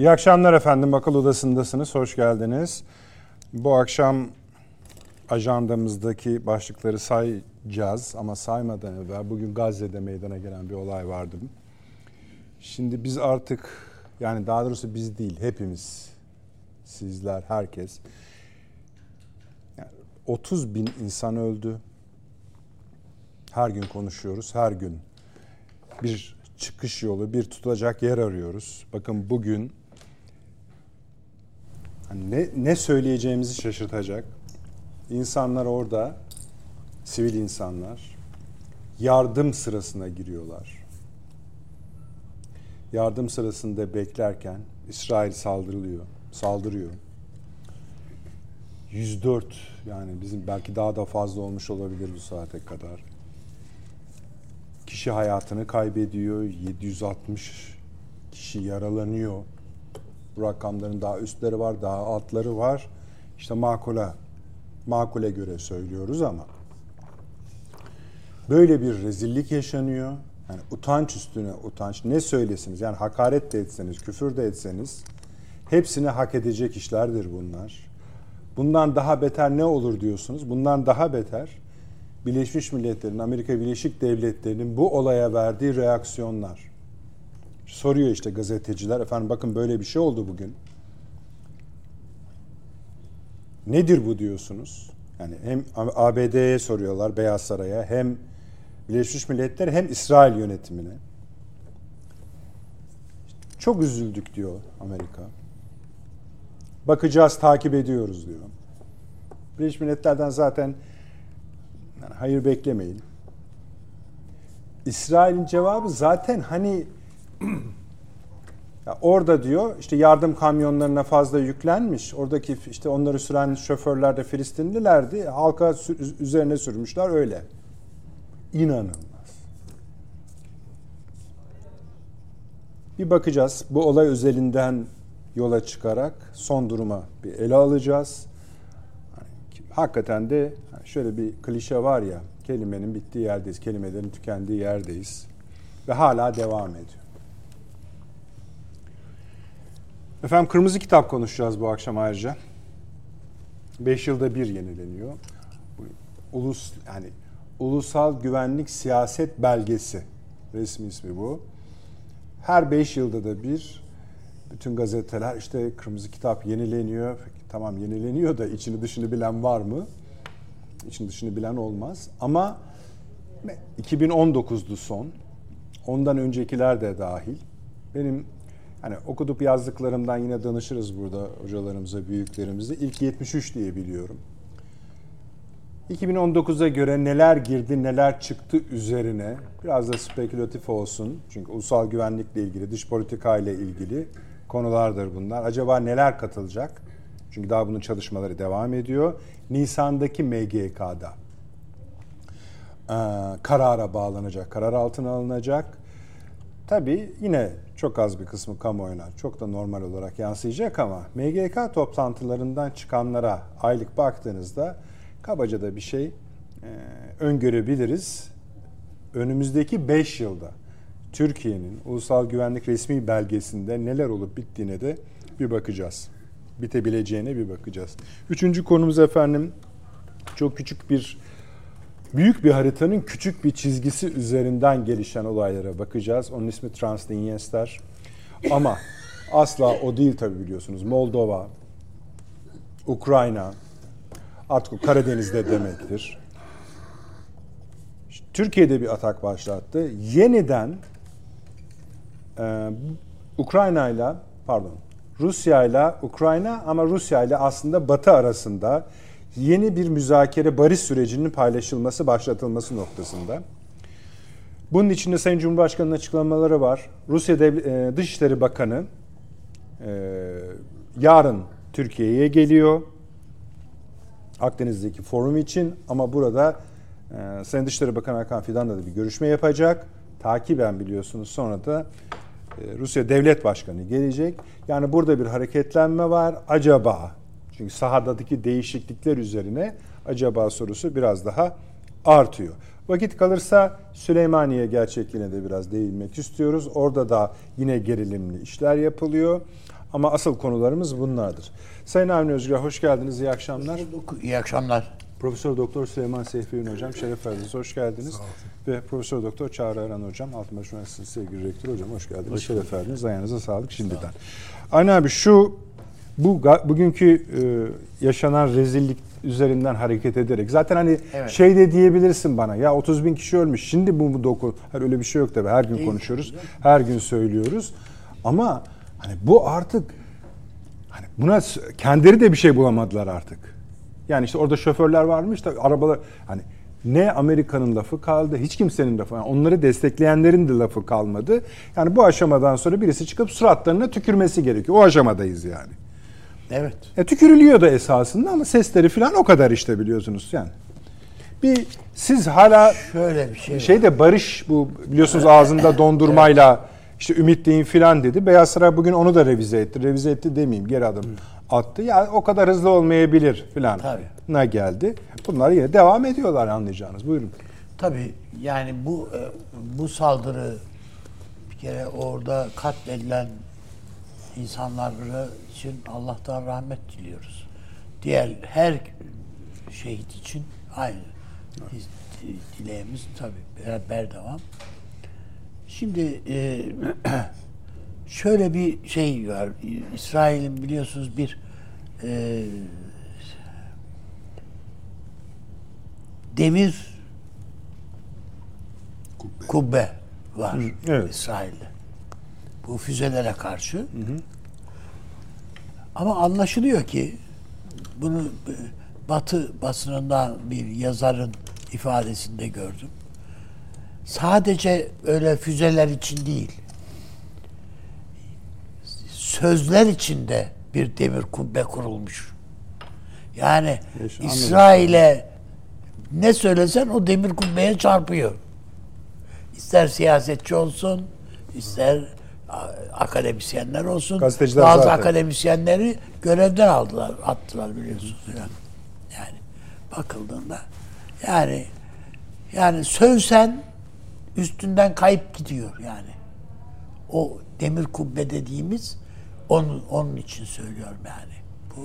İyi akşamlar efendim. Akıl Odası'ndasınız. Hoş geldiniz. Bu akşam ajandamızdaki başlıkları sayacağız ama saymadan evvel bugün Gazze'de meydana gelen bir olay vardı. Şimdi biz artık yani daha doğrusu biz değil hepimiz sizler herkes yani 30 bin insan öldü. Her gün konuşuyoruz her gün bir çıkış yolu bir tutacak yer arıyoruz. Bakın bugün hani ne, ne söyleyeceğimizi şaşırtacak. İnsanlar orada, sivil insanlar yardım sırasına giriyorlar. Yardım sırasında beklerken İsrail saldırılıyor, saldırıyor. 104 yani bizim belki daha da fazla olmuş olabilir bu saate kadar. Kişi hayatını kaybediyor, 760 kişi yaralanıyor. Bu rakamların daha üstleri var, daha altları var. İşte makule, makule göre söylüyoruz ama böyle bir rezillik yaşanıyor. Yani utanç üstüne utanç. Ne söylesiniz? Yani hakaret de etseniz, küfür de etseniz hepsini hak edecek işlerdir bunlar. Bundan daha beter ne olur diyorsunuz? Bundan daha beter Birleşmiş Milletler'in, Amerika Birleşik Devletleri'nin bu olaya verdiği reaksiyonlar. Soruyor işte gazeteciler, efendim bakın böyle bir şey oldu bugün. Nedir bu diyorsunuz? Yani hem ABD'ye soruyorlar, Beyaz Saray'a, hem Birleşmiş Milletler hem İsrail yönetimine. Çok üzüldük diyor Amerika. Bakacağız, takip ediyoruz diyor. Birleşmiş Milletler'den zaten hayır beklemeyin. İsrail'in cevabı zaten hani ya orada diyor işte yardım kamyonlarına fazla yüklenmiş. Oradaki işte onları süren şoförler de Filistinlilerdi. Halka üzerine sürmüşler öyle. İnanılmaz. Bir bakacağız. Bu olay özelinden yola çıkarak son duruma bir ele alacağız. Hakikaten de şöyle bir klişe var ya, kelimenin bittiği yerdeyiz, kelimelerin tükendiği yerdeyiz ve hala devam ediyor. Efendim Kırmızı Kitap konuşacağız bu akşam ayrıca. Beş yılda bir yenileniyor. Ulus yani Ulusal Güvenlik Siyaset Belgesi resmi ismi bu. Her beş yılda da bir bütün gazeteler işte Kırmızı Kitap yenileniyor. Tamam yenileniyor da içini dışını bilen var mı? İçini dışını bilen olmaz. Ama 2019'du son. Ondan öncekiler de dahil. Benim hani okudup yazdıklarımdan yine danışırız burada hocalarımıza, büyüklerimize. İlk 73 diye biliyorum. 2019'a göre neler girdi, neler çıktı üzerine biraz da spekülatif olsun. Çünkü ulusal güvenlikle ilgili, dış politika ile ilgili konulardır bunlar. Acaba neler katılacak? Çünkü daha bunun çalışmaları devam ediyor. Nisan'daki MGK'da e, karara bağlanacak, karar altına alınacak. Tabii yine çok az bir kısmı kamuoyuna çok da normal olarak yansıyacak ama MGK toplantılarından çıkanlara aylık baktığınızda kabaca da bir şey e, öngörebiliriz. Önümüzdeki 5 yılda Türkiye'nin ulusal güvenlik resmi belgesinde neler olup bittiğine de bir bakacağız. Bitebileceğine bir bakacağız. Üçüncü konumuz efendim çok küçük bir büyük bir haritanın küçük bir çizgisi üzerinden gelişen olaylara bakacağız. Onun ismi Transdniester. Ama asla o değil tabi biliyorsunuz. Moldova, Ukrayna, artık o Karadeniz'de demektir. Türkiye'de bir atak başlattı. Yeniden e, Ukrayna ile pardon Rusya ile Ukrayna ama Rusya ile aslında Batı arasında yeni bir müzakere barış sürecinin paylaşılması, başlatılması noktasında. Bunun içinde Sayın Cumhurbaşkanı'nın açıklamaları var. Rusya e, Dışişleri Bakanı e, yarın Türkiye'ye geliyor. Akdeniz'deki forum için ama burada e, Sayın Dışişleri Bakanı Hakan Fidan'la da bir görüşme yapacak. Takiben biliyorsunuz sonra da e, Rusya Devlet Başkanı gelecek. Yani burada bir hareketlenme var. Acaba çünkü sahadaki değişiklikler üzerine acaba sorusu biraz daha artıyor. Vakit kalırsa Süleymaniye gerçekliğine de biraz değinmek istiyoruz. Orada da yine gerilimli işler yapılıyor. Ama asıl konularımız bunlardır. Sayın Avni Özgür hoş geldiniz. İyi akşamlar. İyi akşamlar. Profesör Doktor Süleyman Seyfi Ün hocam şeref verdiniz. Hoş geldiniz. Ve Profesör Doktor Çağrı Aran hocam Altınbaş Üniversitesi sevgili rektör hocam hoş geldiniz. Hoş şeref verdiniz. Ayağınıza sağlık şimdiden. Aynen abi şu bu bugünkü e, yaşanan rezillik üzerinden hareket ederek zaten hani evet. şey de diyebilirsin bana ya 30 bin kişi ölmüş şimdi bu mu doku her öyle bir şey yok tabii her gün konuşuyoruz her gün söylüyoruz ama hani bu artık hani buna kendileri de bir şey bulamadılar artık yani işte orada şoförler varmış da arabalar hani ne Amerika'nın lafı kaldı, hiç kimsenin lafı. Yani onları destekleyenlerin de lafı kalmadı. Yani bu aşamadan sonra birisi çıkıp suratlarına tükürmesi gerekiyor. O aşamadayız yani. Evet. E, tükürülüyor da esasında ama sesleri falan o kadar işte biliyorsunuz yani. Bir siz hala şöyle bir şey şeyde Barış bu biliyorsunuz ağzında dondurmayla evet. işte ümitleyin filan dedi. Beyaz Saray bugün onu da revize etti. Revize etti demeyeyim geri adım attı. Ya o kadar hızlı olmayabilir filan. Na geldi. Bunlar yine devam ediyorlar anlayacağınız. Buyurun. Tabii yani bu e, bu saldırı bir kere orada katledilen insanlar için Allah'tan rahmet diliyoruz. Diğer her şehit için aynı evet. dileğimiz tabii beraber devam. Şimdi e, şöyle bir şey var. İsrail'in biliyorsunuz bir e, demir kubbe, kubbe var evet. İsrail'de. Bu füzelere karşı. Hı hı. Ama anlaşılıyor ki bunu Batı basınından bir yazarın ifadesinde gördüm. Sadece öyle füzeler için değil, sözler içinde bir demir kubbe kurulmuş. Yani İsrail'e ne söylesen o demir kubbeye çarpıyor. İster siyasetçi olsun, ister akademisyenler olsun. Gazeteciler bazı zaten. akademisyenleri görevden aldılar, attılar biliyorsunuz falan. Yani bakıldığında yani yani sövsen üstünden kayıp gidiyor yani. O demir kubbe dediğimiz onun onun için söylüyorum yani. Bu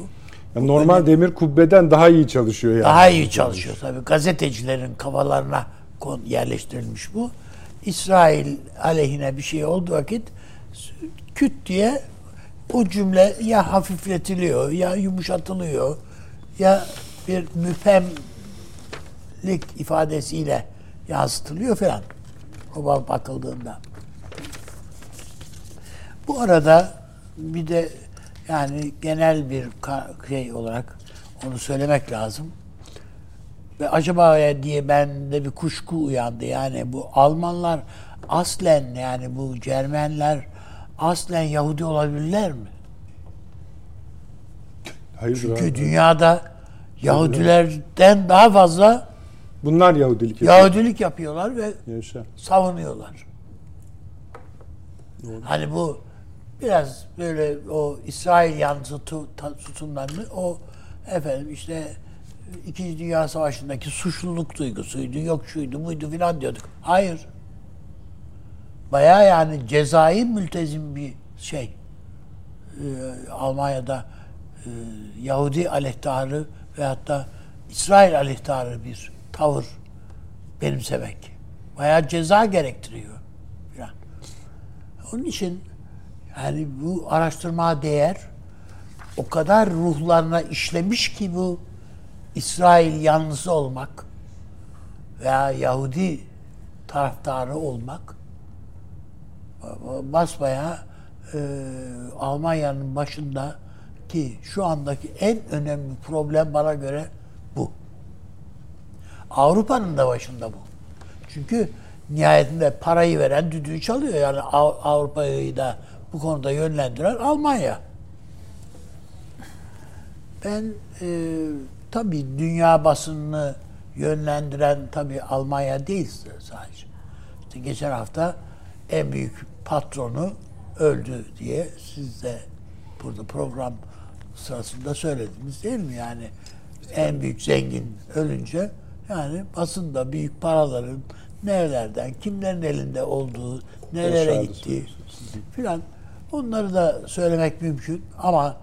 yani normal önemli. demir kubbeden daha iyi çalışıyor yani. Daha iyi çalışıyor tabii. Gazetecilerin kafalarına yerleştirilmiş bu. İsrail aleyhine bir şey olduğu vakit küt diye o cümle ya hafifletiliyor ya yumuşatılıyor ya bir müpemlik ifadesiyle yansıtılıyor falan. O bakıldığında. Bu arada bir de yani genel bir şey olarak onu söylemek lazım. Ve acaba diye bende bir kuşku uyandı. Yani bu Almanlar aslen yani bu Cermenler aslen Yahudi olabilirler mi? Hayır Çünkü abi. dünyada Yahudilerden daha fazla bunlar Yahudilik yapıyor. Yahudilik yapıyorlar ve Yaşa. savunuyorlar. Doğru. Hani bu biraz böyle o İsrail yanlısı tutumlarını o efendim işte İkinci Dünya Savaşı'ndaki suçluluk duygusuydu, yok şuydu buydu filan diyorduk. Hayır. Baya yani cezai mültezim bir şey. Ee, Almanya'da e, Yahudi aleyhtarı ve hatta İsrail aleyhtarı bir tavır benimsemek. Baya ceza gerektiriyor. Falan. Onun için yani bu araştırma değer o kadar ruhlarına işlemiş ki bu İsrail yanlısı olmak veya Yahudi taraftarı olmak basbaya e, Almanya'nın başında ki şu andaki en önemli problem bana göre bu. Avrupa'nın da başında bu. Çünkü nihayetinde parayı veren düdüğü çalıyor. Yani Avrupa'yı da bu konuda yönlendiren Almanya. Ben e, tabii dünya basınını yönlendiren tabii Almanya değil sadece. İşte geçen hafta en büyük patronu öldü diye siz de burada program sırasında söylediniz değil mi? Yani en büyük zengin ölünce yani basında büyük paraların nerelerden, kimlerin elinde olduğu, nerelere gittiği filan Onları da söylemek mümkün ama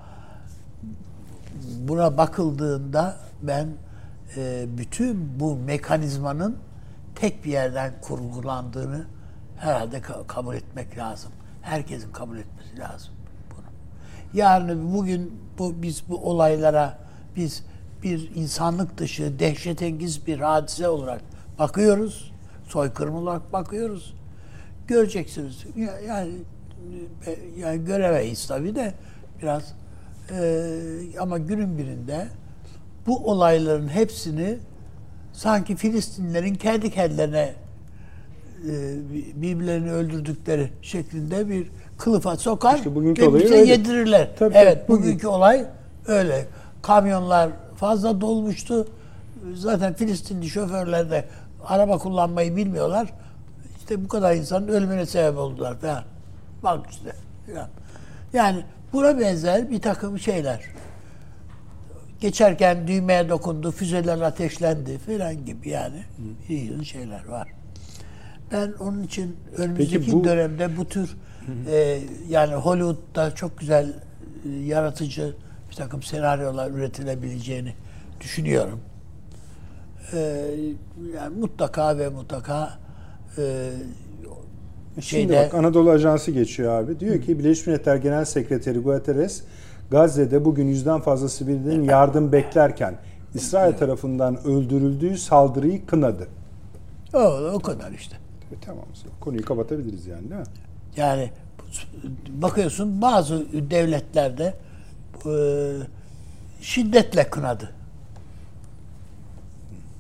buna bakıldığında ben e, bütün bu mekanizmanın tek bir yerden kurgulandığını herhalde ka- kabul etmek lazım. Herkesin kabul etmesi lazım bunu. Yarın bugün bu biz bu olaylara biz bir insanlık dışı dehşetengiz bir hadise olarak bakıyoruz. Soykırım olarak bakıyoruz. Göreceksiniz. Ya- Yani e, yani göremeyiz tabii de biraz e, ama günün birinde bu olayların hepsini sanki Filistinlerin kendi kendilerine birbirlerini öldürdükleri şeklinde bir kılıfa sokar İşte bugünkü olayı öyle. yedirirler. Tabii, evet, tabii, bugün. bugünkü olay öyle. Kamyonlar fazla dolmuştu. Zaten Filistinli şoförler de araba kullanmayı bilmiyorlar. İşte bu kadar insanın ölümüne sebep oldular falan. Bak işte falan. Yani buna benzer bir takım şeyler. Geçerken düğmeye dokundu, füzeler ateşlendi falan gibi yani. İyi şeyler var. Ben onun için önümüzdeki Peki bu- dönemde bu tür e, yani Hollywood'da çok güzel e, yaratıcı bir takım senaryolar üretilebileceğini düşünüyorum. E, yani mutlaka ve mutlaka e, Şimdi şeyde bak Anadolu Ajansı geçiyor abi. Diyor ki Birleşmiş Milletler Genel Sekreteri Guterres Gazze'de bugün yüzden fazla sivilin yardım beklerken İsrail tarafından öldürüldüğü saldırıyı kınadı. o, o kadar işte. E, tamam. Konuyu kapatabiliriz yani değil mi? Yani bakıyorsun bazı devletlerde e, şiddetle kınadı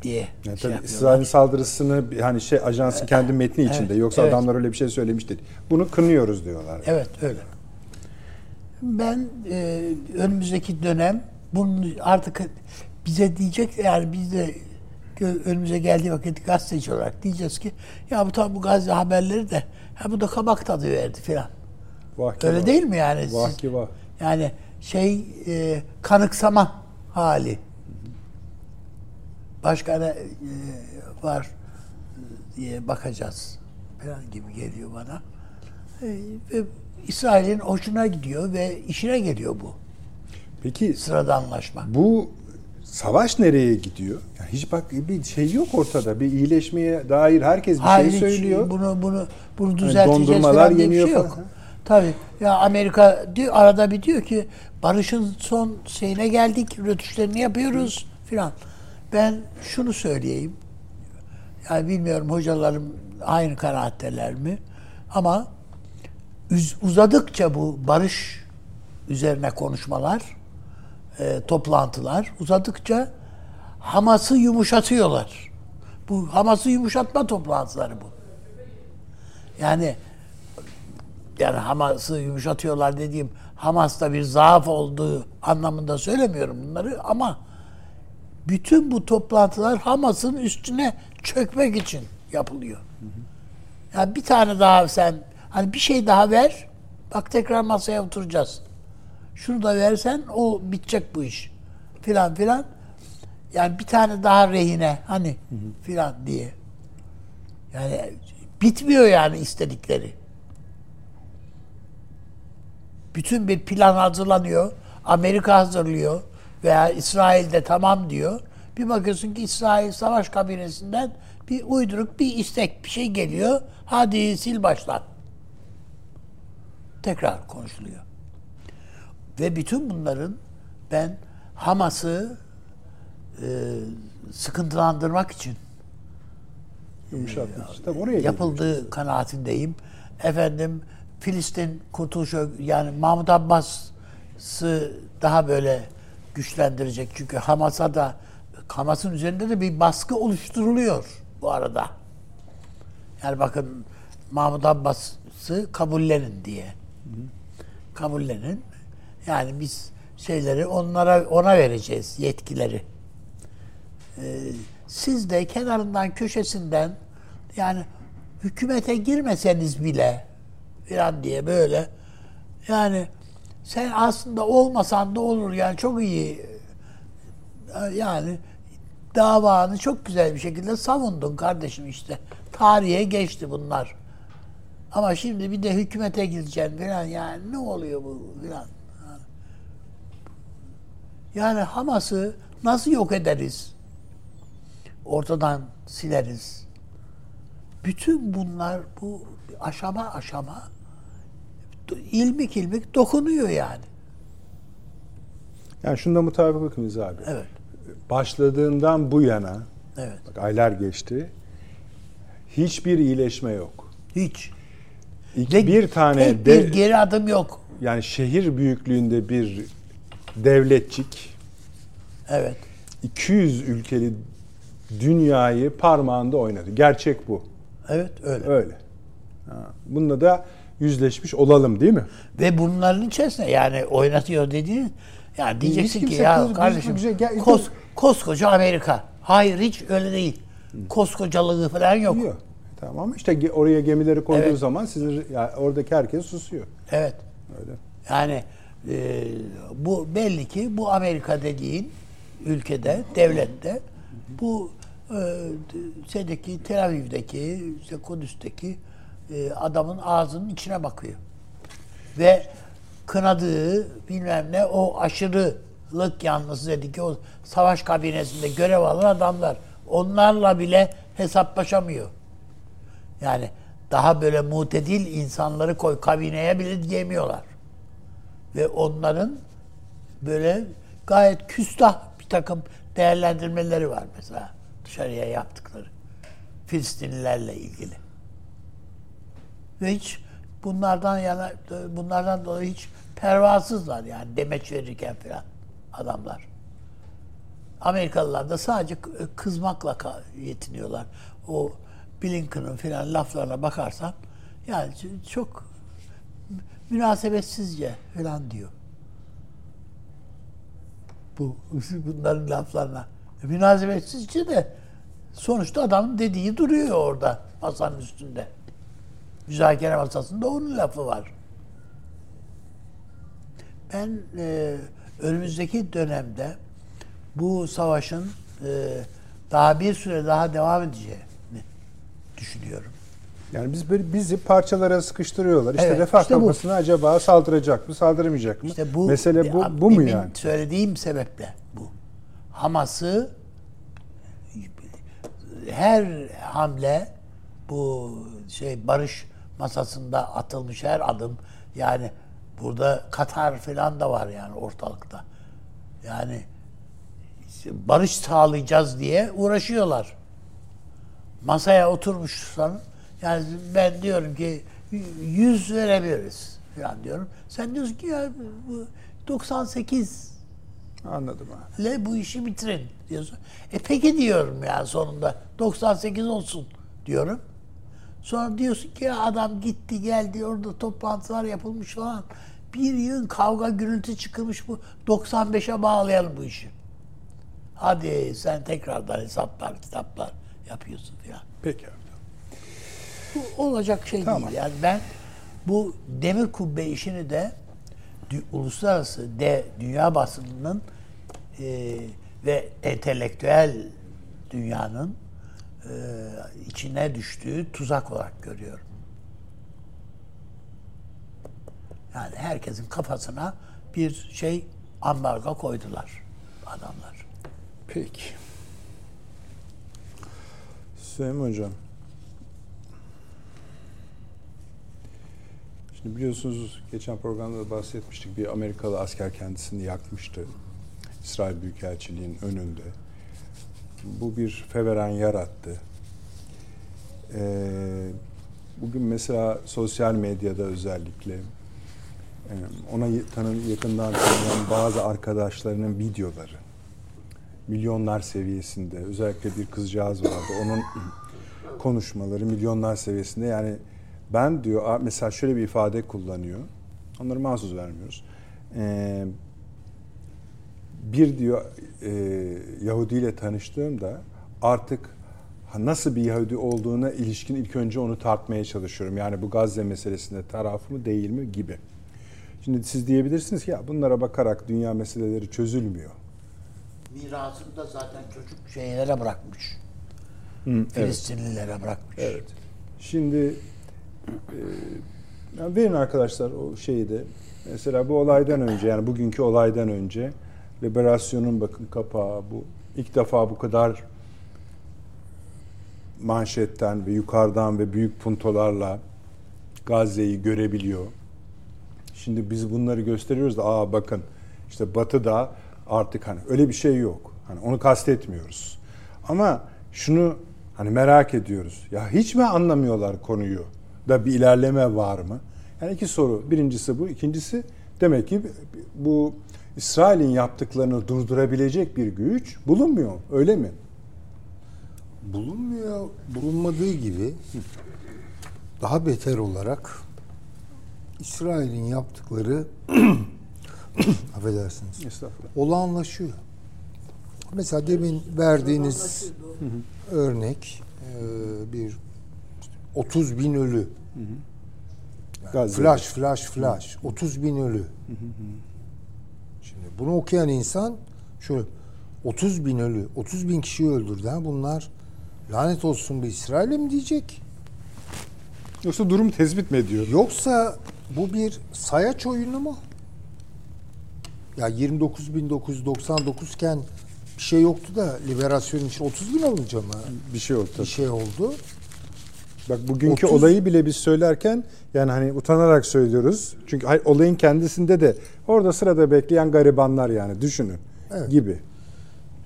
diye Yani şey tabii. İsrail'in saldırısını hani şey ajansın kendi metni içinde. evet, Yoksa evet. adamlar öyle bir şey söylemiş değil. Bunu kınıyoruz diyorlar. Evet öyle. Ben e, önümüzdeki dönem bunun artık bize diyecek yani biz de önümüze geldiği vakit gazeteci olarak diyeceğiz ki ya bu tabi bu Gazze haberleri de ha bu da kabak tadı verdi filan. Öyle vah. değil mi yani? Siz- ki vah. Yani şey e, kanıksama hali. Başka ne e, var diye bakacağız falan gibi geliyor bana. E, ve İsrail'in hoşuna gidiyor ve işine geliyor bu Peki sıradanlaşma. bu savaş nereye gidiyor? Yani hiç bak bir şey yok ortada. Bir iyileşmeye dair herkes bir Hayır, şey söylüyor. Bunu bunu bunu düzelteceğiz dondurmalar falan yeniyor şey yok. falan. Tabii. Ya Amerika diyor arada bir diyor ki barışın son şeyine geldik, rötuşlarını yapıyoruz filan. Ben şunu söyleyeyim. Yani bilmiyorum hocalarım aynı kanaatteler mi? Ama uzadıkça bu barış üzerine konuşmalar, e, toplantılar uzadıkça Hamas'ı yumuşatıyorlar. Bu Hamas'ı yumuşatma toplantıları bu. Yani yani Hamas'ı yumuşatıyorlar dediğim Hamas'ta bir zaaf olduğu anlamında söylemiyorum bunları ama bütün bu toplantılar Hamas'ın üstüne çökmek için yapılıyor. Yani bir tane daha sen hani bir şey daha ver bak tekrar masaya oturacağız. Şunu da versen o bitecek bu iş. Filan filan. Yani bir tane daha rehine hani filan diye. Yani bitmiyor yani istedikleri. Bütün bir plan hazırlanıyor. Amerika hazırlıyor veya İsrail'de tamam diyor. Bir bakıyorsun ki İsrail savaş kabinesinden bir uyduruk bir istek bir şey geliyor. Hadi sil baştan. Tekrar konuşuluyor. Ve bütün bunların ben Hamas'ı e, sıkıntılandırmak için Yumuşatmak için. Tabii oraya yapıldığı kanaatindeyim. Efendim Filistin kurtuluşu yani Mahmut Abbas'ı daha böyle güçlendirecek. Çünkü Hamas'a da Hamas'ın üzerinde de bir baskı oluşturuluyor bu arada. Yani bakın Mahmut Abbas'ı kabullenin diye. Kabullenin. Yani biz şeyleri onlara ona vereceğiz yetkileri. Ee, siz de kenarından köşesinden yani hükümete girmeseniz bile falan diye böyle yani sen aslında olmasan da olur yani çok iyi yani davanı çok güzel bir şekilde savundun kardeşim işte. Tarihe geçti bunlar. Ama şimdi bir de hükümete gideceksin falan yani ne oluyor bu falan. Yani Hamas'ı nasıl yok ederiz? Ortadan sileriz. Bütün bunlar bu aşama aşama ilmik ilmik dokunuyor yani. Yani şunda mutabıkız abi. Evet. Başladığından bu yana Evet. bak aylar geçti. Hiçbir iyileşme yok. Hiç. İki, bir tane tek de, bir geri adım yok. yani şehir büyüklüğünde bir devletçik Evet. 200 ülkeli dünyayı parmağında oynadı. Gerçek bu. Evet öyle. Öyle. Ha, Bununla da yüzleşmiş olalım değil mi? Ve bunların içerisinde yani oynatıyor dediğin yani diyeceksin ki ya kız- kardeşim biz- gel- kos, koskoca Amerika. Hayır hiç öyle değil. Koskocalığı falan yok. Yok. Tamam ama işte oraya gemileri koyduğu Evet. zaman sizin yani oradaki herkes susuyor. Evet. Öyle. Yani e, bu belli ki bu Amerika dediğin ülkede, devlette bu e, şeydeki Tel Aviv'deki, işte Kudüs'teki e, adamın ağzının içine bakıyor. Ve kınadığı bilmem ne o aşırılık yanlısı dedi ki o savaş kabinesinde görev alan adamlar onlarla bile hesaplaşamıyor. Yani daha böyle mutedil insanları koy kabineye bile diyemiyorlar. Ve onların böyle gayet küstah bir takım değerlendirmeleri var mesela dışarıya yaptıkları. Filistinlilerle ilgili. Ve hiç bunlardan yana bunlardan dolayı hiç pervasızlar yani demeç verirken falan adamlar. Amerikalılar da sadece k- kızmakla yetiniyorlar. O Blinken'ın filan laflarına bakarsan yani çok münasebetsizce falan diyor. Bu bunların laflarına. E, Münasebetsizce de sonuçta adamın dediği duruyor orada masanın üstünde. Müzakere masasında onun lafı var. Ben e, önümüzdeki dönemde bu savaşın e, daha bir süre daha devam edeceğini düşünüyorum. Yani biz böyle bizi parçalara sıkıştırıyorlar. İşte Evet, refah işte bu. kafasına acaba saldıracak mı, saldırmayacak mı? İşte bu Mesele bu ya, bu mu yani? söylediğim sebeple bu. Hamas'ı her hamle bu şey barış masasında atılmış her adım yani burada Katar falan da var yani ortalıkta. Yani barış sağlayacağız diye uğraşıyorlar. Masaya oturmuşsan yani ben diyorum ki 100 verebiliriz falan diyorum. Sen diyorsun ki ya bu 98 Anladım abi. ile bu işi bitirin diyorsun. E peki diyorum ya sonunda 98 olsun diyorum. Sonra diyorsun ki ya adam gitti geldi orada toplantılar yapılmış falan. Bir yığın kavga gürültü çıkılmış bu 95'e bağlayalım bu işi. Hadi sen tekrardan hesaplar kitaplar yapıyorsun falan. Peki abi. Bu olacak şey Tamam. değil. Yani ben bu demir kubbe işini de uluslararası de dünya basınının e, ve entelektüel dünyanın e, içine düştüğü tuzak olarak görüyorum. Yani herkesin kafasına bir şey ambargo koydular adamlar. Peki. Süleyman Hocam. Şimdi biliyorsunuz geçen programda da bahsetmiştik. Bir Amerikalı asker kendisini yakmıştı. İsrail Büyükelçiliği'nin önünde. Bu bir feveren yarattı. Ee, bugün mesela sosyal medyada özellikle e, ona y- tanı, yakından tanıyan bazı arkadaşlarının videoları milyonlar seviyesinde özellikle bir kızcağız vardı onun konuşmaları milyonlar seviyesinde yani ben diyor "Aa, mesela şöyle bir ifade kullanıyor onları mahsus vermiyoruz Ee, bir diyor e, Yahudi ile tanıştığımda artık nasıl bir Yahudi olduğuna ilişkin ilk önce onu tartmaya çalışıyorum. Yani bu Gazze meselesinde tarafı mı değil mi gibi. Şimdi siz diyebilirsiniz ki ya bunlara bakarak dünya meseleleri çözülmüyor. Mirasını da zaten çocuk şeylere bırakmış. evet. Filistinlilere bırakmış. Evet. Şimdi yani verin arkadaşlar o şeyi de. Mesela bu olaydan önce yani bugünkü olaydan önce Liberasyon'un bakın kapağı bu ilk defa bu kadar manşetten ve yukarıdan ve büyük puntolarla Gazze'yi görebiliyor. Şimdi biz bunları gösteriyoruz da aa bakın işte Batı'da artık hani öyle bir şey yok. Hani onu kastetmiyoruz. Ama şunu hani merak ediyoruz. Ya hiç mi anlamıyorlar konuyu? Da bir ilerleme var mı? Yani iki soru. Birincisi bu. ikincisi demek ki bu İsrail'in yaptıklarını durdurabilecek bir güç bulunmuyor. Öyle mi? Bulunmuyor. Bulunmadığı gibi daha beter olarak İsrail'in yaptıkları affedersiniz. Estağfurullah. Olağanlaşıyor. Mesela demin verdiğiniz örnek e, bir 30 bin ölü. Gazze'de. Flash, flash, flash. 30 bin ölü. Şimdi bunu okuyan insan şöyle 30 bin ölü, 30 bin kişiyi öldürdü. Ha? Bunlar lanet olsun bu İsrail'e mi diyecek? Yoksa durum tespit mi ediyor? Yoksa bu bir sayaç oyunu mu? Ya 29.999 iken bir şey yoktu da liberasyon için 30 bin olunca mı Bir şey yok bir şey oldu? Bak bugünkü 30 olayı bile biz söylerken yani hani utanarak söylüyoruz. Çünkü hayır, olayın kendisinde de orada sırada bekleyen garibanlar yani düşünün Evet. gibi.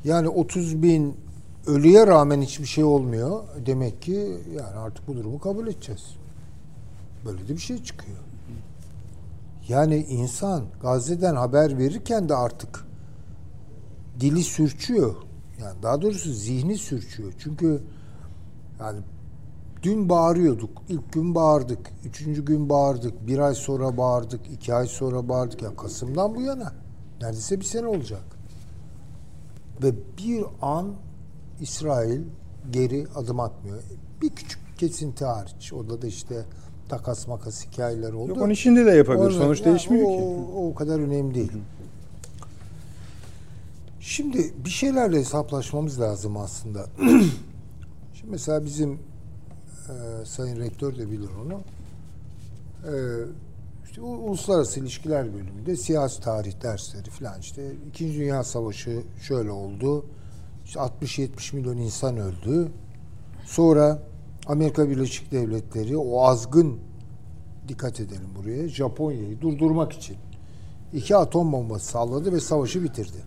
Yani 30 bin ölüye rağmen hiçbir şey olmuyor. Demek ki yani artık bu durumu kabul edeceğiz. Böyle de bir şey çıkıyor. Yani insan Gazze'den haber verirken de artık dili sürçüyor. Yani daha doğrusu zihni sürçüyor. Çünkü yani dün bağırıyorduk. İlk gün bağırdık. Üçüncü gün bağırdık. Bir ay sonra bağırdık. iki ay sonra bağırdık. Ya Kasım'dan bu yana. Neredeyse bir sene olacak. Ve bir an İsrail geri adım atmıyor. Bir küçük kesinti hariç. Orada da işte takas makas hikayeler oldu. Yok onu şimdi de yapabilir. Orada- Sonuç ya değişmiyor o, ki. O, o kadar önemli değil. Şimdi bir şeylerle hesaplaşmamız lazım aslında. Şimdi mesela bizim e, Sayın Rektör de bilir onu. E, işte Uluslararası İlişkiler bölümünde siyasi tarih dersleri falan işte İkinci Dünya Savaşı şöyle oldu. İşte 60-70 milyon insan öldü. Sonra Amerika Birleşik Devletleri o azgın dikkat edelim buraya Japonya'yı durdurmak için iki atom bombası salladı ve savaşı bitirdi.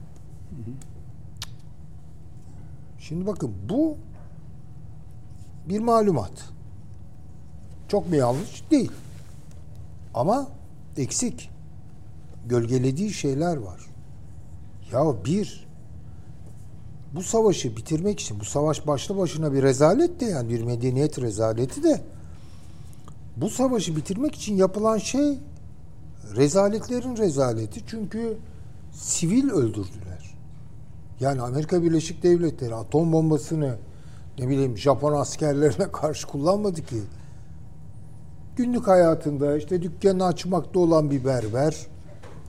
Şimdi bakın bu bir malumat. Çok mu yanlış? Değil. Ama eksik. Gölgelediği şeyler var. Ya bir, bu savaşı bitirmek için, bu savaş başlı başına bir rezalet de yani bir medeniyet rezaleti de bu savaşı bitirmek için yapılan şey rezaletlerin rezaleti. Çünkü sivil öldürdüler. Yani Amerika Birleşik Devletleri atom bombasını ne bileyim Japon askerlerine karşı kullanmadı ki. Günlük hayatında işte dükkanı açmakta olan bir berber,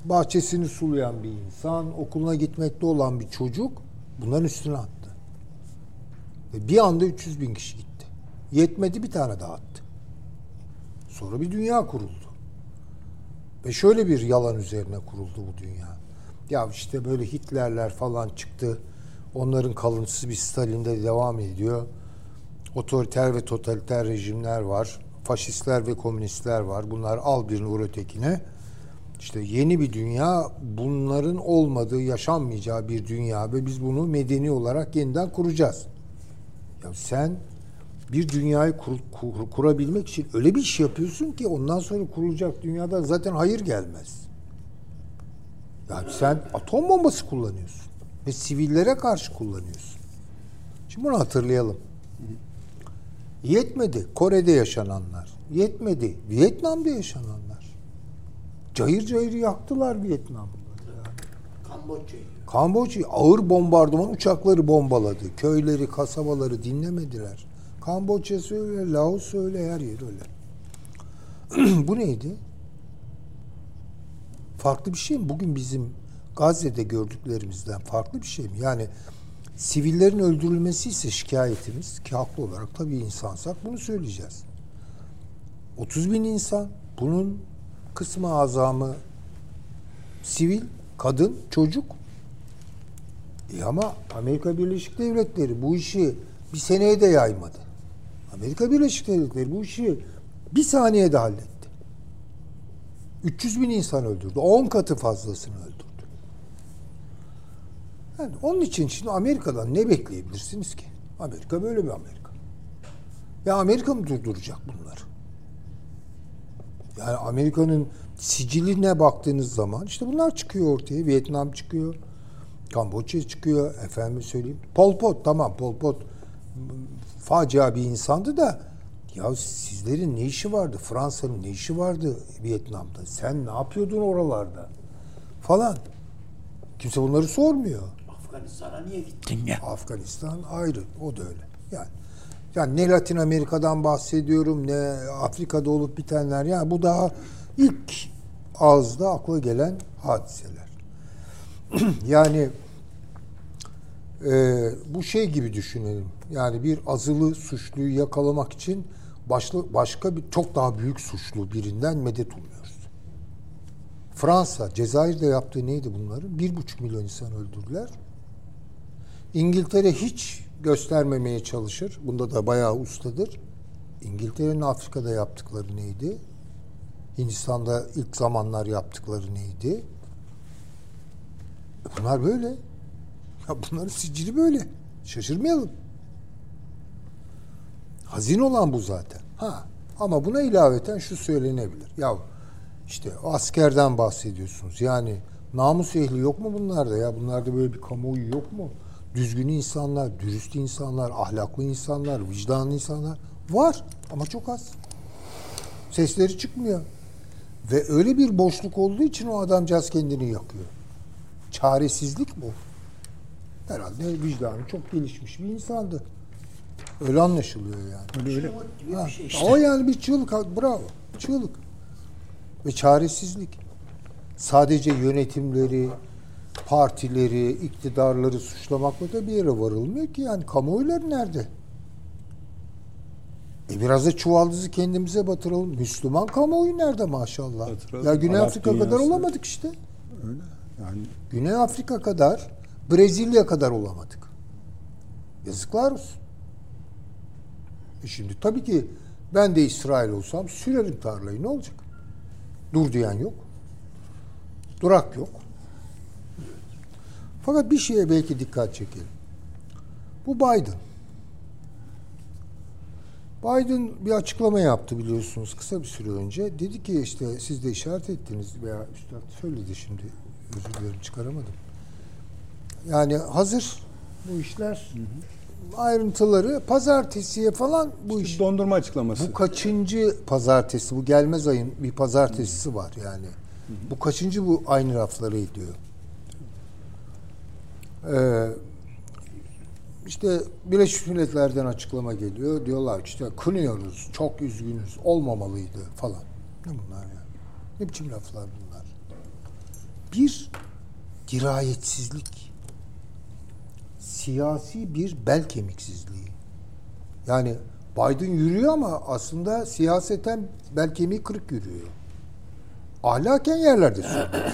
bahçesini sulayan bir insan, okuluna gitmekte olan bir çocuk bunların üstüne attı. Ve bir anda 300 bin kişi gitti. Yetmedi bir tane daha attı. Sonra bir dünya kuruldu. Ve şöyle bir yalan üzerine kuruldu bu dünya. Ya işte böyle Hitlerler falan çıktı. Onların kalıntısı bir Stalin'de devam ediyor. Otoriter ve totaliter rejimler var. Faşistler ve komünistler var. Bunlar al birini vur ötekine. İşte yeni bir dünya bunların olmadığı, yaşanmayacağı bir dünya ve biz bunu medeni olarak yeniden kuracağız. Ya sen bir dünyayı kur, kur- kurabilmek için öyle bir iş yapıyorsun ki ondan sonra kurulacak dünyada zaten hayır gelmez. Yani sen atom bombası kullanıyorsun ve sivillere karşı kullanıyorsun. Şimdi bunu hatırlayalım. Yetmedi Kore'de yaşananlar. Yetmedi Vietnam'da yaşananlar. Cayır cayır yaktılar Vietnam'ı. Kamboçya'yı. Kamboçya ağır bombardıman uçakları bombaladı. Köyleri, kasabaları dinlemediler. Kamboçya öyle, Laos öyle, her yer öyle. Bu neydi? Farklı bir şey mi? Bugün bizim Gazze'de gördüklerimizden farklı bir şey mi? Yani sivillerin öldürülmesi ise şikayetimiz ki haklı olarak tabii insansak bunu söyleyeceğiz. 30 bin insan. Bunun kısmı azamı sivil, kadın, çocuk. E ama Amerika Birleşik Devletleri bu işi bir seneye de yaymadı. Amerika Birleşik Devletleri bu işi bir saniyede halletti. 300 bin insan öldürdü. 10 katı fazlasını öldürdü. Yani onun için şimdi Amerika'dan ne bekleyebilirsiniz ki? Amerika böyle bir Amerika. Ya Amerika mı durduracak bunları? Yani Amerika'nın siciline baktığınız zaman işte bunlar çıkıyor ortaya. Vietnam çıkıyor. Kamboçya çıkıyor. Efendim söyleyeyim. Pol Pot tamam Pol Pot facia bir insandı da ya sizlerin ne işi vardı? Fransa'nın ne işi vardı Vietnam'da? Sen ne yapıyordun oralarda? Falan. Kimse bunları sormuyor. Afganistan'a niye gittin ya? Afganistan ayrı. O da öyle. Yani yani ne Latin Amerika'dan bahsediyorum ne Afrika'da olup bitenler. Yani bu daha ilk ağızda akla gelen hadiseler. yani e, bu şey gibi düşünelim. Yani bir azılı suçluyu yakalamak için başlı, başka bir çok daha büyük suçlu birinden medet umuyoruz. Fransa, Cezayir'de yaptığı neydi bunların? Bir buçuk milyon insan öldürdüler. İngiltere hiç göstermemeye çalışır. Bunda da bayağı ustadır. İngiltere'nin Afrika'da yaptıkları neydi? Hindistan'da ilk zamanlar yaptıkları neydi? Bunlar böyle. Ya bunların sicili böyle. Şaşırmayalım. Hazin olan bu zaten. Ha ama buna ilaveten şu söylenebilir. Ya işte askerden bahsediyorsunuz. Yani namus ehli yok mu bunlarda ya? Bunlarda böyle bir kamuoyu yok mu? Düzgün insanlar, dürüst insanlar, ahlaklı insanlar, vicdanlı insanlar var ama çok az. Sesleri çıkmıyor. Ve öyle bir boşluk olduğu için o adamcağız kendini yakıyor. Çaresizlik bu. Herhalde vicdanı çok gelişmiş bir insandı. Öyle anlaşılıyor yani. Öyle öyle. Ha, bir şey işte. O yani bir çığlık. Bravo. Çığlık. Ve çaresizlik. Sadece yönetimleri, partileri, iktidarları suçlamakla da bir yere varılmıyor ki. Yani kamuoyları nerede? E biraz da çuvaldızı kendimize batıralım. Müslüman kamuoyu nerede maşallah? Batıralım. Ya Güney Arap Afrika kadar dünyası. olamadık işte. Öyle. Yani Güney Afrika kadar, Brezilya kadar olamadık. Yazıklar olsun. E şimdi tabii ki ben de İsrail olsam sürerim tarlayı ne olacak? Dur diyen yok. Durak yok. Fakat bir şeye belki dikkat çekelim. Bu Biden. Biden bir açıklama yaptı biliyorsunuz kısa bir süre önce. Dedi ki işte siz de işaret ettiniz veya üstad söyledi şimdi özür dilerim çıkaramadım. Yani hazır bu işler ayrıntıları pazartesiye falan bu iş. dondurma açıklaması. Bu kaçıncı pazartesi? Bu gelmez ayın bir pazartesisi var yani. Bu kaçıncı bu aynı rafları ediyor? Ee, işte Birleşmiş Milletler'den açıklama geliyor. Diyorlar işte kınıyoruz, çok üzgünüz, olmamalıydı falan. Ne bunlar ya? Ne biçim laflar bunlar? Bir dirayetsizlik. Siyasi bir bel kemiksizliği. Yani Biden yürüyor ama aslında siyaseten bel kemiği kırık yürüyor. Ahlaken yerlerde zaten.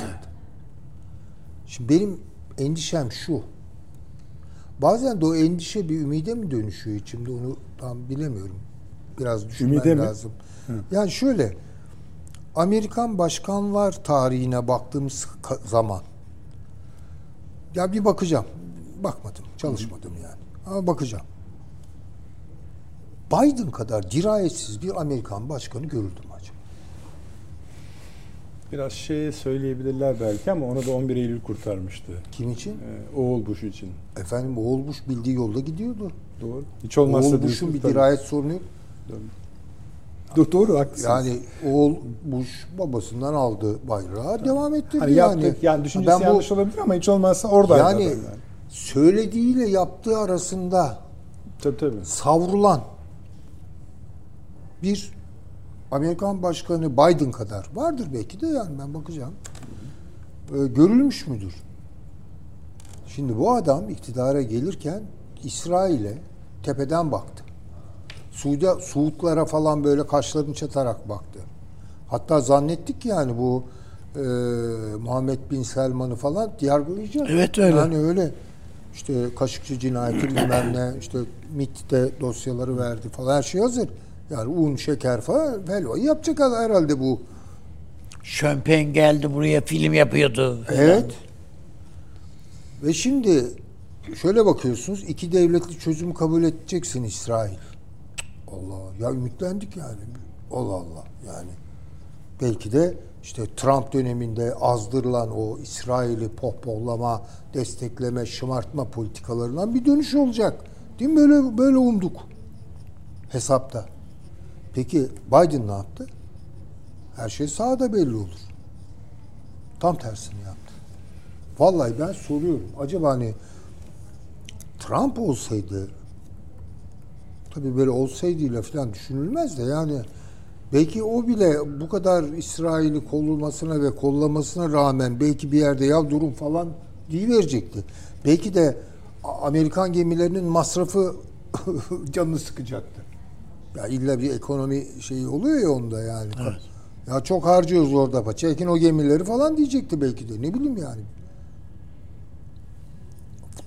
Şimdi benim endişem şu. Bazen de o endişe bir ümide mi dönüşüyor içimde onu tam bilemiyorum. Biraz düşünmem Ümide mi? lazım. Yani şöyle Amerikan başkanlar tarihine baktığımız zaman ya bir bakacağım. Bakmadım, çalışmadım yani. Ama bakacağım. Biden kadar dirayetsiz bir Amerikan başkanı görüldü? Biraz şey söyleyebilirler belki ama onu da 11 Eylül kurtarmıştı. Kim için? Ee, Oğul Bush için. Efendim oğul Bush bildiği yolda gidiyordu. Doğru. Hiç olmazsa oğul Bush'un bir dirayet sorunu yok. Do- Doğru haklısınız. Yani oğul Bush babasından aldı bayrağı devam ettirdi hani yani. yaptık yani düşüncesi Ben bu- yanlış olabilir ama hiç olmazsa oradaydı yani, yani. söylediğiyle yaptığı arasında Tabii tabii. savrulan bir Amerikan Başkanı Biden kadar vardır belki de yani ben bakacağım. Ee, görülmüş müdür? Şimdi bu adam iktidara gelirken İsrail'e tepeden baktı. Suudi, Suudlara falan böyle kaşlarını çatarak baktı. Hatta zannettik ki yani bu e, Muhammed Bin Selman'ı falan yargılayacak. Evet, öyle. Yani öyle. İşte Kaşıkçı cinayeti bilmem ne, işte MIT'te dosyaları verdi falan her şey hazır. Yani un, şeker falan helvayı yapacak herhalde bu. Şömpen geldi buraya film yapıyordu. Evet. Ve şimdi şöyle bakıyorsunuz iki devletli çözümü kabul edeceksin İsrail. Allah ya ümitlendik yani. Allah Allah yani. Belki de işte Trump döneminde azdırılan o İsrail'i pohpohlama, destekleme, şımartma politikalarından bir dönüş olacak. Değil mi? Böyle böyle umduk. Hesapta. Peki Biden ne yaptı? Her şey sağda belli olur. Tam tersini yaptı. Vallahi ben soruyorum. Acaba hani Trump olsaydı tabii böyle olsaydıyla falan düşünülmez de yani belki o bile bu kadar İsrail'i kollamasına ve kollamasına rağmen belki bir yerde ya durum falan verecekti. Belki de Amerikan gemilerinin masrafı canını sıkacaktı. Ya illa bir ekonomi şeyi oluyor ya onda yani. Ya çok harcıyoruz orada. Çekin o gemileri falan diyecekti belki de. Ne bileyim yani.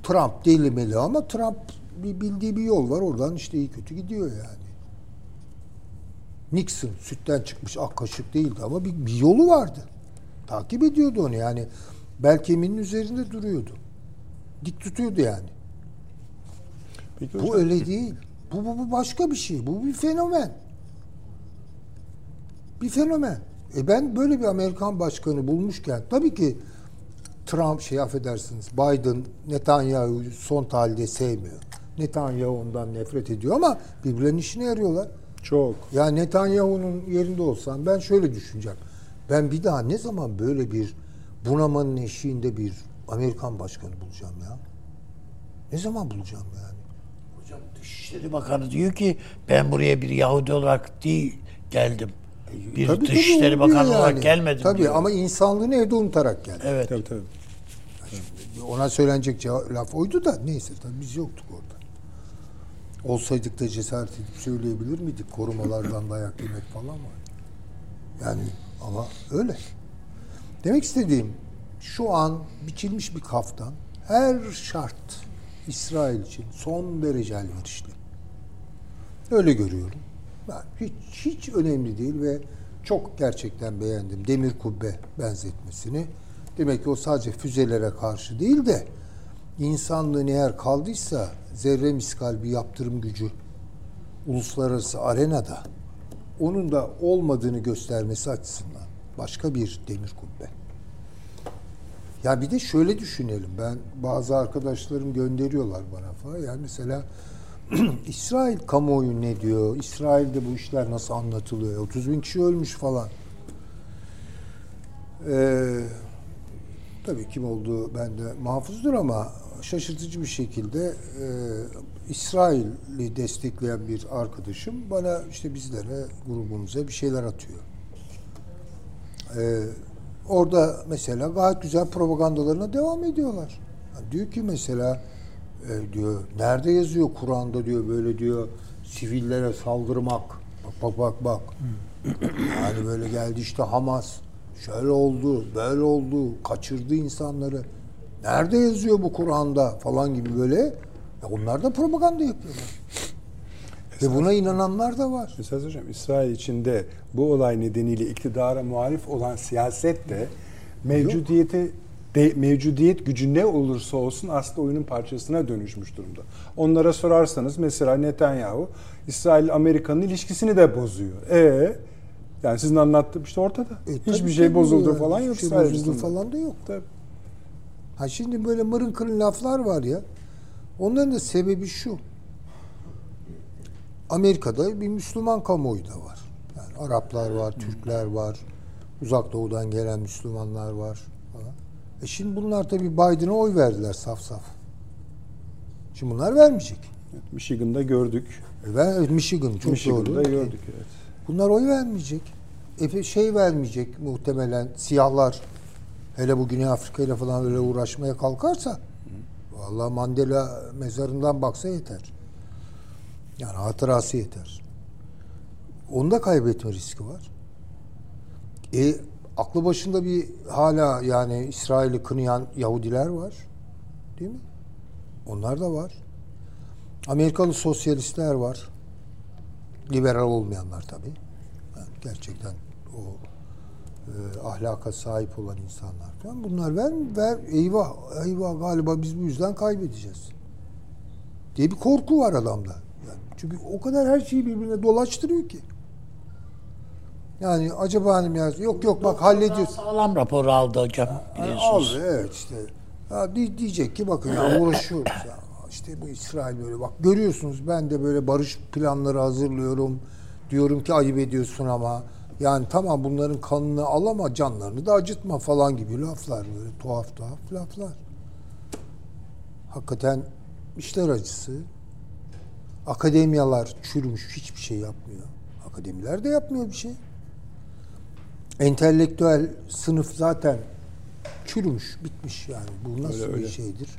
Trump delimeli ama Trump bir bildiği bir yol var. Oradan işte iyi kötü gidiyor yani. Nixon sütten çıkmış ak kaşık değildi ama bir, bir yolu vardı. Takip ediyordu onu yani. Bel kemiğinin üzerinde duruyordu. Dik tutuyordu yani. Peki Bu hocam, öyle değil. Bu, bu, bu başka bir şey. Bu bir fenomen. Bir fenomen. E ben böyle bir Amerikan başkanı bulmuşken tabii ki Trump şey affedersiniz Biden Netanyahu'yu son tahlilde sevmiyor. Netanyahu ondan nefret ediyor ama birbirlerinin işine yarıyorlar. çok. Ya Netanyahu'nun yerinde olsam ben şöyle düşüneceğim. Ben bir daha ne zaman böyle bir bunamanın eşiğinde bir Amerikan başkanı bulacağım ya? Ne zaman bulacağım yani? Dışişleri Bakanı diyor ki ben buraya bir Yahudi olarak değil geldim. Bir Tabii, tabii, Dışişleri diyor Bakanı olarak yani. gelmedim Tabii diyor. ama insanlığını evde unutarak geldi. Evet. Tabii tabii. Ona söylenecek cevap, laf oydu da neyse tabii biz yoktuk orada. Olsaydık da cesaret edip söyleyebilir miydik? Korumalardan dayak yemek falan var. Yani ama öyle. Demek istediğim şu an biçilmiş bir kaftan her şart İsrail için son derece elverişli. Öyle görüyorum. Hiç, hiç önemli değil ve çok gerçekten beğendim demir kubbe benzetmesini. Demek ki o sadece füzelere karşı değil de insanlığın eğer kaldıysa zerre miskal bir yaptırım gücü uluslararası arenada onun da olmadığını göstermesi açısından başka bir demir kubbe. Ya bir de şöyle düşünelim. Ben bazı arkadaşlarım gönderiyorlar bana falan. Yani mesela İsrail kamuoyu ne diyor? İsrail'de bu işler nasıl anlatılıyor? 30 bin kişi ölmüş falan. Ee, tabii kim olduğu bende mahfuzdur ama şaşırtıcı bir şekilde e, İsrail'i destekleyen bir arkadaşım bana işte bizlere, grubumuza bir şeyler atıyor. Ee, orada mesela gayet güzel propagandalarına devam ediyorlar. Yani diyor ki mesela e, diyor nerede yazıyor Kur'an'da diyor böyle diyor sivillere saldırmak. Bak bak bak bak. yani böyle geldi işte Hamas şöyle oldu, böyle oldu, kaçırdı insanları. Nerede yazıyor bu Kur'an'da falan gibi böyle. Ya onlar da propaganda yapıyorlar. Ve buna inananlar da var. Esas hocam İsrail içinde bu olay nedeniyle iktidara muhalif olan siyaset de mevcudiyeti de, mevcudiyet gücü ne olursa olsun aslında oyunun parçasına dönüşmüş durumda. Onlara sorarsanız mesela Netanyahu İsrail Amerika'nın ilişkisini de bozuyor. E yani sizin anlattığım işte ortada. E, Hiçbir şey bozuldu yani. falan yok Hiçbir şey bozuldu falan da yok. Tabii. Ha şimdi böyle mırın kırın laflar var ya. Onların da sebebi şu. Amerika'da bir Müslüman kamuoyu da var. Yani Araplar var, Türkler var, Uzak Doğu'dan gelen Müslümanlar var falan. E şimdi bunlar tabii Biden'a oy verdiler saf saf. Şimdi bunlar vermeyecek. Michigan'da gördük. E ben Michigan çok Michigan'da doğru. gördük evet. Bunlar oy vermeyecek. Efe şey vermeyecek muhtemelen siyahlar. Hele bu Güney Afrika ile falan öyle uğraşmaya kalkarsa vallahi Mandela mezarından baksa yeter. Yani hatırası yeter. Onu da kaybetme riski var. E aklı başında bir hala yani İsrail'i kınayan Yahudiler var. Değil mi? Onlar da var. Amerikalı sosyalistler var. Liberal olmayanlar tabii. Yani gerçekten o e, ahlaka sahip olan insanlar falan. Bunlar ver, ver eyvah eyvah galiba biz bu yüzden kaybedeceğiz. Diye bir korku var adamda. Çünkü o kadar her şeyi birbirine dolaştırıyor ki. Yani acaba hani ya yok yok bak hallediyoruz. Sağlam raporu aldı hocam biliyorsunuz. aldı evet işte. Ya di- diyecek ki bakın ya uğraşıyoruz ya. İşte bu İsrail böyle bak görüyorsunuz ben de böyle barış planları hazırlıyorum. Diyorum ki ayıp ediyorsun ama yani tamam bunların kanını al ama canlarını da acıtma falan gibi laflar böyle tuhaf tuhaf laflar. Hakikaten işler acısı. Akademiyalar çürümüş hiçbir şey yapmıyor. Akademiler de yapmıyor bir şey. Entelektüel sınıf zaten çürümüş, bitmiş yani. Bu nasıl Öyle, bir öyle. şeydir?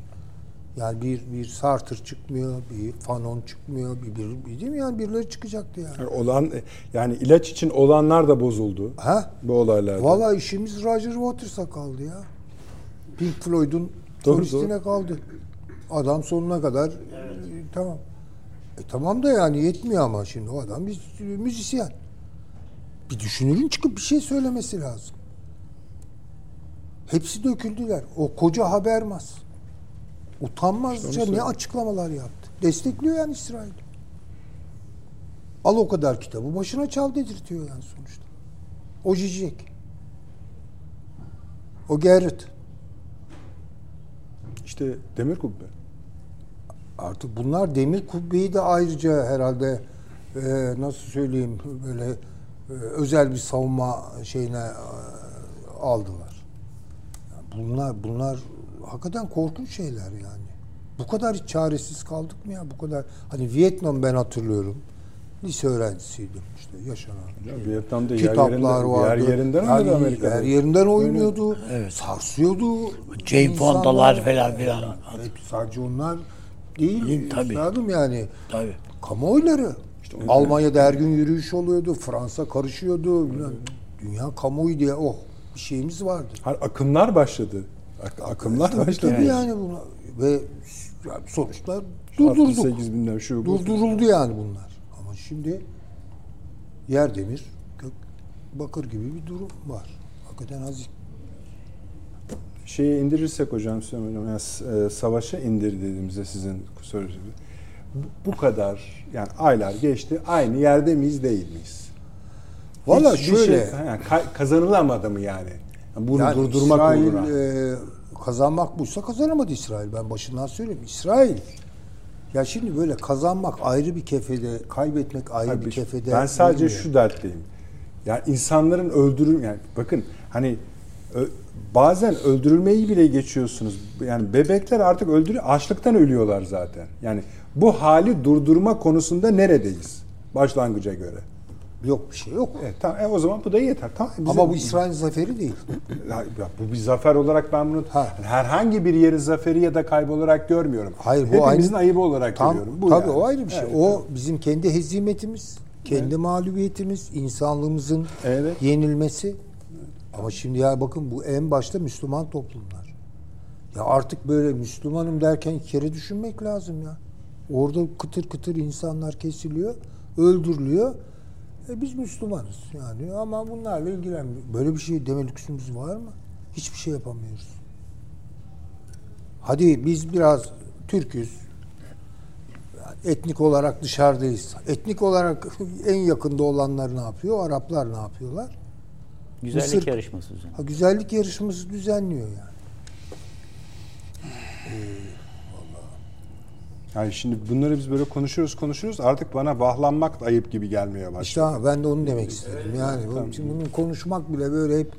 Yani bir bir Sartre çıkmıyor, bir Fanon çıkmıyor, bir, bir, bir değil mi yani birileri çıkacaktı yani. Yani olan yani ilaç için olanlar da bozuldu. Ha? Bu olaylarda. Valla işimiz Roger Waters'a kaldı ya. Pink Floyd'un solistine kaldı. Adam sonuna kadar e, tamam. E tamam da yani yetmiyor ama şimdi o adam bir müzisyen. Bir düşünürün çıkıp bir şey söylemesi lazım. Hepsi döküldüler. O koca Habermas. Utanmazca ne açıklamalar yaptı. Destekliyor yani İsrail. Al o kadar kitabı başına çal dedirtiyor yani sonuçta. O Zizek. O Gerrit. İşte demir kubbe. Artık bunlar demir kubbeyi de ayrıca herhalde e, nasıl söyleyeyim böyle e, özel bir savunma şeyine e, aldılar. Yani bunlar bunlar hakikaten korkunç şeyler yani. Bu kadar hiç çaresiz kaldık mı ya? Bu kadar hani Vietnam ben hatırlıyorum. Lise öğrencisiydim işte yaşanan. Ya Vietnam'da yer Kitaplar yerinden, vardı. yer yerinden Yani Amerika'da. Yer yerinden oynuyordu. Sarsıyordu. Jane Fonda'lar falan filan. Evet, sadece onlar değil. Değil, tabii. Üstadım yani. Tabii. Kamuoyları. Almanya'da her gün yürüyüş oluyordu. Fransa karışıyordu. Yani Dünya kamuoyu diye oh bir şeyimiz vardı. Akımlar başladı. Ak- akımlar Tabii, başladı. tabii yani bunlar. Ve Artı durdurduk. 8 binler şu. Durduruldu yani bunlar. Ama şimdi yer demir, gök bakır gibi bir durum var. Hakikaten az Şeyi indirirsek hocam yani e, savaşa indir dediğimizde sizin sorusu gibi. Bu- kadar yani aylar geçti. Aynı yerde miyiz değil miyiz? Valla Hiçbir şöyle. şey, yani ka- kazanılamadı mı yani? Yani bunu Yani durdurmak İsrail uğruna. e, kazanmak buysa kazanamadı İsrail. Ben başından söyleyeyim. İsrail ya şimdi böyle kazanmak ayrı bir kefede, kaybetmek ayrı Abi, bir kefede. ben sadece şu dertteyim. Yani insanların öldürül yani bakın hani bazen öldürülmeyi bile geçiyorsunuz. Yani bebekler artık öldürü açlıktan ölüyorlar zaten. Yani bu hali durdurma konusunda neredeyiz başlangıca göre? yok bir şey yok. Evet, tamam, e, o zaman bu da yeter. Tamam, bizim- Ama bu İsrail zaferi değil. Ya, bu bir zafer olarak ben bunu Ha. herhangi bir yeri zaferi ya da kaybı olarak görmüyorum. Hayır bu Hepimizin aynı, ayıbı olarak Tam- görüyorum. Bu tabii yani. o ayrı bir şey. Evet, o bizim kendi hezimetimiz, kendi mağlubiyetimiz, insanlığımızın Evet. yenilmesi. Ama şimdi ya bakın bu en başta Müslüman toplumlar. Ya artık böyle Müslümanım derken iki kere düşünmek lazım ya. Orada kıtır kıtır insanlar kesiliyor, öldürülüyor. E biz Müslümanız yani ama bunlarla ilgilenmiyor. Böyle bir şey deme lüksümüz var mı? Hiçbir şey yapamıyoruz. Hadi biz biraz Türk'üz. Etnik olarak dışarıdayız. Etnik olarak en yakında olanlar ne yapıyor? Araplar ne yapıyorlar? Güzellik Mısır- yarışması düzenli. Ha, güzellik yarışması düzenliyor yani. Yani şimdi bunları biz böyle konuşuyoruz konuşuyoruz artık bana vahlanmak da ayıp gibi gelmeye başladı. İşte ha, ben de onu demek istedim. Yani bu- şimdi bunu konuşmak bile böyle hep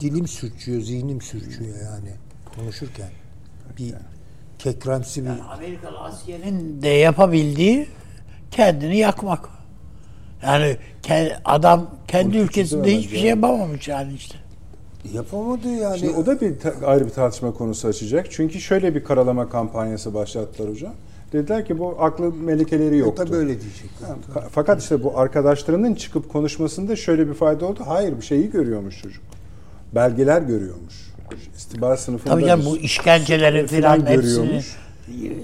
dilim sürçüyor, zihnim sürçüyor yani konuşurken. Bir kekremsi bir Amerikalı askerin de yapabildiği kendini yakmak. Yani adam kendi Onun ülkesinde hiçbir şey yapamamış yani işte. yapamadı yani. Şimdi o da bir ayrı bir tartışma konusu açacak. Çünkü şöyle bir karalama kampanyası başlattılar hocam. Dediler ki bu aklı melekeleri yoktu. Tabii öyle diyecek. Fakat işte bu arkadaşlarının çıkıp konuşmasında şöyle bir fayda oldu. Hayır bir şeyi görüyormuş çocuk. Belgeler görüyormuş. İstihbarat sınıfında Tabii canım bu işkencelerin falan filan hepsini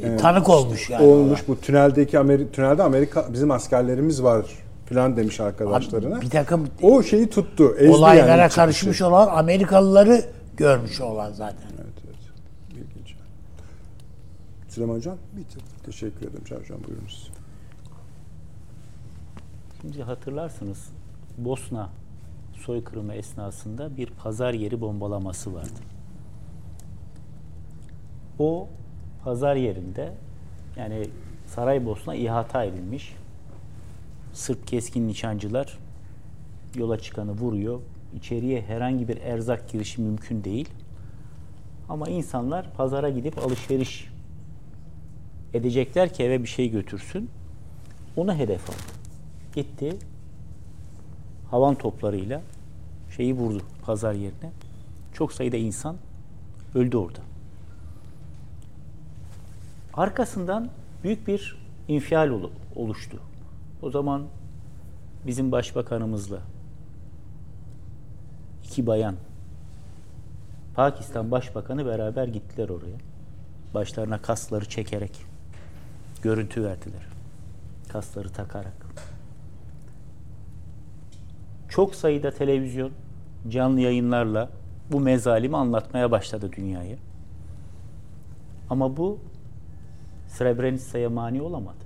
e, tanık olmuş yani. olmuş. Bu tüneldeki Ameri tünelde Amerika bizim askerlerimiz var filan demiş arkadaşlarına. Bir takım O şeyi tuttu. ezdi olaylara yani çıkışı. karışmış olan Amerikalıları görmüş olan zaten. Evet, evet. İlginç. Süleyman Hocam? Bitir. Teşekkür ederim. Hocam buyurunuz. Şimdi hatırlarsınız Bosna soykırımı esnasında bir pazar yeri bombalaması vardı. O pazar yerinde yani Saraybosna ihata edilmiş. Sırp keskin nişancılar yola çıkanı vuruyor. İçeriye herhangi bir erzak girişi mümkün değil. Ama insanlar pazara gidip alışveriş edecekler ki eve bir şey götürsün. Onu hedef aldı. Gitti havan toplarıyla şeyi vurdu pazar yerine. Çok sayıda insan öldü orada. Arkasından büyük bir infial olu- oluştu. O zaman bizim başbakanımızla iki bayan Pakistan Başbakanı beraber gittiler oraya. Başlarına kasları çekerek görüntü verdiler. Kasları takarak. Çok sayıda televizyon canlı yayınlarla bu mezalimi anlatmaya başladı dünyaya. Ama bu Srebrenica'ya mani olamadı.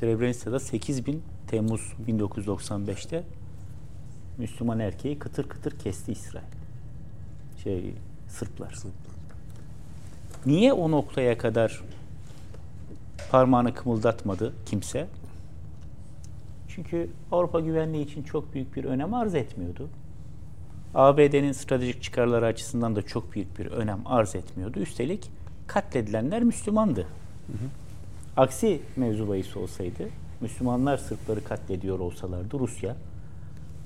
Srebrenica'da 8 bin Temmuz 1995'te Müslüman erkeği kıtır kıtır kesti İsrail. Şey Sırplar. Niye o noktaya kadar parmağını kımıldatmadı kimse? Çünkü Avrupa güvenliği için çok büyük bir önem arz etmiyordu. ABD'nin stratejik çıkarları açısından da çok büyük bir önem arz etmiyordu. Üstelik katledilenler Müslümandı. Aksi mevzu bahis olsaydı, Müslümanlar Sırpları katlediyor olsalardı Rusya,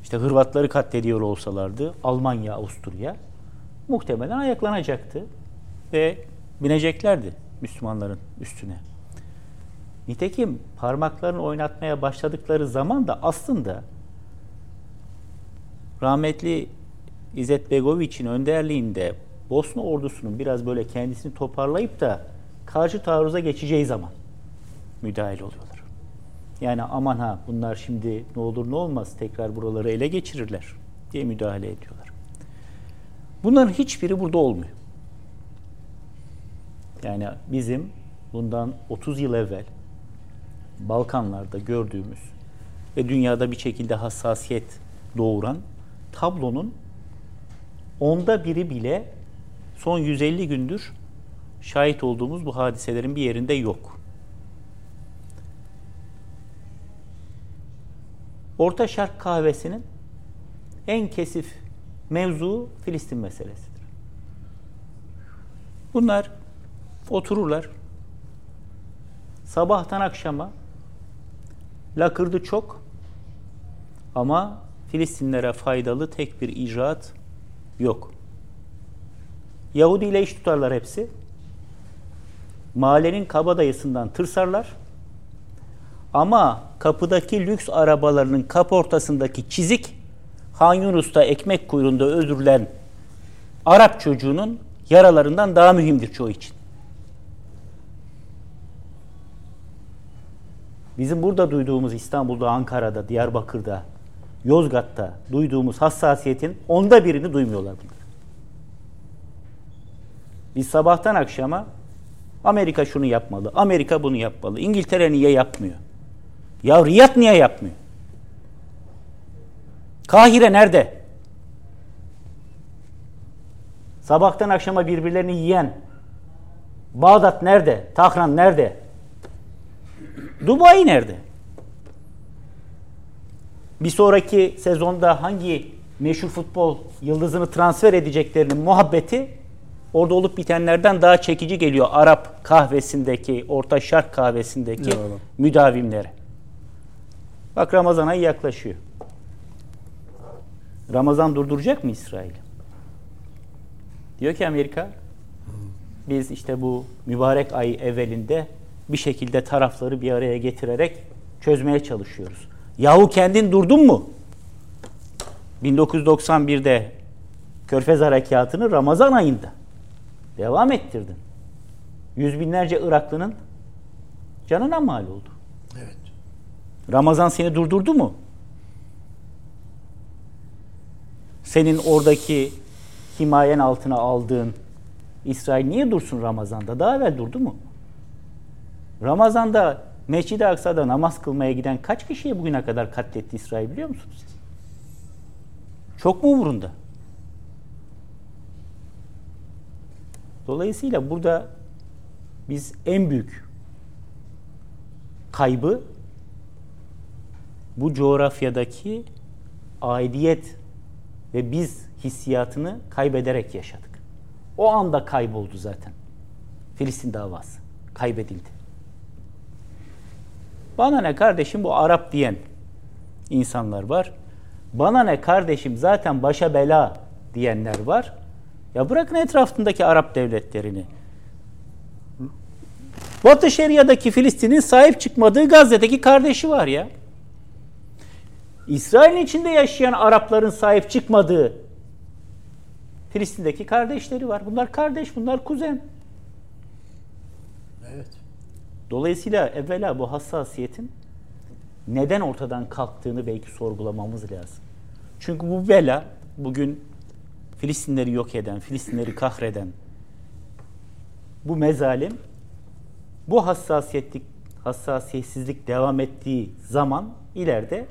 işte Hırvatları katlediyor olsalardı Almanya, Avusturya muhtemelen ayaklanacaktı ve bineceklerdi Müslümanların üstüne. Nitekim parmaklarını oynatmaya başladıkları zaman da aslında rahmetli İzzet Begoviç'in önderliğinde Bosna ordusunun biraz böyle kendisini toparlayıp da karşı taarruza geçeceği zaman müdahil oluyorlar. Yani aman ha bunlar şimdi ne olur ne olmaz tekrar buraları ele geçirirler diye müdahale ediyorlar. Bunların hiçbiri burada olmuyor. Yani bizim bundan 30 yıl evvel Balkanlarda gördüğümüz ve dünyada bir şekilde hassasiyet doğuran tablonun onda biri bile son 150 gündür şahit olduğumuz bu hadiselerin bir yerinde yok. Orta Şark kahvesinin en kesif mevzu Filistin meselesidir. Bunlar otururlar sabahtan akşama lakırdı çok ama Filistinlere faydalı tek bir icraat yok. Yahudi ile iş tutarlar hepsi. Mahallenin kabadayısından tırsarlar. Ama kapıdaki lüks arabalarının kaportasındaki çizik Han Yunus'ta ekmek kuyruğunda öldürülen Arap çocuğunun yaralarından daha mühimdir çoğu için. Bizim burada duyduğumuz İstanbul'da, Ankara'da, Diyarbakır'da, Yozgat'ta duyduğumuz hassasiyetin onda birini duymuyorlar bunlar. Biz sabahtan akşama Amerika şunu yapmalı, Amerika bunu yapmalı, İngiltere niye yapmıyor? Ya Riyad niye yapmıyor? Kahire nerede? Sabahtan akşama birbirlerini yiyen Bağdat nerede? Tahran nerede? Dubai nerede? Bir sonraki sezonda hangi meşhur futbol yıldızını transfer edeceklerinin muhabbeti orada olup bitenlerden daha çekici geliyor Arap kahvesindeki, Orta Şark kahvesindeki müdavimlere. Bak Ramazan ayı yaklaşıyor. Ramazan durduracak mı İsrail? Diyor ki Amerika biz işte bu mübarek ay evvelinde bir şekilde tarafları bir araya getirerek çözmeye çalışıyoruz. Yahu kendin durdun mu? 1991'de Körfez Harekatı'nı Ramazan ayında devam ettirdin. Yüz binlerce Iraklı'nın canına mal oldu. Ramazan seni durdurdu mu? Senin oradaki himayen altına aldığın İsrail niye dursun Ramazan'da? Daha evvel durdu mu? Ramazan'da Mescid-i Aksa'da namaz kılmaya giden kaç kişiye bugüne kadar katletti İsrail biliyor musunuz? Çok mu umurunda? Dolayısıyla burada biz en büyük kaybı bu coğrafyadaki aidiyet ve biz hissiyatını kaybederek yaşadık. O anda kayboldu zaten. Filistin davası kaybedildi. Bana ne kardeşim bu Arap diyen insanlar var. Bana ne kardeşim zaten başa bela diyenler var. Ya bırakın etrafındaki Arap devletlerini. Batı Şeria'daki Filistin'in sahip çıkmadığı Gazze'deki kardeşi var ya. İsrail'in içinde yaşayan Arapların sahip çıkmadığı Filistin'deki kardeşleri var. Bunlar kardeş, bunlar kuzen. Evet. Dolayısıyla evvela bu hassasiyetin neden ortadan kalktığını belki sorgulamamız lazım. Çünkü bu bela bugün Filistinleri yok eden, Filistinleri kahreden bu mezalim bu hassasiyetlik hassasiyetsizlik devam ettiği zaman ileride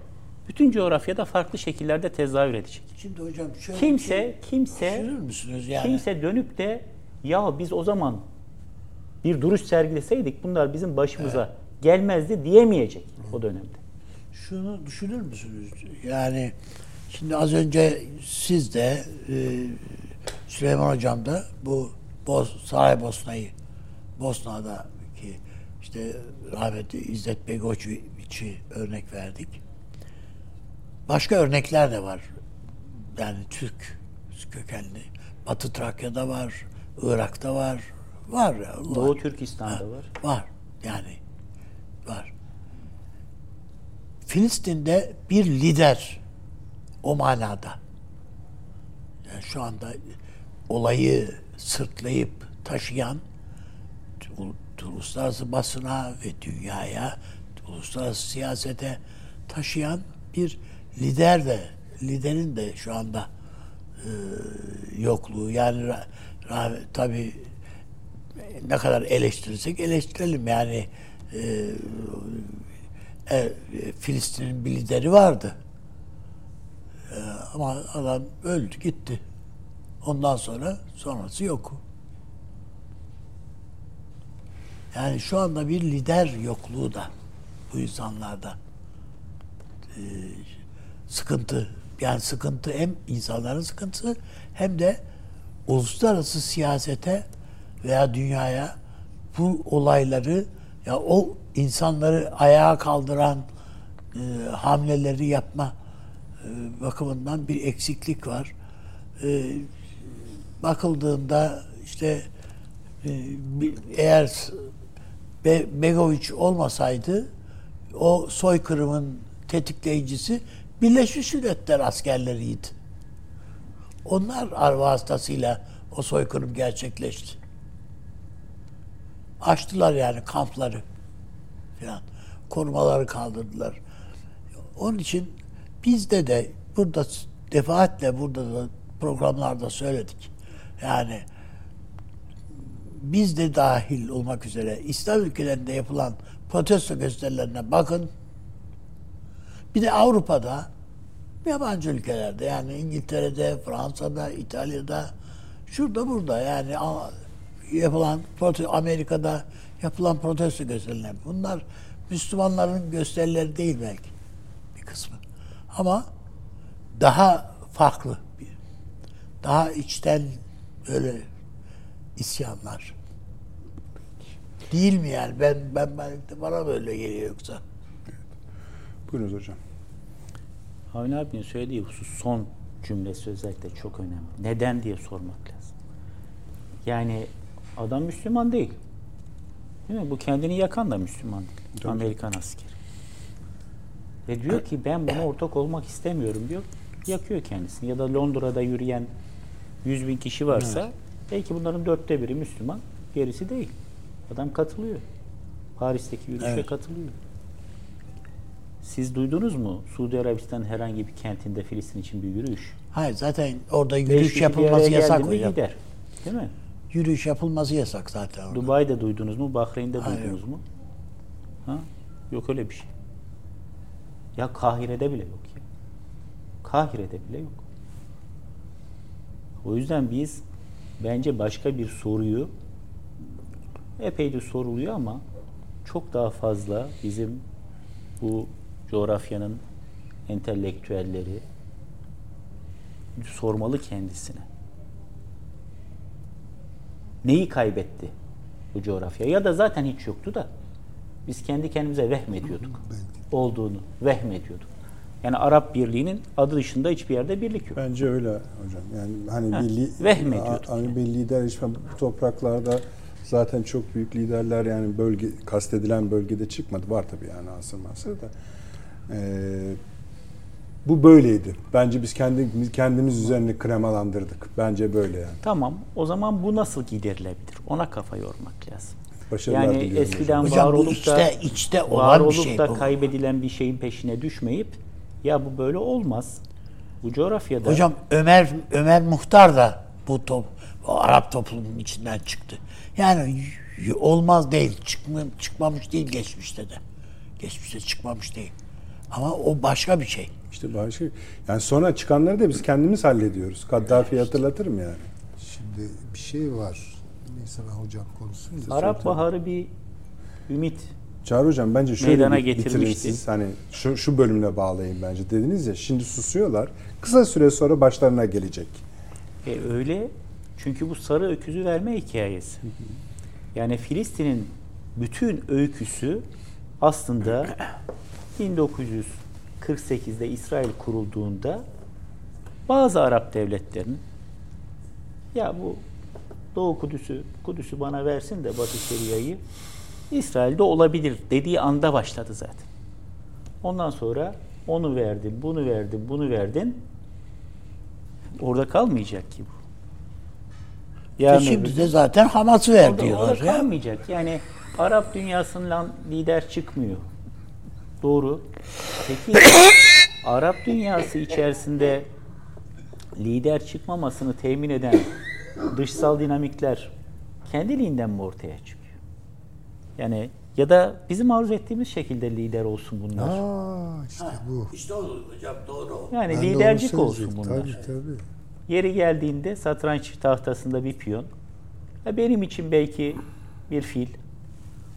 bütün coğrafyada farklı şekillerde tezahür edecek. Şimdi hocam şöyle Kimse kimse düşünür müsünüz yani? kimse dönüp de ya biz o zaman bir duruş sergileseydik bunlar bizim başımıza gelmezdi diyemeyecek o dönemde. Şunu düşünür müsünüz? Yani şimdi az önce siz de e, Süleyman Hocam da bu Boz, Saraybosna'yı Bosna'daki işte rahmetli İzzet Begoviç'i örnek verdik. Başka örnekler de var. Yani Türk kökenli. Batı Trakya'da var, Irak'ta var. Var ya. var. Doğu Türkistan'da var. Var. Yani var. Filistin'de bir lider o manada. Yani şu anda olayı sırtlayıp taşıyan uluslararası basına ve dünyaya, uluslararası siyasete taşıyan bir lider de, liderin de şu anda e, yokluğu. Yani tabii ne kadar eleştirirsek eleştirelim yani e, e, Filistin'in bir lideri vardı. E, ama adam öldü gitti. Ondan sonra sonrası yok. Yani şu anda bir lider yokluğu da bu insanlarda e, sıkıntı. Yani sıkıntı hem insanların sıkıntısı hem de uluslararası siyasete veya dünyaya bu olayları ya o insanları ayağa kaldıran e, hamleleri yapma e, bakımından bir eksiklik var. E, bakıldığında işte e, eğer Be Begoviç olmasaydı o soykırımın tetikleyicisi Birleşmiş Milletler askerleriydi. Onlar ar vasıtasıyla o soykırım gerçekleşti. Açtılar yani kampları falan. Korumaları kaldırdılar. Onun için bizde de burada defaatle burada da programlarda söyledik. Yani biz de dahil olmak üzere İslam ülkelerinde yapılan protesto gösterilerine bakın. Bir de Avrupa'da yabancı ülkelerde yani İngiltere'de, Fransa'da, İtalya'da şurada burada yani yapılan prote- Amerika'da yapılan protesto gösteriler. Bunlar Müslümanların gösterileri değil belki bir kısmı. Ama daha farklı bir daha içten öyle isyanlar. Değil mi yani? Ben ben de bana böyle geliyor yoksa. Buyurunuz hocam. Avni abinin söylediği husus son cümlesi özellikle çok önemli. Neden diye sormak lazım. Yani Adam Müslüman değil. Değil mi? Bu kendini yakan da Müslüman değil. Amerikan askeri. Ve diyor ki ben buna ortak olmak istemiyorum diyor. Yakıyor kendisini. Ya da Londra'da yürüyen 100 bin kişi varsa belki bunların dörtte biri Müslüman, gerisi değil. Adam katılıyor. Paris'teki yürüyüşe Evet. katılıyor. Siz duydunuz mu Suudi Arabistan herhangi bir kentinde Filistin için bir yürüyüş? Hayır zaten orada yürüyüş yapılması yasak hocam. gider. Değil mi? Yürüyüş yapılması yasak zaten orada. Dubai'de duydunuz mu? Bahreyn'de Hayır, duydunuz mu? Ha? Yok öyle bir şey. Ya Kahire'de bile yok ya. Kahire'de bile yok. O yüzden biz bence başka bir soruyu epey de soruluyor ama çok daha fazla bizim bu coğrafyanın entelektüelleri sormalı kendisine. Neyi kaybetti bu coğrafya? Ya da zaten hiç yoktu da biz kendi kendimize vehmediyorduk olduğunu vehmediyorduk. Yani Arap Birliği'nin adı dışında hiçbir yerde birlik yok. Bence öyle hocam. Yani hani Ha, bir li- hani bir lider işte bu topraklarda zaten çok büyük liderler yani bölge kastedilen bölgede çıkmadı. Var tabii yani asır masır da. Ee, bu böyleydi. Bence biz kendi kendimiz üzerine kremalandırdık. Bence böyle yani. Tamam. O zaman bu nasıl giderilebilir? Ona kafa yormak lazım. Başarılar Yani eskiden hocam. var olup da içte- içte var olan bir olup şey da bu. kaybedilen bir şeyin peşine düşmeyip ya bu böyle olmaz. Bu coğrafyada Hocam Ömer Ömer Muhtar da bu top, o Arap toplumunun içinden çıktı. Yani olmaz değil, çıkma, çıkmamış değil geçmişte de. Geçmişte çıkmamış değil. Ama o başka bir şey. İşte başka yani sonra çıkanları da biz kendimiz hallediyoruz. Kaddafi'yi hatırlatırım yani. Şimdi bir şey var. Neyse ben hocam konuşsun. da. Arap Baharı bir ümit. Çağrı Hocam bence şöyle Meydana bir bitirin getirmişti. siz. Hani şu, şu bölümle bağlayın bence. Dediniz ya şimdi susuyorlar. Kısa süre sonra başlarına gelecek. E öyle çünkü bu sarı öküzü verme hikayesi. Yani Filistin'in bütün öyküsü aslında 1948'de İsrail kurulduğunda bazı Arap devletlerinin ya bu Doğu Kudüs'ü Kudüs'ü bana versin de Batı Şeria'yı İsrail'de olabilir dediği anda başladı zaten. Ondan sonra onu verdin, bunu verdin, bunu verdin. Orada kalmayacak ki bu. Yarın şimdi de zaten Hamas'ı ver Orada, diyorlar. orada ya. kalmayacak. Yani Arap dünyasından lider çıkmıyor. Doğru. Peki Arap dünyası içerisinde lider çıkmamasını temin eden dışsal dinamikler kendiliğinden mi ortaya çıkıyor? Yani ya da bizim arzu ettiğimiz şekilde lider olsun bunlar. Aa işte bu. İşte o hocam doğru. Yani Ben lidercik olsun bunlar. Tabii tabii. Yeri geldiğinde satranç tahtasında bir piyon. Ya benim için belki bir fil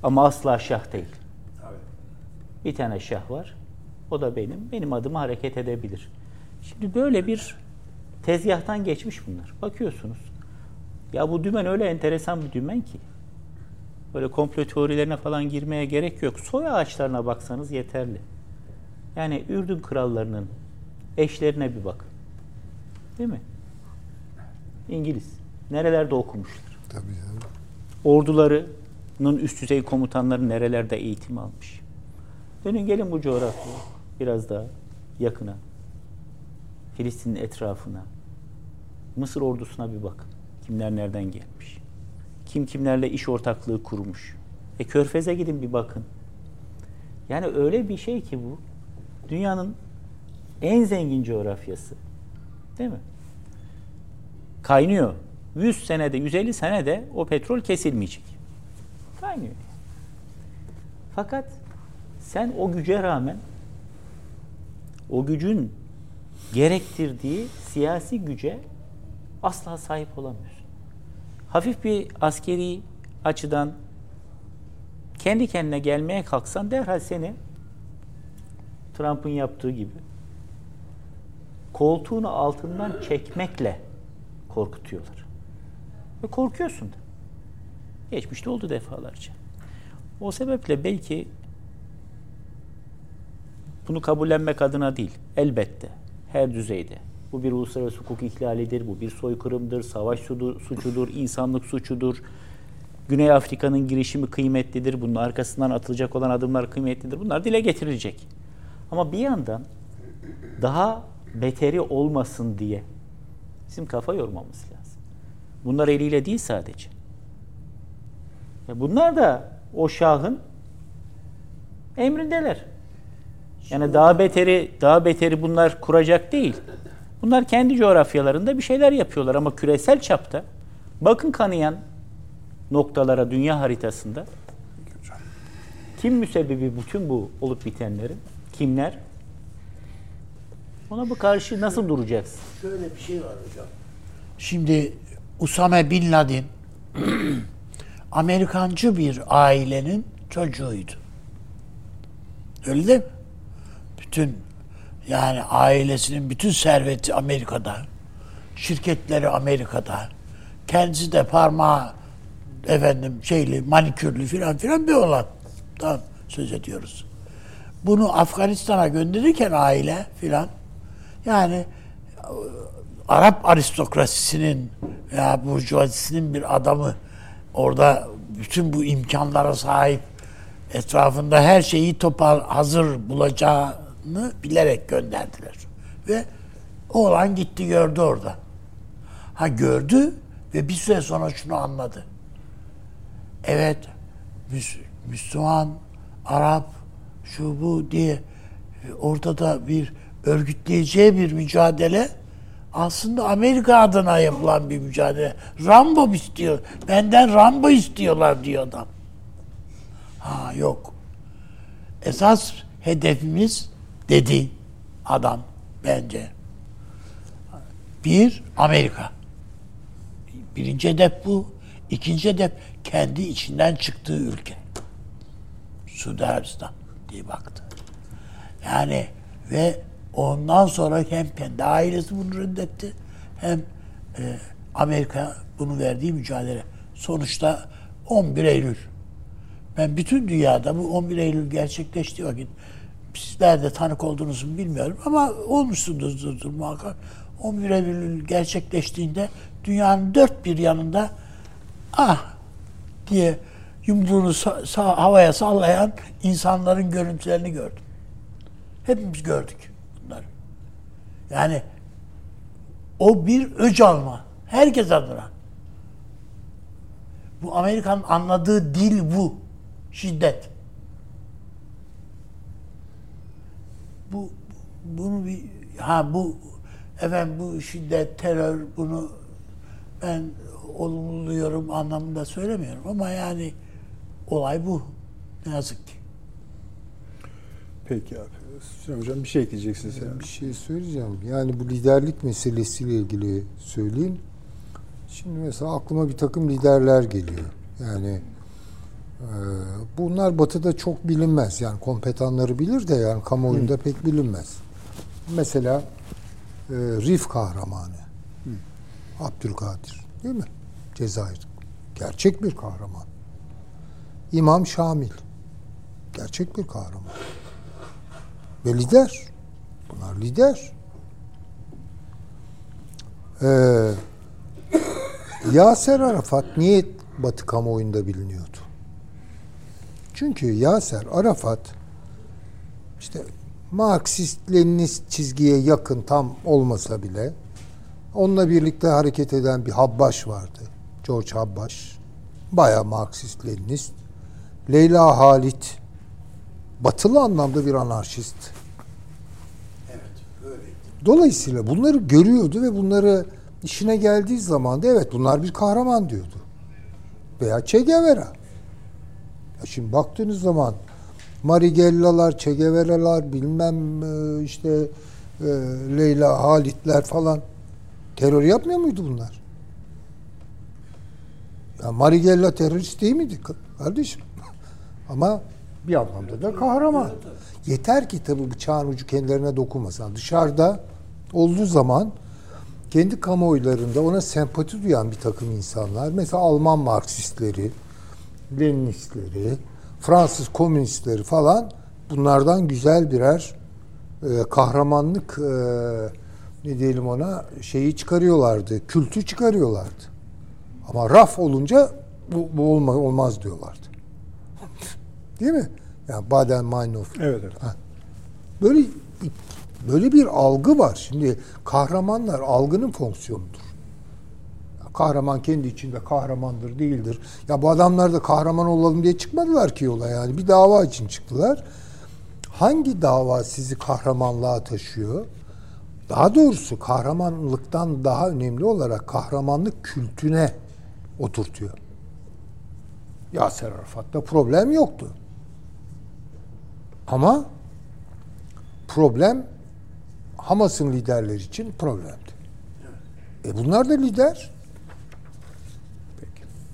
ama asla şah değil. Bir tane şah var. O da benim. Benim adıma hareket edebilir. Şimdi böyle bir tezgahtan geçmiş bunlar. Bakıyorsunuz. Ya bu dümen öyle enteresan bir dümen ki. Böyle komplo teorilerine falan girmeye gerek yok. Soy ağaçlarına baksanız yeterli. Yani Ürdün krallarının eşlerine bir bakın. Değil mi? İngiliz. Nerelerde okumuşlar? Tabii tabii. Ordularının üst düzey komutanları nerelerde eğitim almış? Dönün gelin bu coğrafyaya. Biraz daha yakına. Filistin'in etrafına. Mısır ordusuna bir bakın. Kimler nereden gelmiş? Kim kimlerle iş ortaklığı kurmuş? E Körfez'e gidin bir bakın. Yani öyle bir şey ki bu. Dünyanın en zengin coğrafyası. Değil mi? Kaynıyor. 100 senede, 150 senede o petrol kesilmeyecek. Kaynıyor. Fakat sen o güce rağmen o gücün gerektirdiği siyasi güce asla sahip olamıyorsun. Hafif bir askeri açıdan kendi kendine gelmeye kalksan derhal seni Trump'ın yaptığı gibi koltuğunu altından çekmekle korkutuyorlar. Ve korkuyorsun da. Geçmişte oldu defalarca. O sebeple belki bunu kabullenmek adına değil, elbette her düzeyde. Bu bir uluslararası hukuk ihlalidir, bu bir soykırımdır, savaş suçudur, insanlık suçudur. Güney Afrika'nın girişimi kıymetlidir. Bunun arkasından atılacak olan adımlar kıymetlidir. Bunlar dile getirilecek. Ama bir yandan daha beteri olmasın diye bizim kafa yormamız lazım. Bunlar eliyle değil sadece. Ya bunlar da o şahın emrindeler. Yani daha beteri daha beteri bunlar kuracak değil. Bunlar kendi coğrafyalarında bir şeyler yapıyorlar ama küresel çapta bakın kanayan noktalara dünya haritasında kim müsebbibi bütün bu olup bitenlerin? Kimler? Ona bu karşı nasıl duracağız? Şöyle bir şey var hocam. Şimdi Usame Bin Laden Amerikancı bir ailenin çocuğuydu. Öyle değil mi? Bütün yani ailesinin bütün serveti Amerika'da. Şirketleri Amerika'da. Kendisi de parmağı efendim şeyli manikürlü filan filan bir olan. Tamam söz ediyoruz. Bunu Afganistan'a gönderirken aile filan yani Arap aristokrasisinin veya burjuvazisinin bir adamı orada bütün bu imkanlara sahip etrafında her şeyi topal hazır bulacağını bilerek gönderdiler. Ve oğlan gitti gördü orada. Ha gördü ve bir süre sonra şunu anladı. Evet Müslüman, Arap, şu bu diye ortada bir örgütleyeceği bir mücadele aslında Amerika adına yapılan bir mücadele. Rambo istiyor. Benden Rambo istiyorlar diyor adam. Ha yok. Esas hedefimiz dedi adam bence. Bir, Amerika. Birinci hedef bu. İkinci hedef kendi içinden çıktığı ülke. Suudi Arabistan diye baktı. Yani ve ondan sonra hem kendi ailesi bunu reddetti hem e, Amerika bunu verdiği mücadele. Sonuçta 11 Eylül. Ben bütün dünyada bu 11 Eylül gerçekleştiği vakit sizler de tanık oldunuz mu bilmiyorum ama olmuşsunuzdur muhakkak. 11 Eylül gerçekleştiğinde dünyanın dört bir yanında ah diye yumruğunu havaya sallayan insanların görüntülerini gördüm. Hepimiz gördük bunları. Yani o bir öc alma. Herkes adına. Bu Amerika'nın anladığı dil bu. Şiddet. Bu bunu bir ha bu efendim bu şiddet, terör bunu ben olumluyorum anlamında söylemiyorum ama yani olay bu. Ne yazık ki. Peki abi. Süleyman Hocam bir şey ekleyeceksin sen. Bir şey söyleyeceğim. Yani bu liderlik meselesiyle ilgili söyleyeyim. Şimdi mesela aklıma bir takım liderler geliyor. Yani bunlar batıda çok bilinmez. Yani kompetanları bilir de yani kamuoyunda pek bilinmez. Mesela e, Rif kahramanı. Abdülkadir. Değil mi? Cezayir. Gerçek bir kahraman. İmam Şamil. Gerçek bir kahraman. Ve lider. Bunlar lider. Ee, Yaser Arafat niye Batı kamuoyunda biliniyordu? Çünkü Yaser Arafat işte Marksist Leninist çizgiye yakın tam olmasa bile onunla birlikte hareket eden bir Habbaş vardı. George Habbaş. Baya Marksist Leninist. Leyla Halit batılı anlamda bir anarşist. Evet, öyle. Dolayısıyla bunları görüyordu ve bunları işine geldiği zaman da evet bunlar bir kahraman diyordu. Veya Che Guevara. Şimdi baktığınız zaman Marigellalar, Che Guevara'lar bilmem e, işte e, Leyla Halitler falan terör yapmıyor muydu bunlar? Ya Marigella terörist değil miydi kardeşim? Ama bir anlamda da kahraman. Yeter ki tabii bıçağın ucu kendilerine dokunmasın. Dışarıda olduğu zaman kendi kamuoylarında ona sempati duyan bir takım insanlar, mesela Alman Marksistleri, Leninistleri, Fransız komünistleri falan bunlardan güzel birer e, kahramanlık e, ne diyelim ona şeyi çıkarıyorlardı, kültü çıkarıyorlardı. Ama raf olunca bu, bu olma, olmaz diyorlardı. Değil mi? Yani Baden-Meinhof. Evet, evet. Ha. Böyle böyle bir algı var. Şimdi kahramanlar algının fonksiyonudur. Kahraman kendi içinde kahramandır, değildir. Ya bu adamlar da kahraman olalım diye çıkmadılar ki yola yani. Bir dava için çıktılar. Hangi dava sizi kahramanlığa taşıyor? Daha doğrusu kahramanlıktan daha önemli olarak kahramanlık kültüne oturtuyor. Yaser Arafat'ta problem yoktu. Ama problem Hamas'ın liderleri için problemdi. E bunlar da lider.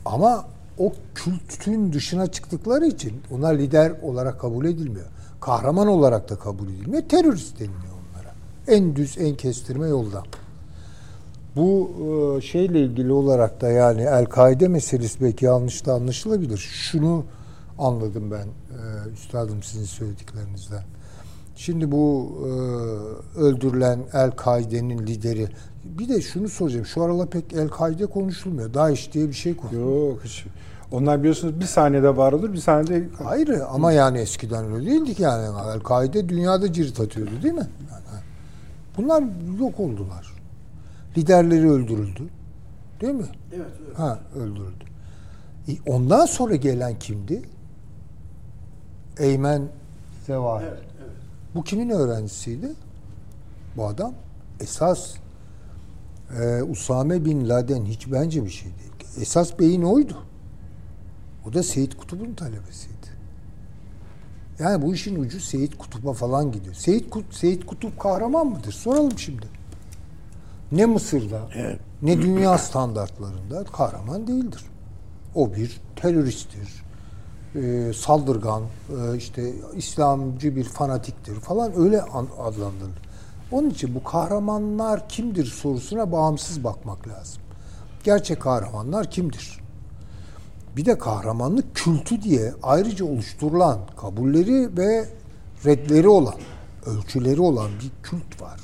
Ama o kültün dışına çıktıkları için onlar lider olarak kabul edilmiyor. Kahraman olarak da kabul edilmiyor. Terörist deniliyor onlara. En düz, en kestirme yoldan. Bu e, şeyle ilgili olarak da yani El-Kaide meselesi belki yanlış da anlaşılabilir. Şunu anladım ben e, üstadım sizin söylediklerinizden. Şimdi bu e, öldürülen El-Kaide'nin lideri bir de şunu soracağım. Şu aralar pek El-Kaide konuşulmuyor. DAEŞ diye bir şey konuşuluyor. Yok hiç. Onlar biliyorsunuz bir saniyede var olur, bir saniyede Hayır ama yani eskiden öyle değildi ki yani. El-Kaide dünyada cirit atıyordu değil mi? Yani bunlar yok oldular. Liderleri öldürüldü. Değil mi? Evet, evet. Ha öldürüldü. E, Ondan sonra gelen kimdi? Eymen Zevahi. Evet, evet. Bu kimin öğrencisiydi? Bu adam. Esas e, Usame Bin Laden hiç bence bir şey değil. Esas beyin oydu. O da Seyit Kutup'un talebesiydi. Yani bu işin ucu Seyit Kutup'a falan gidiyor. Seyit, Kut, Seyit Kutup kahraman mıdır? Soralım şimdi. Ne Mısır'da ne dünya standartlarında kahraman değildir. O bir teröristtir. Ee, saldırgan, e, işte İslamcı bir fanatiktir falan öyle an- adlandırılır. Onun için bu kahramanlar kimdir sorusuna bağımsız bakmak lazım. Gerçek kahramanlar kimdir? Bir de kahramanlık kültü diye ayrıca oluşturulan kabulleri ve redleri olan, ölçüleri olan bir kült var.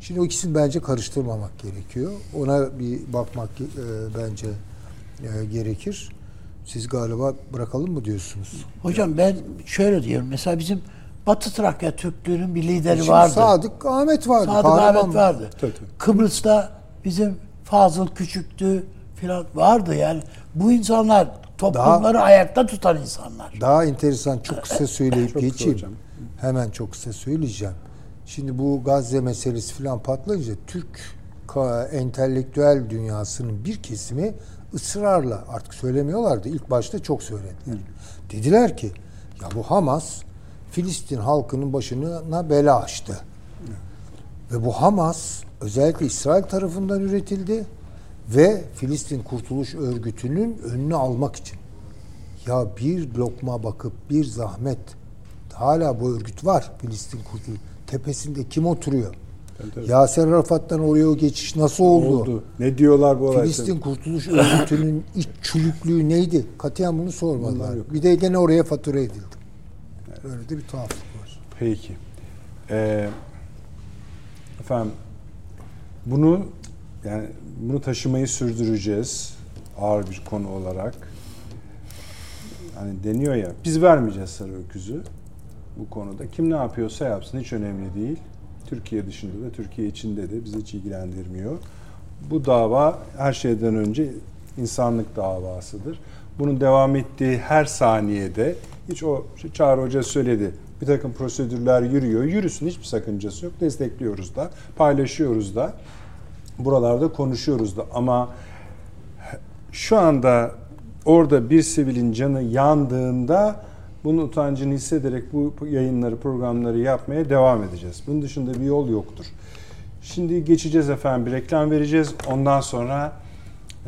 Şimdi o ikisini bence karıştırmamak gerekiyor. Ona bir bakmak e, bence e, gerekir. Siz galiba bırakalım mı diyorsunuz? Hocam ben şöyle diyorum. Mesela bizim Batı Trakya Türklüğünün bir lideri Şimdi vardı. Sadık Ahmet vardı. Sadık kahraman Ahmet vardı. Tabii, tabii. Kıbrıs'ta bizim Fazıl Küçüktü filan vardı yani. Bu insanlar toplumları ayakta tutan insanlar. Daha enteresan çok kısa söyleyip Çok kısa geçeyim. hocam. Hemen çok kısa söyleyeceğim. Şimdi bu Gazze meselesi falan patlayınca Türk entelektüel dünyasının bir kesimi ısrarla artık söylemiyorlardı. İlk başta çok söylediler. Dediler ki ya bu Hamas Filistin halkının başına bela açtı. Ve bu Hamas özellikle İsrail tarafından üretildi ve Filistin Kurtuluş Örgütü'nün önünü almak için. Ya bir lokma bakıp bir zahmet hala bu örgüt var Filistin Kurtuluş. Tepesinde kim oturuyor? Tabii, tabii. Yaser Arafat'tan oraya o geçiş nasıl oldu? oldu. Ne diyorlar bu olay? Filistin Kurtuluş Örgütü'nün iç çürüklüğü neydi? Katiyen bunu sormadılar. Bir de gene oraya fatura edildi. Öyle de bir tuhaflık var. Peki. Ee, efendim bunu yani bunu taşımayı sürdüreceğiz ağır bir konu olarak. Hani deniyor ya biz vermeyeceğiz sarı öküzü bu konuda. Kim ne yapıyorsa yapsın hiç önemli değil. Türkiye dışında da Türkiye içinde de bizi hiç ilgilendirmiyor. Bu dava her şeyden önce insanlık davasıdır. Bunun devam ettiği her saniyede hiç o işte Çağrı Hoca söyledi. Bir takım prosedürler yürüyor. Yürüsün hiçbir sakıncası yok. Destekliyoruz da, paylaşıyoruz da. Buralarda konuşuyoruz da ama şu anda orada bir sivilin canı yandığında bunun utancını hissederek bu yayınları, programları yapmaya devam edeceğiz. Bunun dışında bir yol yoktur. Şimdi geçeceğiz efendim bir reklam vereceğiz. Ondan sonra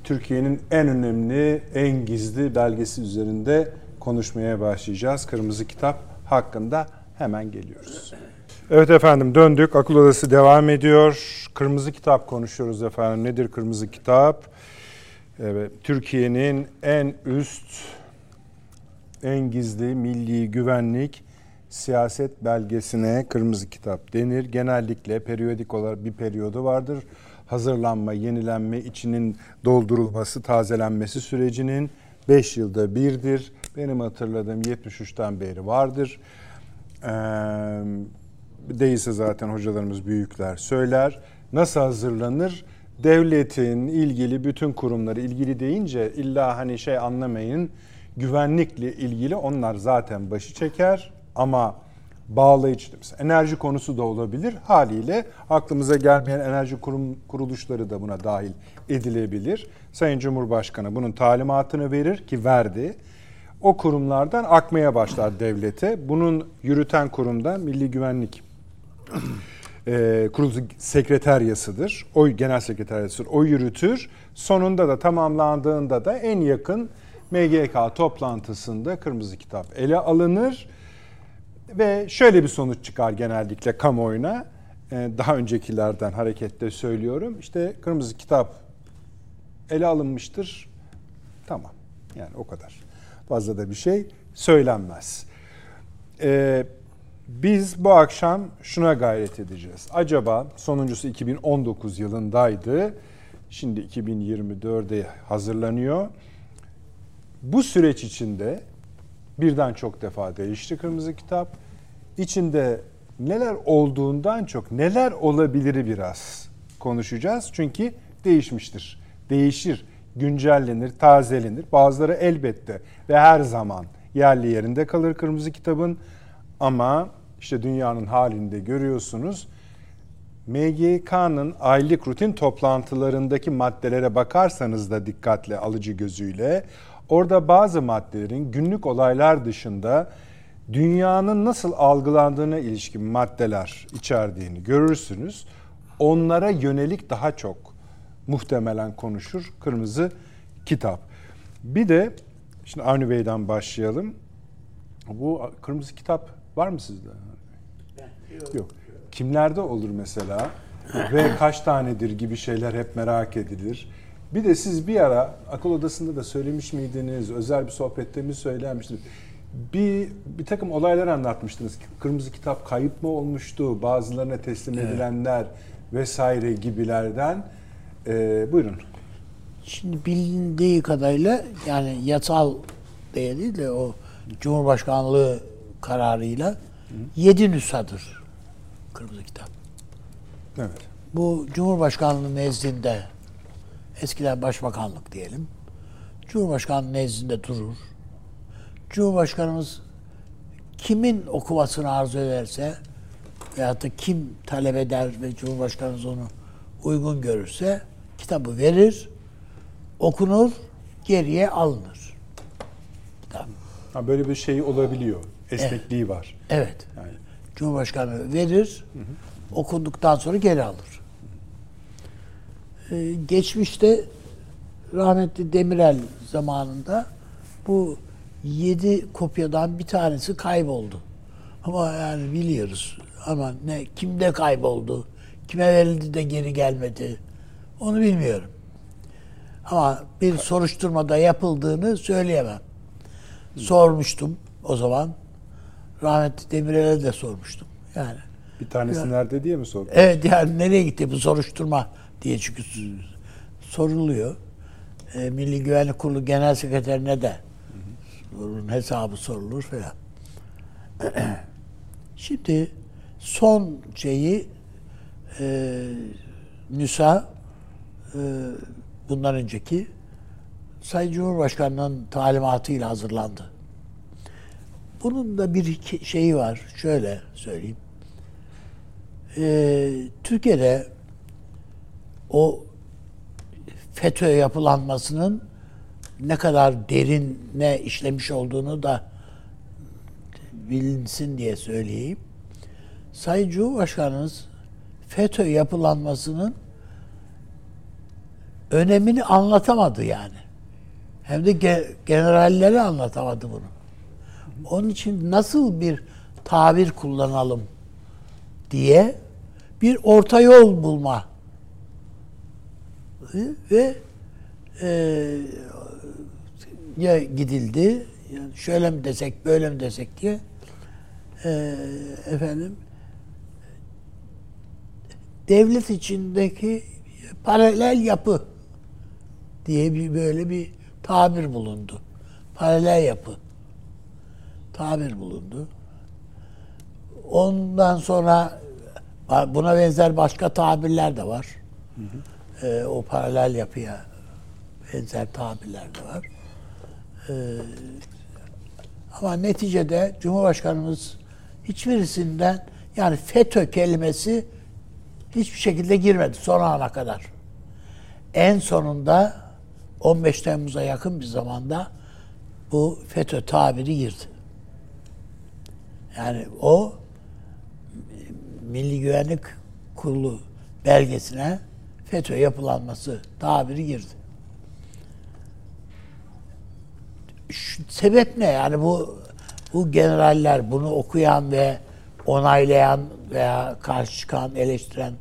Türkiye'nin en önemli, en gizli belgesi üzerinde konuşmaya başlayacağız. Kırmızı Kitap hakkında hemen geliyoruz. Evet efendim döndük. Akıl Odası devam ediyor. Kırmızı Kitap konuşuyoruz efendim. Nedir Kırmızı Kitap? Evet, Türkiye'nin en üst, en gizli milli güvenlik siyaset belgesine Kırmızı Kitap denir. Genellikle periyodik olarak bir periyodu vardır. hazırlanma, yenilenme, içinin doldurulması, tazelenmesi sürecinin 5 yılda birdir. Benim hatırladığım 73'ten beri vardır. Ee, değilse zaten hocalarımız büyükler söyler. Nasıl hazırlanır? Devletin ilgili bütün kurumları ilgili deyince illa hani şey anlamayın güvenlikle ilgili onlar zaten başı çeker ama bağlayıcı enerji konusu da olabilir haliyle aklımıza gelmeyen enerji kurum kuruluşları da buna dahil edilebilir. Sayın Cumhurbaşkanı bunun talimatını verir ki verdi. O kurumlardan akmaya başlar devlete. Bunun yürüten kurumda Milli Güvenlik e, kurulu sekreteryasıdır. O genel sekreteryasıdır. O yürütür. Sonunda da tamamlandığında da en yakın MGK toplantısında Kırmızı Kitap ele alınır ve şöyle bir sonuç çıkar genellikle kamuoyuna. E, daha öncekilerden hareketle söylüyorum. İşte Kırmızı Kitap ele alınmıştır. Tamam. Yani o kadar. Fazla da bir şey söylenmez. Ee, biz bu akşam şuna gayret edeceğiz. Acaba sonuncusu 2019 yılındaydı. Şimdi 2024'e hazırlanıyor. Bu süreç içinde birden çok defa değişti Kırmızı Kitap. İçinde neler olduğundan çok neler olabilir biraz konuşacağız. Çünkü değişmiştir. Değişir, güncellenir, tazelenir. Bazıları elbette ve her zaman yerli yerinde kalır Kırmızı Kitabın. Ama işte dünyanın halinde görüyorsunuz. MGK'nın aylık rutin toplantılarındaki maddelere bakarsanız da dikkatle alıcı gözüyle orada bazı maddelerin günlük olaylar dışında dünyanın nasıl algılandığına ilişkin maddeler içerdiğini görürsünüz. Onlara yönelik daha çok muhtemelen konuşur Kırmızı Kitap. Bir de şimdi Avni Bey'den başlayalım. Bu Kırmızı Kitap var mı sizde? Yok. Yok. Kimlerde olur mesela ve kaç tanedir gibi şeyler hep merak edilir. Bir de siz bir ara akıl odasında da söylemiş miydiniz? Özel bir sohbette mi söylemiştiniz? Bir, bir takım olaylar anlatmıştınız. Kırmızı kitap kayıp mı olmuştu? Bazılarına teslim edilenler vesaire gibilerden. Ee, buyurun. Şimdi bilindiği kadarıyla yani yasal değil de o Cumhurbaşkanlığı kararıyla Hı. yedi nüshadır Kırmızı Kitap. Evet. Bu Cumhurbaşkanlığı nezdinde eskiden başbakanlık diyelim. Cumhurbaşkanlığı nezdinde durur. Cumhurbaşkanımız kimin okumasını arzu ederse veyahut da kim talep eder ve Cumhurbaşkanımız onu uygun görürse kitabı verir, okunur, geriye alınır. Tamam. Ha, böyle bir şey olabiliyor. Esnekliği evet. var. Evet. Yani. Cumhurbaşkanı verir, hı hı. okunduktan sonra geri alır. Ee, geçmişte rahmetli Demirel zamanında bu yedi kopyadan bir tanesi kayboldu. Ama yani biliyoruz. Ama ne kimde kayboldu, kime verildi de geri gelmedi onu bilmiyorum. Ama bir soruşturmada yapıldığını söyleyemem. Sormuştum o zaman. Rahmetli Demirel'e de sormuştum. Yani bir tanesi nerede diye mi sordun? Evet yani nereye gitti bu soruşturma diye çünkü soruluyor. E, Milli Güvenlik Kurulu Genel Sekreterine de bunun hesabı sorulur falan. Şimdi son şeyi e, NÜSA bundan önceki Sayın Cumhurbaşkanı'nın talimatıyla hazırlandı. Bunun da bir şeyi var. Şöyle söyleyeyim. Ee, Türkiye'de o FETÖ yapılanmasının ne kadar derine işlemiş olduğunu da bilinsin diye söyleyeyim. Sayın Cumhurbaşkanımız FETÖ yapılanmasının önemini anlatamadı yani. Hem de generalleri anlatamadı bunu. Onun için nasıl bir tabir kullanalım diye bir orta yol bulma ve e, ya gidildi şöyle mi desek böyle mi desek diye e, efendim devlet içindeki paralel yapı diye bir böyle bir tabir bulundu. Paralel yapı tabir bulundu. Ondan sonra buna benzer başka tabirler de var. Hı hı. Ee, o paralel yapıya benzer tabirler de var. Ee, ama neticede Cumhurbaşkanımız hiçbirisinden yani FETÖ kelimesi hiçbir şekilde girmedi son ana kadar. En sonunda 15 Temmuz'a yakın bir zamanda bu FETÖ tabiri girdi. Yani o Milli Güvenlik Kurulu belgesine FETÖ yapılanması tabiri girdi. Şu, sebep ne? Yani bu bu generaller bunu okuyan ve onaylayan veya karşı çıkan, eleştiren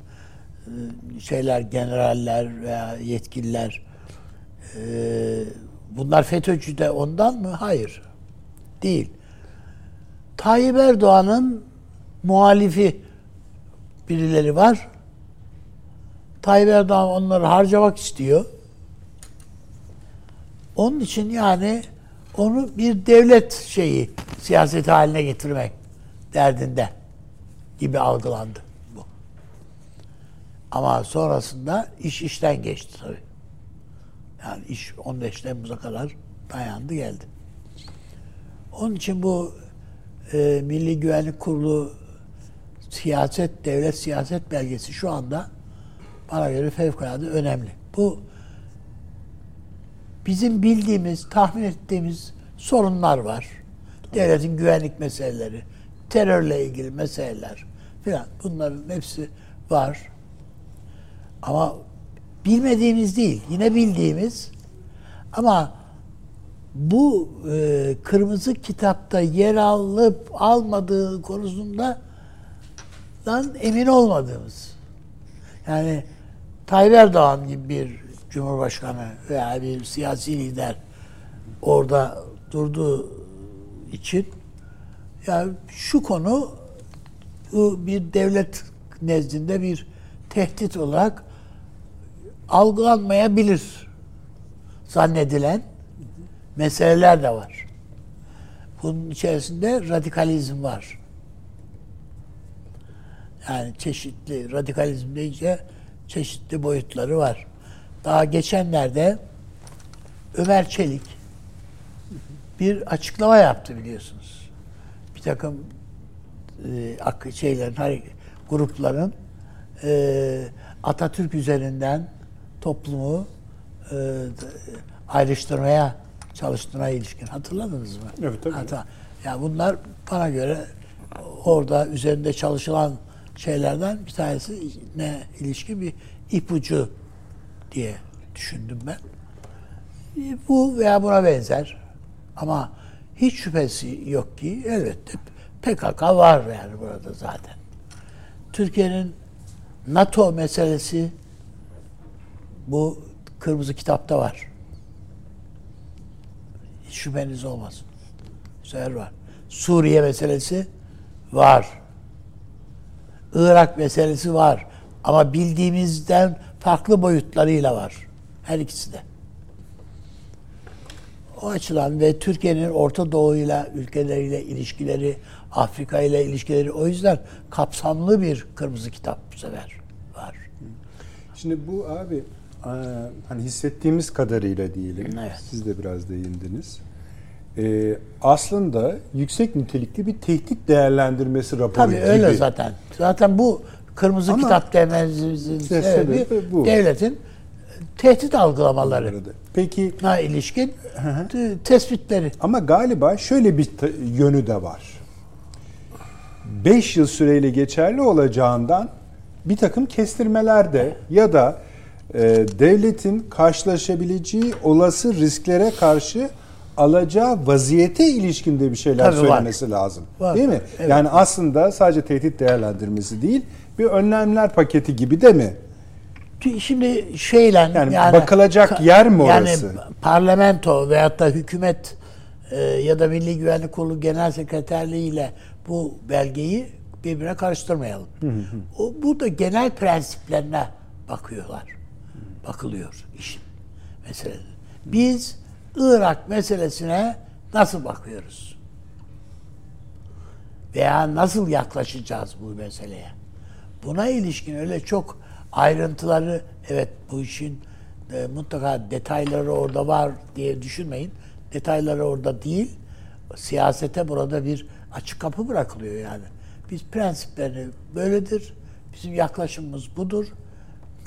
e, şeyler, generaller veya yetkililer bunlar FETÖ'cü de ondan mı? Hayır. Değil. Tayyip Erdoğan'ın muhalifi birileri var. Tayyip Erdoğan onları harcamak istiyor. Onun için yani onu bir devlet şeyi siyaset haline getirmek derdinde gibi algılandı bu. Ama sonrasında iş işten geçti tabii. Yani iş 15 Temmuz'a kadar dayandı geldi. Onun için bu e, Milli Güvenlik Kurulu siyaset, devlet siyaset belgesi şu anda bana göre fevkalade önemli. Bu bizim bildiğimiz, tahmin ettiğimiz sorunlar var. Devletin güvenlik meseleleri, terörle ilgili meseleler filan bunların hepsi var. Ama bilmediğimiz değil, yine bildiğimiz ama bu e, kırmızı kitapta yer alıp almadığı konusunda dan emin olmadığımız. Yani Tayyip Erdoğan gibi bir cumhurbaşkanı veya bir siyasi lider orada durduğu için yani şu konu bir devlet nezdinde bir tehdit olarak algılanmayabilir zannedilen meseleler de var. Bunun içerisinde radikalizm var. Yani çeşitli radikalizm deyince çeşitli boyutları var. Daha geçenlerde Ömer Çelik bir açıklama yaptı biliyorsunuz. Bir takım e, şeylerin, grupların e, Atatürk üzerinden toplumu e, ayrıştırmaya çalıştığına ilişkin hatırladınız mı? Evet tabii. Hatta, ya bunlar bana göre orada üzerinde çalışılan şeylerden bir tanesi ne ilişkin bir ipucu diye düşündüm ben. Bu veya buna benzer ama hiç şüphesi yok ki elbette PKK var yani burada zaten. Türkiye'nin NATO meselesi bu kırmızı kitapta var. Hiç şüpheniz olmasın. Seher var. Suriye meselesi var. Irak meselesi var. Ama bildiğimizden farklı boyutlarıyla var. Her ikisi de. O açıdan ve Türkiye'nin Orta Doğu'yla, ülkeleriyle ilişkileri, Afrika ile ilişkileri o yüzden kapsamlı bir kırmızı kitap bu sefer var. Şimdi bu abi hani hissettiğimiz kadarıyla diyelim. Evet. Siz de biraz değindiniz. Ee, aslında yüksek nitelikli bir tehdit değerlendirmesi raporu Tabii gibi. öyle zaten. Zaten bu kırmızı Ama kitap dememizin sebebi bu. devletin tehdit algılamaları. Peki na ilişkin tespitleri. Ama galiba şöyle bir yönü de var. 5 yıl süreyle geçerli olacağından bir takım kestirmeler de ya da devletin karşılaşabileceği olası risklere karşı alacağı vaziyete ilişkinde bir şeyler Tabii söylemesi var. lazım. Var. Değil mi? Evet. Yani aslında sadece tehdit değerlendirmesi değil, bir önlemler paketi gibi de mi? Şimdi şeyle yani, yani bakılacak yer mi orası? Yani parlamento veyahut da hükümet e, ya da Milli Güvenlik Kurulu Genel Sekreterliği ile bu belgeyi birbirine karıştırmayalım. Hı hı. O burada genel prensiplerine bakıyorlar. Bakılıyor işin mesele. Biz Irak meselesine nasıl bakıyoruz? Veya nasıl yaklaşacağız bu meseleye? Buna ilişkin öyle çok ayrıntıları evet bu işin e, mutlaka detayları orada var diye düşünmeyin. Detayları orada değil. Siyasete burada bir açık kapı bırakılıyor yani. Biz prensiplerini böyledir. Bizim yaklaşımımız budur.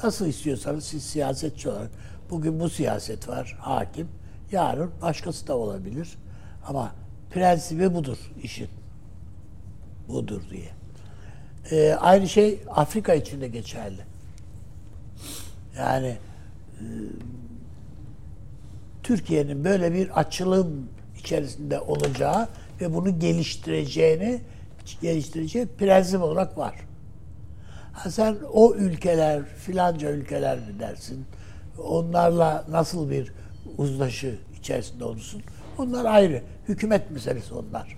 Nasıl istiyorsanız siz siyasetçi olarak bugün bu siyaset var hakim. Yarın başkası da olabilir. Ama prensibi budur işin. Budur diye. Ee, aynı şey Afrika için de geçerli. Yani e, Türkiye'nin böyle bir açılım içerisinde olacağı ve bunu geliştireceğini geliştireceği prensip olarak var. Ha sen o ülkeler, filanca ülkeler mi dersin? Onlarla nasıl bir uzlaşı içerisinde olursun? Onlar ayrı. Hükümet meselesi onlar.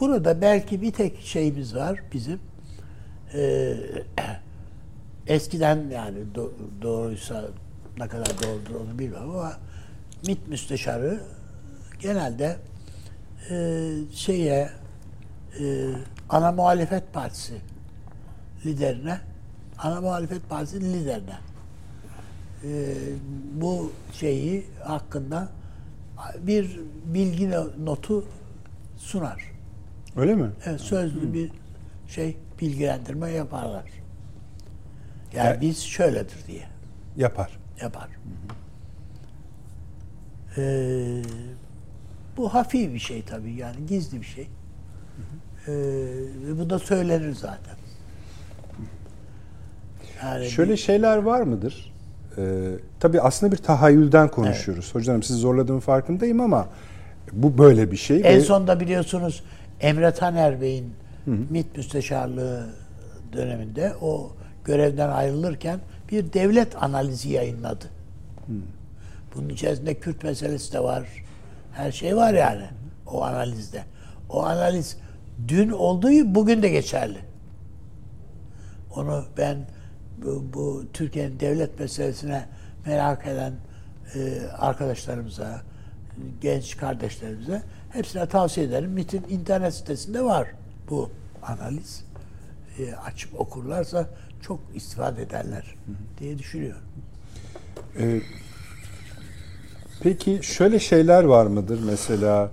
Burada belki bir tek şeyimiz var bizim. Ee, eskiden yani do- doğruysa ne kadar doğrudur onu bilmem ama MİT müsteşarı genelde e, şeye e, ana muhalefet partisi liderine ana muhalefet partisi liderine e, bu şeyi hakkında bir bilgi notu sunar. Öyle mi? Evet, sözlü bir şey bilgilendirme yaparlar. Yani Ya- biz şöyledir diye Yapar. yapar. Ee, bu hafif bir şey tabii yani gizli bir şey. Ee, ve bu da söylenir zaten. Yani Şöyle bir- şeyler var mıdır? Ee, tabii aslında bir tahayyülden konuşuyoruz. Hocam sizi zorladığım farkındayım ama bu böyle bir şey. en ve- sonda biliyorsunuz Emre Taner Bey'in MİT müsteşarlığı döneminde o görevden ayrılırken bir devlet analizi yayınladı. Bunun içerisinde Kürt meselesi de var. Her şey var yani o analizde. O analiz dün olduğu bugün de geçerli. Onu ben bu, bu Türkiye'nin devlet meselesine merak eden e, arkadaşlarımıza, genç kardeşlerimize hepsine tavsiye ederim. MİT'in internet sitesinde var bu analiz. E, açıp okurlarsa çok istifade ederler diye düşünüyorum. Ee, peki şöyle şeyler var mıdır mesela?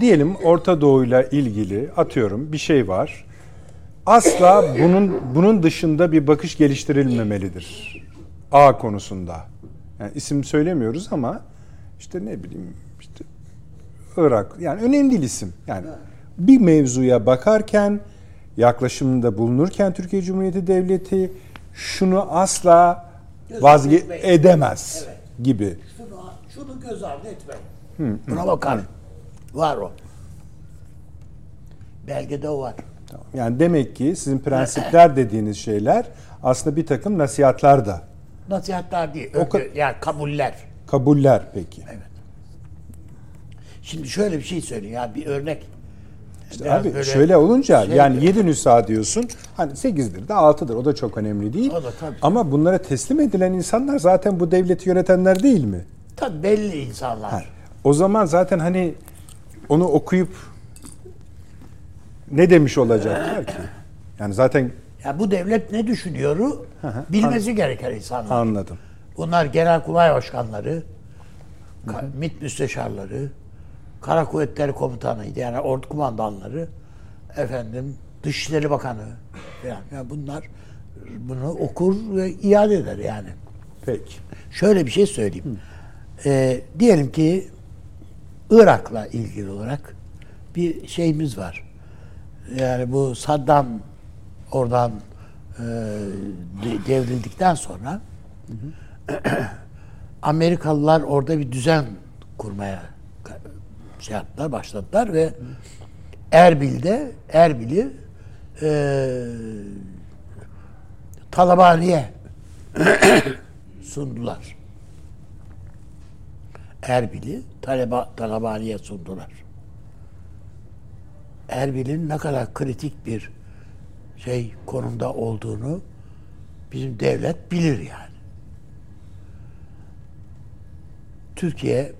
Diyelim Orta Doğu'yla ilgili atıyorum bir şey var. Asla bunun bunun dışında bir bakış geliştirilmemelidir. A konusunda. Yani isim söylemiyoruz ama işte ne bileyim işte Irak yani önemli değil isim. Yani bir mevzuya bakarken yaklaşımında bulunurken Türkiye Cumhuriyeti Devleti şunu asla vazge edemez Evet. gibi. Şunu, şunu göz ardı etmeyin. Buna bakar. Var o. Belgede o var. Tamam. Yani demek ki sizin prensipler dediğiniz şeyler aslında bir takım nasihatler da. Nasihatler değil. O ka- yani kabuller. Kabuller peki. Evet. Şimdi şöyle bir şey söyleyeyim ya bir örnek. İşte Biraz abi şöyle olunca şey- yani 7 nüsa diyorsun. Hani 8'dir de 6'dır. O da çok önemli değil. O da tabii. Ama bunlara teslim edilen insanlar zaten bu devleti yönetenler değil mi? Tabii belli insanlar. Ha, O zaman zaten hani onu okuyup ne demiş olacaklar ki? Yani zaten Ya bu devlet ne düşünüyoru bilmesi gereken insanlar. anladım. Bunlar genelkurmay başkanları, ka- MİT müsteşarları, Kara Kuvvetleri Komutanıydı yani ordu kumandanları, efendim Dışişleri Bakanı falan. Yani bunlar bunu okur ve iade eder yani. Peki. Şöyle bir şey söyleyeyim. Ee, diyelim ki Irak'la ilgili olarak bir şeyimiz var. Yani bu Saddam oradan e, de- devrildikten sonra Amerikalılar orada bir düzen kurmaya şey yaptılar, başladılar ve Erbil'de Erbil'i e, Talabani'ye sundular. Erbil'i Taleba, Talabani'ye sundular. Erbil'in ne kadar kritik bir şey konumda olduğunu bizim devlet bilir yani. Türkiye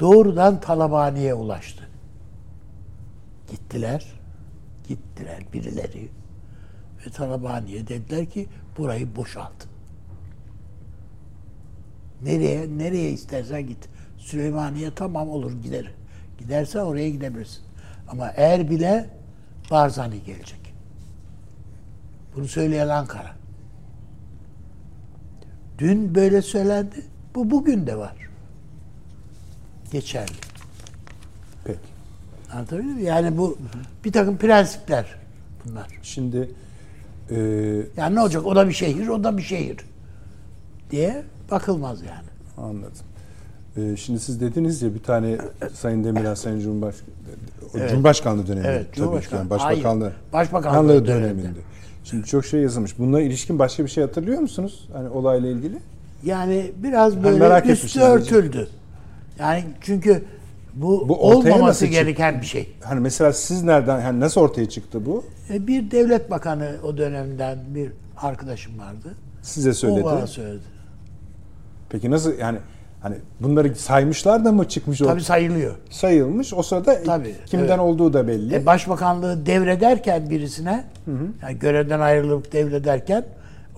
doğrudan Talabani'ye ulaştı. Gittiler. Gittiler birileri. Ve Talabani'ye dediler ki burayı boşalt. Nereye? Nereye istersen git. Süleymaniye tamam olur gider. Gidersen oraya gidebilirsin. Ama Erbil'e Barzani gelecek. Bunu söyleyen Ankara. Dün böyle söylendi. Bu bugün de var. Geçerli. Peki. Anlatabildim mi? Yani bu bir takım prensipler bunlar. Şimdi e, Yani ne olacak? O da bir şehir, o da bir şehir diye bakılmaz yani. Anladım. Ee, şimdi siz dediniz ya bir tane Sayın Demirel, Sayın Cumhurbaşkanı, Cumhurbaşkanlığı döneminde Evet, Cumhurbaşkanı- yani Başbakanlığı, Hayır, Başbakanlığı Bakanlığı döneminde. döneminde. Şimdi çok şey yazılmış. Bununla ilişkin başka bir şey hatırlıyor musunuz? Hani olayla ilgili? Yani biraz böyle merak üstü örtüldü. Yani çünkü bu, Bu olmaması çıktı? gereken bir şey. Hani mesela siz nereden, hani nasıl ortaya çıktı bu? E, Bir devlet bakanı o dönemden bir arkadaşım vardı. Size O söyledi. bana söyledi. Peki nasıl yani hani bunları saymışlar da mı çıkmış o? Tabii sayılıyor. Sayılmış. O sırada Tabii, kimden evet. olduğu da belli. E, başbakanlığı devrederken birisine, yani görevden ayrılıp devrederken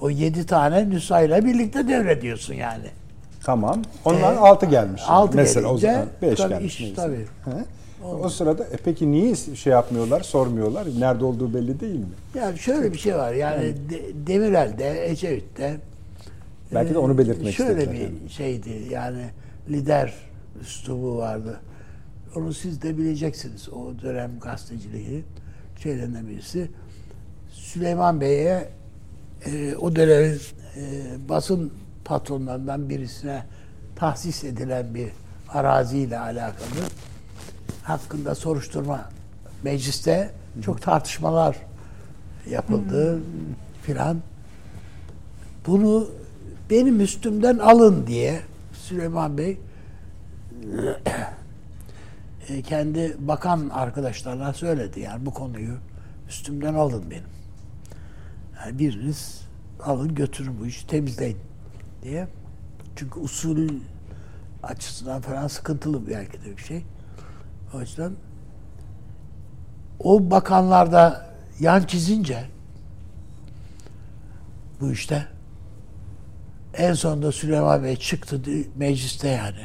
o yedi tane nüshayla birlikte devrediyorsun yani. Tamam. Onlar E, altı gelmiş. altı Mesela o gelince, zaman beş tabii gelmiş. iş- tabii. He? O sırada e peki niye şey yapmıyorlar, sormuyorlar? Nerede olduğu belli değil mi? Yani şöyle bir şey var yani De- Demirel'de, Ecevit'te Belki de onu belirtmek şöyle istediler bir yani. şeydi yani lider üslubu vardı. Onu siz de bileceksiniz. O dönem gazeteciliği şeylerinden birisi. Süleyman Bey'e e, o dönemin e, basın patronlarından birisine tahsis edilen bir araziyle alakalı hakkında soruşturma mecliste çok tartışmalar yapıldı filan. Bunu benim üstümden alın diye Süleyman Bey e, kendi bakan arkadaşlarına söyledi. Yani bu konuyu üstümden alın benim. Yani biriniz alın götürün bu işi temizleyin diye. Çünkü usul açısından falan sıkıntılı belki de bir şey. O yüzden o bakanlarda yan çizince bu işte en sonunda Süleyman Bey çıktı mecliste yani.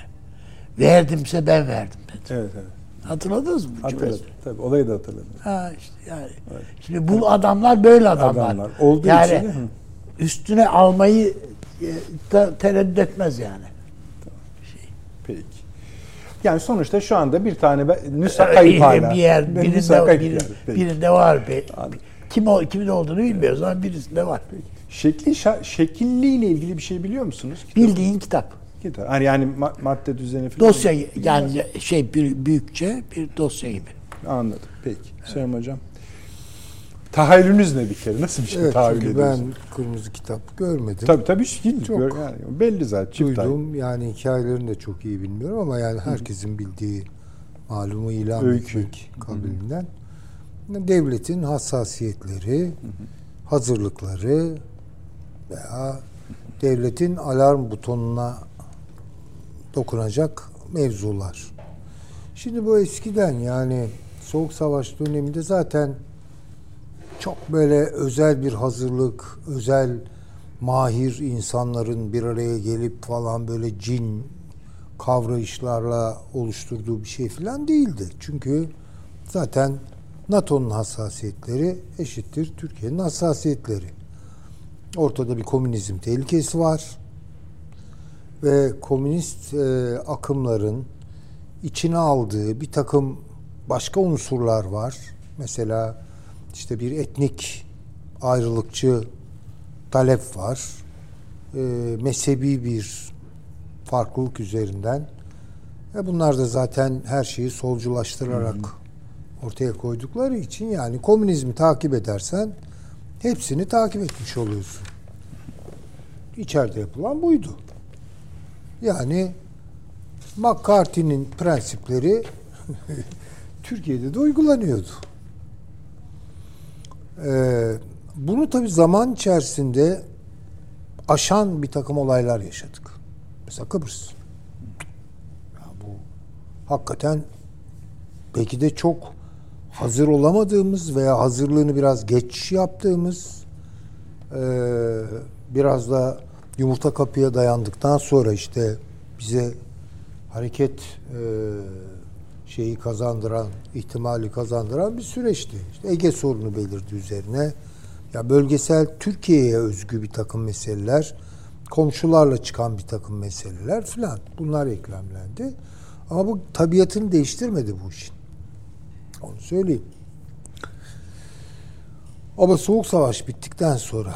Verdimse ben verdim dedi. Evet evet. Hatırladınız mı? Hatırladım. Tabii olayı da hatırladım. Ha işte yani. Şimdi bu adamlar böyle adamlar. Adamlar. Olduğu yani için üstüne almayı e, da tereddüt etmez yani. Peki. Yani sonuçta şu anda bir tane nüsa Öyle kayıp hala. bir yer birinde, kayıp biri- yani. Peki. birinde var. Be. Kim o, kimin olduğunu bilmiyoruz ama birisinde var. Şekli şa- şekilliyle ilgili bir şey biliyor musunuz? Kitap- Bildiğin kitap. Kitap. Hani yani ma- madde düzeni falan. Dosya yani şey bir, büyükçe bir dosya gibi. Anladım. Peki. Sayın hocam. Tahayyülünüz ne bir kere? Nasıl bir şey Evet tahayyül ediyorsunuz? ben kırmızı kitap görmedim. Tabii tabii değil. Çok Gör- Yani belli zaten. Çift. Duydum yani hikayelerini de çok iyi bilmiyorum ama yani herkesin bildiği malumu ilan Öykü. etmek kabilinden devletin hassasiyetleri, hazırlıkları veya devletin alarm butonuna dokunacak mevzular. Şimdi bu eskiden yani Soğuk Savaş döneminde zaten çok böyle özel bir hazırlık, özel mahir insanların bir araya gelip falan böyle cin kavrayışlarla oluşturduğu bir şey falan değildi. Çünkü zaten NATO'nun hassasiyetleri eşittir Türkiye'nin hassasiyetleri. Ortada bir komünizm tehlikesi var ve komünist e, akımların içine aldığı bir takım başka unsurlar var. Mesela işte bir etnik ayrılıkçı talep var. E, mezhebi bir farklılık üzerinden. Ve bunlar da zaten her şeyi solculaştırarak ortaya koydukları için yani komünizmi takip edersen hepsini takip etmiş oluyorsun. İçeride yapılan buydu. Yani McCarthy'nin prensipleri Türkiye'de de uygulanıyordu. Ee, bunu tabii zaman içerisinde aşan bir takım olaylar yaşadık. Mesela Kıbrıs. Ya bu hakikaten belki de çok hazır olamadığımız veya hazırlığını biraz geç yaptığımız eee, biraz da yumurta kapıya dayandıktan sonra işte bize hareket eee, şeyi kazandıran, ihtimali kazandıran bir süreçti. İşte Ege sorunu belirdi üzerine. Ya bölgesel Türkiye'ye özgü bir takım meseleler, komşularla çıkan bir takım meseleler filan. Bunlar eklemlendi. Ama bu tabiatını değiştirmedi bu işin. Onu söyleyeyim. Ama soğuk savaş bittikten sonra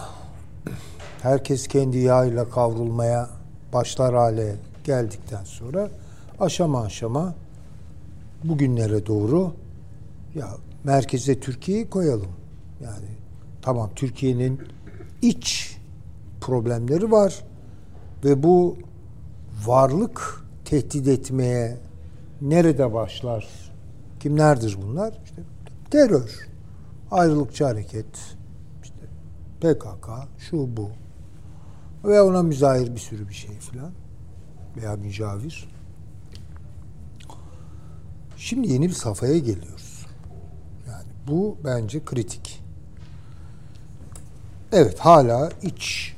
herkes kendi yağıyla kavrulmaya başlar hale geldikten sonra aşama aşama bugünlere doğru ya merkeze Türkiye'yi koyalım. Yani tamam Türkiye'nin iç problemleri var ve bu varlık tehdit etmeye nerede başlar? Kimlerdir bunlar? İşte terör, ayrılıkçı hareket, işte PKK, şu bu ve ona müzahir bir sürü bir şey filan veya mücavir. Şimdi yeni bir safhaya geliyoruz. Yani bu bence kritik. Evet hala iç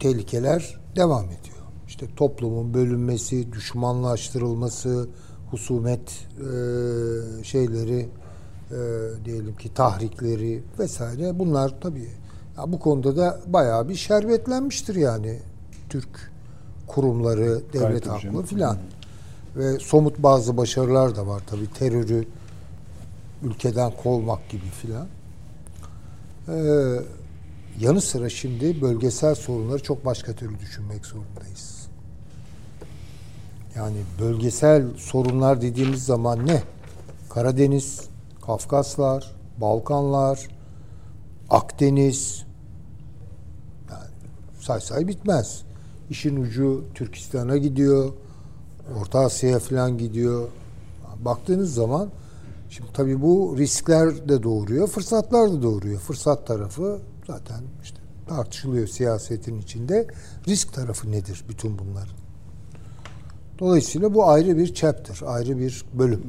tehlikeler devam ediyor. İşte toplumun bölünmesi, düşmanlaştırılması, husumet e, şeyleri e, diyelim ki tahrikleri vesaire bunlar tabii ya bu konuda da bayağı bir şerbetlenmiştir yani Türk kurumları, devlet Gayet tabii aklı canım. filan. Ve somut bazı başarılar da var tabii terörü ülkeden kovmak gibi filan. Ee, yanı sıra şimdi bölgesel sorunları çok başka türlü düşünmek zorundayız. Yani bölgesel sorunlar dediğimiz zaman ne? Karadeniz, Kafkaslar, Balkanlar, Akdeniz, yani say say bitmez. İşin ucu Türkistan'a gidiyor, Orta Asya'ya falan gidiyor. Baktığınız zaman şimdi tabii bu riskler de doğuruyor, fırsatlar da doğuruyor. Fırsat tarafı zaten işte tartışılıyor siyasetin içinde. Risk tarafı nedir bütün bunların? Dolayısıyla bu ayrı bir chapter, ayrı bir bölüm.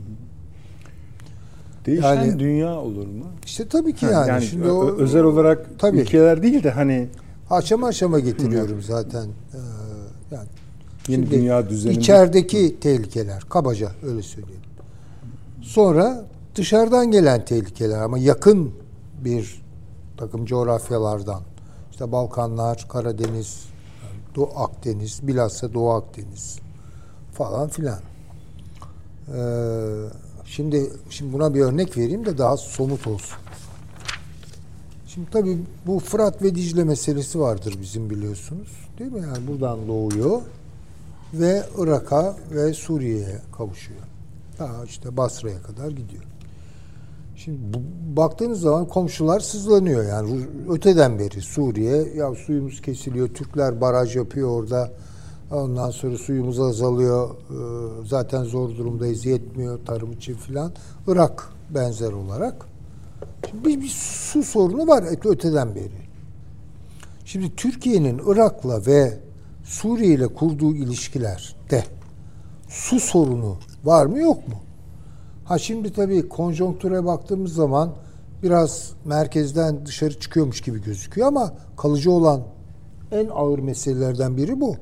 Değişen Yani- dünya olur mu? İşte tabii ki Ha, yani, şimdi o özel olarak tabii. ülkeler değil de hani aşama aşama getiriyorum zaten. Ee, yani yeni Şimdi dünya düzeninde İçerideki tehlikeler kabaca öyle söyleyelim. Sonra dışarıdan gelen tehlikeler ama yakın bir takım coğrafyalardan işte Balkanlar, Karadeniz, Doğu Akdeniz, bilhassa Doğu Akdeniz falan filan. Ee, şimdi şimdi buna bir örnek vereyim de daha somut olsun. Şimdi tabii bu Fırat ve Dicle meselesi vardır bizim biliyorsunuz. Değil mi? Yani buradan doğuyor ve Irak'a ve Suriye'ye kavuşuyor. Daha işte Basra'ya kadar gidiyor. Şimdi bu, baktığınız zaman komşular sızlanıyor yani öteden beri Suriye ya suyumuz kesiliyor Türkler baraj yapıyor orada ondan sonra suyumuz azalıyor Ee, zaten zor durumdayız yetmiyor tarım için filan Irak benzer olarak Şimdi bir, bir su sorunu var öte- öteden beri. Şimdi Türkiye'nin Irak'la ve Suriye ile kurduğu ilişkilerde su sorunu var mı yok mu? Ha şimdi tabii konjonktüre baktığımız zaman biraz merkezden dışarı çıkıyormuş gibi gözüküyor ama kalıcı olan en ağır meselelerden biri bu.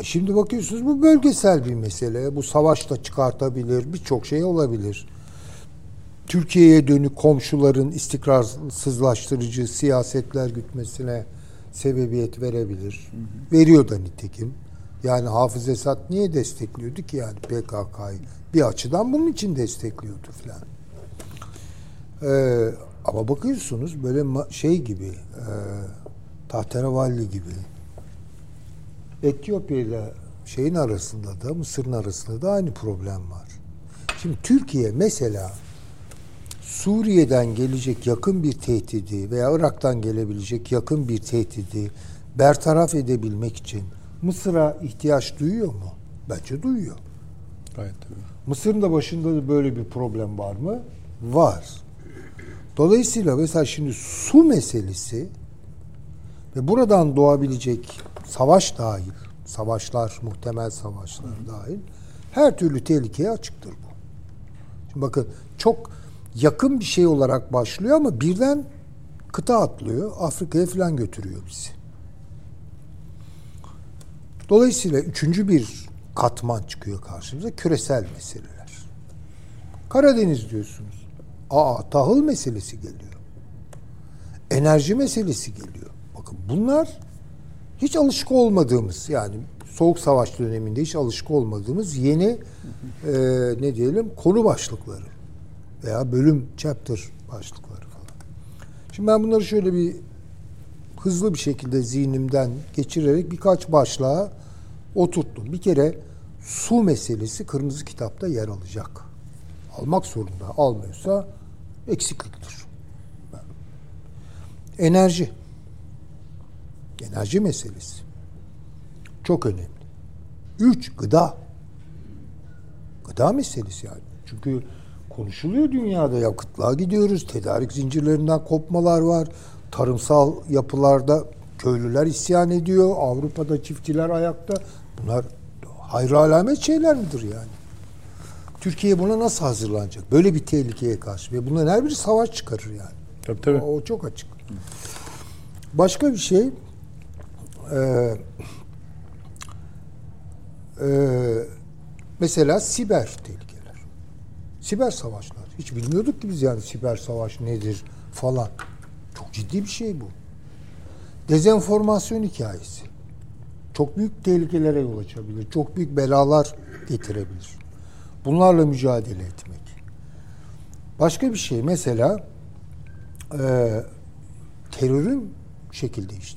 E şimdi bakıyorsunuz bu bölgesel bir mesele. Bu savaş da çıkartabilir, birçok şey olabilir. Türkiye'ye dönük komşuların istikrarsızlaştırıcı siyasetler gütmesine sebebiyet verebilir. Veriyor da nitekim. Yani Hafız Esad niye destekliyordu ki yani PKK'yı? Bir açıdan bunun için destekliyordu filan. Ee, ama bakıyorsunuz böyle şey gibi, e, tahterevalli gibi Etiyopya ile şeyin arasında da Mısır'ın arasında da aynı problem var. Şimdi Türkiye mesela Suriye'den gelecek yakın bir tehdidi veya Irak'tan gelebilecek yakın bir tehdidi bertaraf edebilmek için Mısır'a ihtiyaç duyuyor mu? Bence duyuyor. gayet tabii. Mısır'ın da başında da böyle bir problem var mı? Var. Dolayısıyla mesela şimdi su meselesi ve buradan doğabilecek savaş dahil, savaşlar, muhtemel savaşlar dahil her türlü tehlikeye açıktır bu. Şimdi bakın çok yakın bir şey olarak başlıyor ama birden kıta atlıyor. Afrika'ya falan götürüyor bizi. Dolayısıyla üçüncü bir katman çıkıyor karşımıza. Küresel meseleler. Karadeniz diyorsunuz. Aa tahıl meselesi geliyor. Enerji meselesi geliyor. Bakın bunlar hiç alışık olmadığımız yani soğuk savaş döneminde hiç alışık olmadığımız yeni e, ne diyelim konu başlıkları veya bölüm chapter başlıkları falan. Şimdi ben bunları şöyle bir hızlı bir şekilde zihnimden geçirerek birkaç başlığa oturttum. Bir kere su meselesi kırmızı kitapta yer alacak. Almak zorunda. Almıyorsa eksikliktir. Enerji. Enerji meselesi. Çok önemli. Üç, gıda. Gıda meselesi yani. Çünkü konuşuluyor dünyada ya kıtlığa gidiyoruz. Tedarik zincirlerinden kopmalar var. Tarımsal yapılarda köylüler isyan ediyor. Avrupa'da çiftçiler ayakta. Bunlar hayra alamet şeyler midir yani? Türkiye buna nasıl hazırlanacak? Böyle bir tehlikeye karşı. Ve bunların her biri savaş çıkarır yani. Tabii tabii. O, o çok açık. Başka bir şey e, e, mesela siber tehlikeler. Siber savaşlar. Hiç bilmiyorduk ki biz yani siber savaş nedir falan. Çok ciddi bir şey bu. Dezenformasyon hikayesi. Çok büyük tehlikelere yol açabilir. Çok büyük belalar getirebilir. Bunlarla mücadele etmek. Başka bir şey mesela e, terörün şekil değiştirmesi.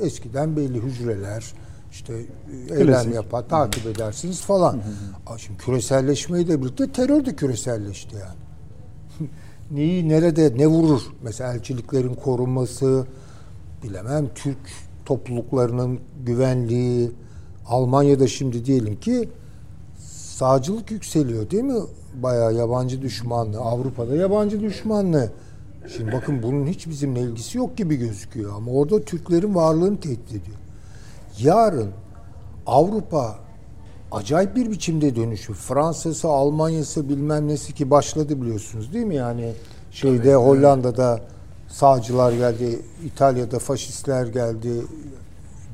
Eskiden belli hücreler işte e, eylem yapar, takip edersiniz falan. Aa, Şimdi küreselleşmeyle birlikte terör de küreselleşti yani. Neyi nerede ne vurur? Mesela elçiliklerin korunması, bilemem Türk topluluklarının güvenliği, Almanya'da şimdi diyelim ki sağcılık yükseliyor değil mi? Bayağı yabancı düşmanlığı, Avrupa'da yabancı düşmanlığı. Şimdi bakın bunun hiç bizimle ilgisi yok gibi gözüküyor ama orada Türklerin varlığını tehdit ediyor. Yarın Avrupa acayip bir biçimde dönüşü. Fransa'sı, Almanya'sı bilmem nesi ki başladı biliyorsunuz değil mi? Yani şeyde Hollanda'da sağcılar geldi, İtalya'da faşistler geldi.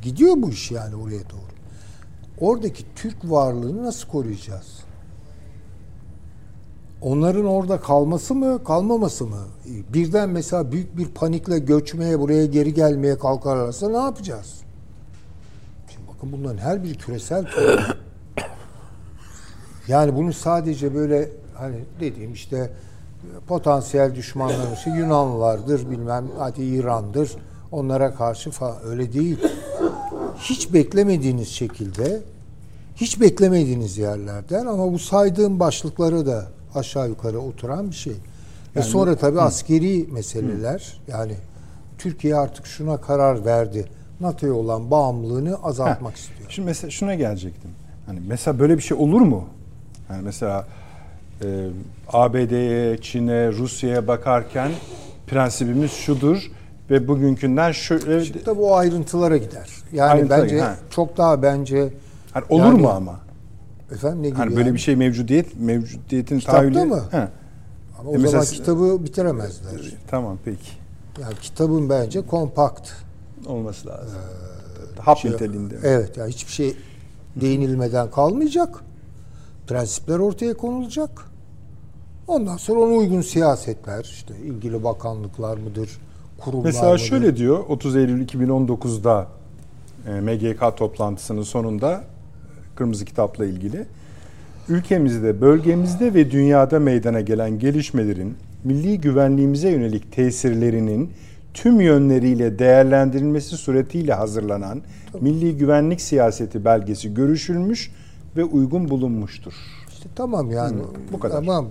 Gidiyor bu iş yani oraya doğru. Oradaki Türk varlığını nasıl koruyacağız? Onların orada kalması mı, kalmaması mı? Birden mesela büyük bir panikle göçmeye, buraya geri gelmeye kalkarlarsa ne yapacağız? Şimdi bakın bunların her biri küresel problem. Yani bunu sadece böyle hani dediğim işte potansiyel düşmanlar işte Yunanlılardır bilmem hadi İran'dır onlara karşı falan öyle değil. Hiç beklemediğiniz şekilde hiç beklemediğiniz yerlerden ama bu saydığım başlıkları da aşağı yukarı oturan bir şey. Ve sonra tabii askeri meseleler yani Türkiye artık şuna karar verdi. NATO'ya olan bağımlılığını azaltmak Heh. istiyor. Şimdi mesela şuna gelecektim. Hani mesela böyle bir şey olur mu? Yani mesela e, ABD'ye, Çin'e, Rusya'ya bakarken prensibimiz şudur ve bugünkünden şöyle Şimdi tabii o ayrıntılara gider. Yani Ayrıntılara bence ha. çok daha bence hani olur Yani- mu ama? Efendim ne gibi Hani böyle yani? bir şey mevcudiyet, mevcudiyetin Kitapta tahayyülü. mı? He. Ama E o mesela- zaman kitabı bitiremezler. Tamam peki. Yani kitabın bence kompakt. Olması lazım. Hap Şey- niteliğinde. Evet yani hiçbir şey değinilmeden kalmayacak. Prensipler ortaya konulacak. Ondan sonra ona uygun siyasetler işte ilgili bakanlıklar mıdır, kurumlar Mesela mıdır? şöyle diyor 30 Eylül 2019'da e, MGK toplantısının sonunda e, Kırmızı Kitap'la ilgili ülkemizde, bölgemizde ve dünyada meydana gelen gelişmelerin milli güvenliğimize yönelik tesirlerinin tüm yönleriyle değerlendirilmesi suretiyle hazırlanan Milli Güvenlik Siyaseti belgesi görüşülmüş ve uygun bulunmuştur. İşte tamam yani. bu kadar. Tamam.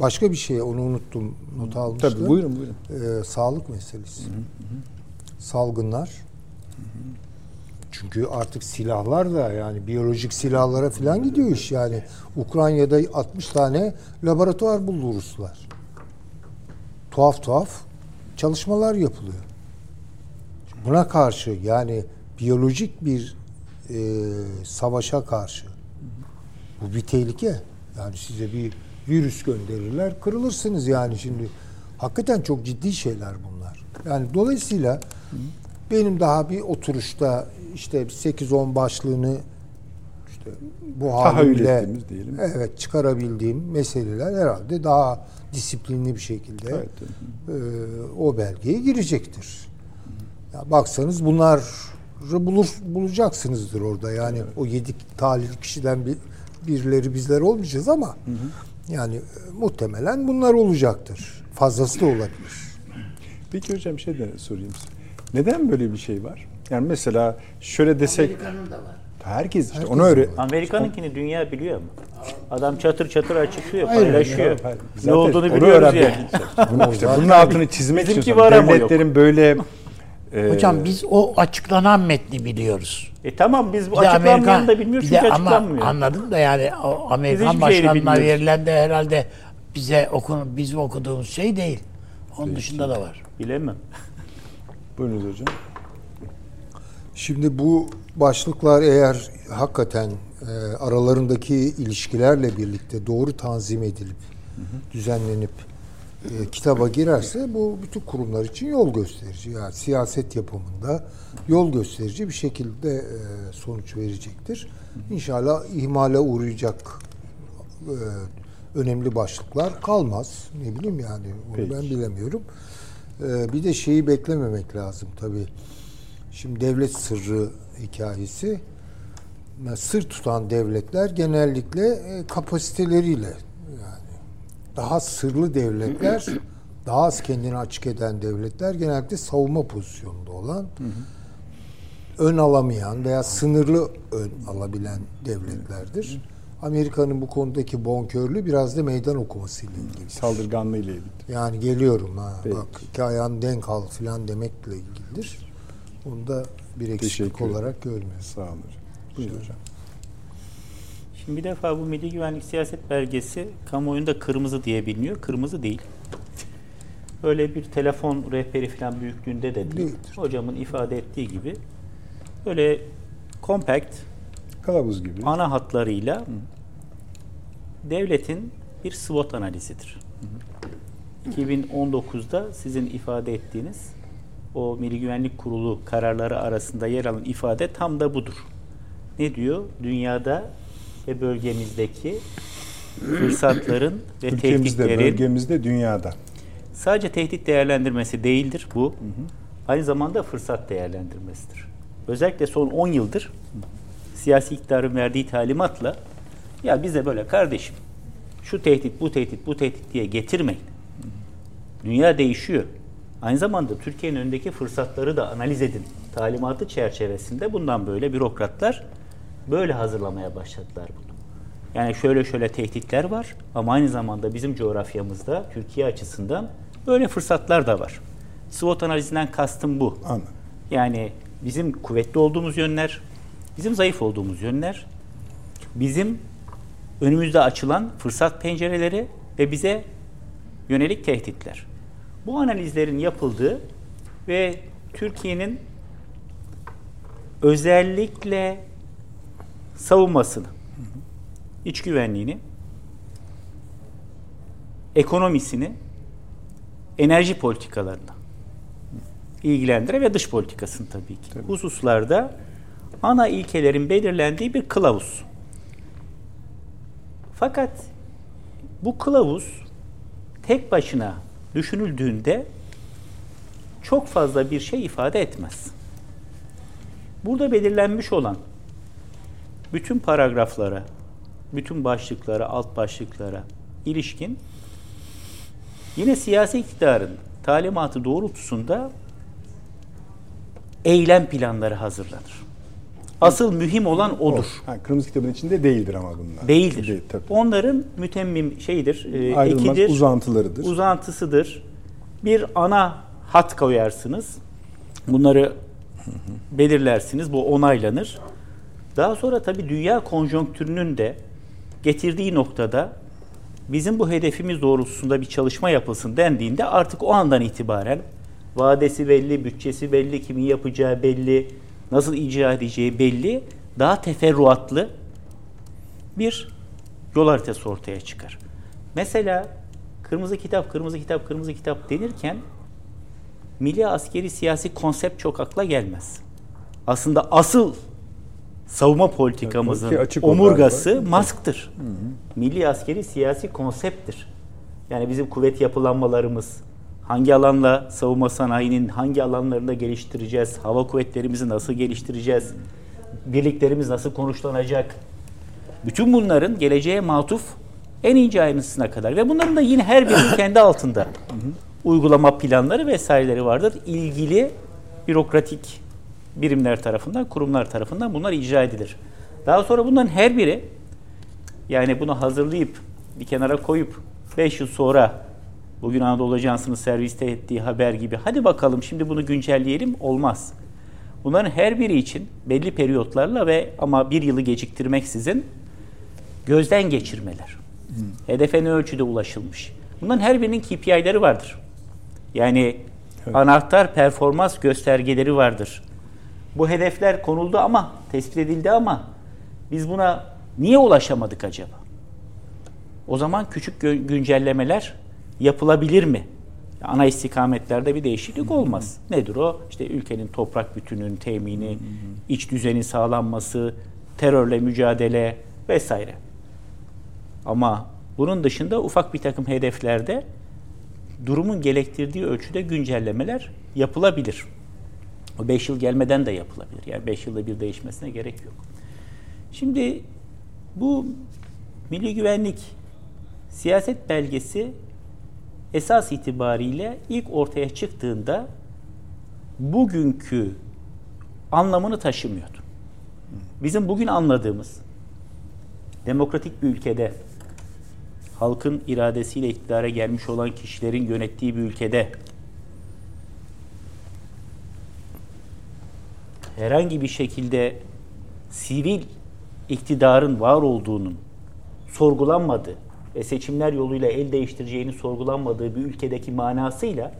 Başka bir şey onu unuttum. Not almıştım. Tabii buyurun buyurun. Ee, sağlık meselesi. Salgınlar. Çünkü artık silahlar da yani biyolojik silahlara falan gidiyor iş yani. Ukrayna'da 60 tane laboratuvar buldu Ruslar. tuhaf tuhaf çalışmalar yapılıyor. Buna karşı yani biyolojik bir e, savaşa karşı bu bir tehlike. Yani size bir virüs gönderirler, kırılırsınız yani şimdi. Hakikaten çok ciddi şeyler bunlar. Yani dolayısıyla benim daha bir oturuşta işte 8-10 başlığını işte bu ettiğimiz diyelim. evet çıkarabildiğim meseleler herhalde daha disiplinli bir şekilde Evet. e, o belgeye girecektir. Ya baksanız bunlar bulur, bulacaksınızdır orada. Yani o yedi talihli kişiden bir, birileri bizler olmayacağız ama yani e, muhtemelen bunlar olacaktır. Fazlası da olabilir. Peki hocam şey de sorayım size. Neden böyle bir şey var? Yani mesela şöyle desek Amerika'nın da var. herkes işte Herkes onu öyle. Amerika'nınkini dünya biliyor mu? Adam çatır çatır açıklıyor, Hayır, paylaşıyor. hayır. Ne Zaten olduğunu onu biliyoruz öğrenmek yani. Bunu, işte bunun altını çizmek Bizimki istiyorum. var ama yok. Devletlerin böyle e, Hocam biz o açıklanan metni biliyoruz. E tamam biz bu Bir de açıklanmayanı da bilmiyoruz bir de çünkü ama açıklanmıyor. anladım da yani o Amerikan hiçbir şeyini başkanına bilmiyoruz. verilen de herhalde bize okun bizim okuduğumuz şey değil. Onun dışında da var. Bilemem. Buyurunuz hocam. Şimdi bu başlıklar eğer hakikaten e, aralarındaki ilişkilerle birlikte doğru tanzim edilip düzenlenip e, kitaba girerse bu bütün kurumlar için yol gösterici. Yani siyaset yapımında yol gösterici bir şekilde e, sonuç verecektir. İnşallah ihmale uğrayacak e, önemli başlıklar kalmaz. Ne bileyim yani onu Peki. ben bilemiyorum. E, bir de şeyi beklememek lazım tabii. Şimdi devlet sırrı hikayesi yani sır tutan devletler genellikle e, kapasiteleriyle yani daha sırlı devletler daha az kendini açık eden devletler genellikle savunma pozisyonunda olan ön alamayan veya sınırlı ön alabilen devletlerdir. Amerika'nın bu konudaki bonkörlüğü biraz da meydan okumasıyla ilgili. Saldırganlığı ile ilgili. Yani geliyorum ha Peki. bak iki ayağın denk al filan demekle ilgilidir. Onu da bir eksiklik Teşekkür olarak görmüyoruz. Sağ olun hocam. Buyurun hocam. Şimdi bir defa bu Milli Güvenlik Siyaset Belgesi kamuoyunda kırmızı diye biliniyor. Kırmızı değil. Öyle bir telefon rehberi falan büyüklüğünde de değil. Değildir. Hocamın ifade ettiği gibi böyle compact Kılavuz gibi. ana hatlarıyla devletin bir SWOT analizidir. 2019'da sizin ifade ettiğiniz o Milli Güvenlik Kurulu kararları arasında yer alan ifade tam da budur. Ne diyor? Dünyada ve bölgemizdeki fırsatların ve Ülkemizde, tehditlerin bölgemizde, dünyada. sadece tehdit değerlendirmesi değildir bu. Aynı zamanda fırsat değerlendirmesidir. Özellikle son 10 yıldır siyasi iktidarın verdiği talimatla ya bize böyle kardeşim şu tehdit, bu tehdit, bu tehdit diye getirmeyin. Dünya değişiyor. Aynı zamanda Türkiye'nin önündeki fırsatları da analiz edin. Talimatı çerçevesinde bundan böyle bürokratlar böyle hazırlamaya başladılar bunu. Yani şöyle şöyle tehditler var ama aynı zamanda bizim coğrafyamızda Türkiye açısından böyle fırsatlar da var. SWOT analizinden kastım bu. Anladım. Yani bizim kuvvetli olduğumuz yönler, bizim zayıf olduğumuz yönler, bizim önümüzde açılan fırsat pencereleri ve bize yönelik tehditler. Bu analizlerin yapıldığı ve Türkiye'nin özellikle savunmasını, iç güvenliğini, ekonomisini, enerji politikalarını ilgilendiren ve dış politikasını tabii ki. Hususlarda ana ilkelerin belirlendiği bir kılavuz. Fakat bu kılavuz tek başına düşünüldüğünde çok fazla bir şey ifade etmez. Burada belirlenmiş olan bütün paragraflara, bütün başlıklara, alt başlıklara ilişkin yine siyasi iktidarın talimatı doğrultusunda eylem planları hazırlanır. Asıl mühim olan odur. Ha, kırmızı kitabın içinde değildir ama bunlar. Değildir. Değil, tabii. Onların mütemmim şeyidir, e, ekidir, uzantılarıdır. uzantısıdır. Bir ana hat koyarsınız. Bunları belirlersiniz. Bu onaylanır. Daha sonra tabii dünya konjonktürünün de getirdiği noktada bizim bu hedefimiz doğrultusunda bir çalışma yapılsın dendiğinde artık o andan itibaren vadesi belli, bütçesi belli, kimin yapacağı belli, nasıl icra edeceği belli, daha teferruatlı bir yol haritası ortaya çıkar. Mesela kırmızı kitap, kırmızı kitap, kırmızı kitap denirken milli askeri siyasi konsept çok akla gelmez. Aslında asıl savunma politikamızın Evet, omurgası masktır. Milli askeri siyasi konsepttir. Yani bizim kuvvet yapılanmalarımız, hangi alanla savunma sanayinin hangi alanlarında geliştireceğiz, hava kuvvetlerimizi nasıl geliştireceğiz, birliklerimiz nasıl konuşlanacak, bütün bunların geleceğe matuf en ince ayrıntısına kadar ve bunların da yine her birinin kendi altında uygulama planları vesaireleri vardır. İlgili bürokratik birimler tarafından, kurumlar tarafından bunlar icra edilir. Daha sonra bunların her biri yani bunu hazırlayıp bir kenara koyup 5 yıl sonra bugün Anadolu Ajansı'nın serviste ettiği haber gibi hadi bakalım şimdi bunu güncelleyelim olmaz. Bunların her biri için belli periyotlarla ve ama bir yılı geciktirmeksizin gözden geçirmeler. Hedefe ne ölçüde ulaşılmış. Bunların her birinin KPI'leri vardır. Yani anahtar performans göstergeleri vardır. Bu hedefler konuldu ama, tespit edildi ama biz buna niye ulaşamadık acaba? O zaman küçük güncellemeler yapılabilir mi? Ana istikametlerde bir değişiklik olmaz. Nedir o? İşte ülkenin toprak bütünlüğünün temini, iç düzenin sağlanması, terörle mücadele vesaire. Ama bunun dışında ufak bir takım hedeflerde durumun gerektirdiği ölçüde güncellemeler yapılabilir. O 5 yıl gelmeden de yapılabilir. Yani 5 yılda bir değişmesine gerek yok. Şimdi bu milli güvenlik siyaset belgesi esas itibariyle ilk ortaya çıktığında bugünkü anlamını taşımıyordu. Bizim bugün anladığımız demokratik bir ülkede halkın iradesiyle iktidara gelmiş olan kişilerin yönettiği bir ülkede herhangi bir şekilde sivil iktidarın var olduğunun sorgulanmadığı seçimler yoluyla el değiştireceğini sorgulanmadığı bir ülkedeki manasıyla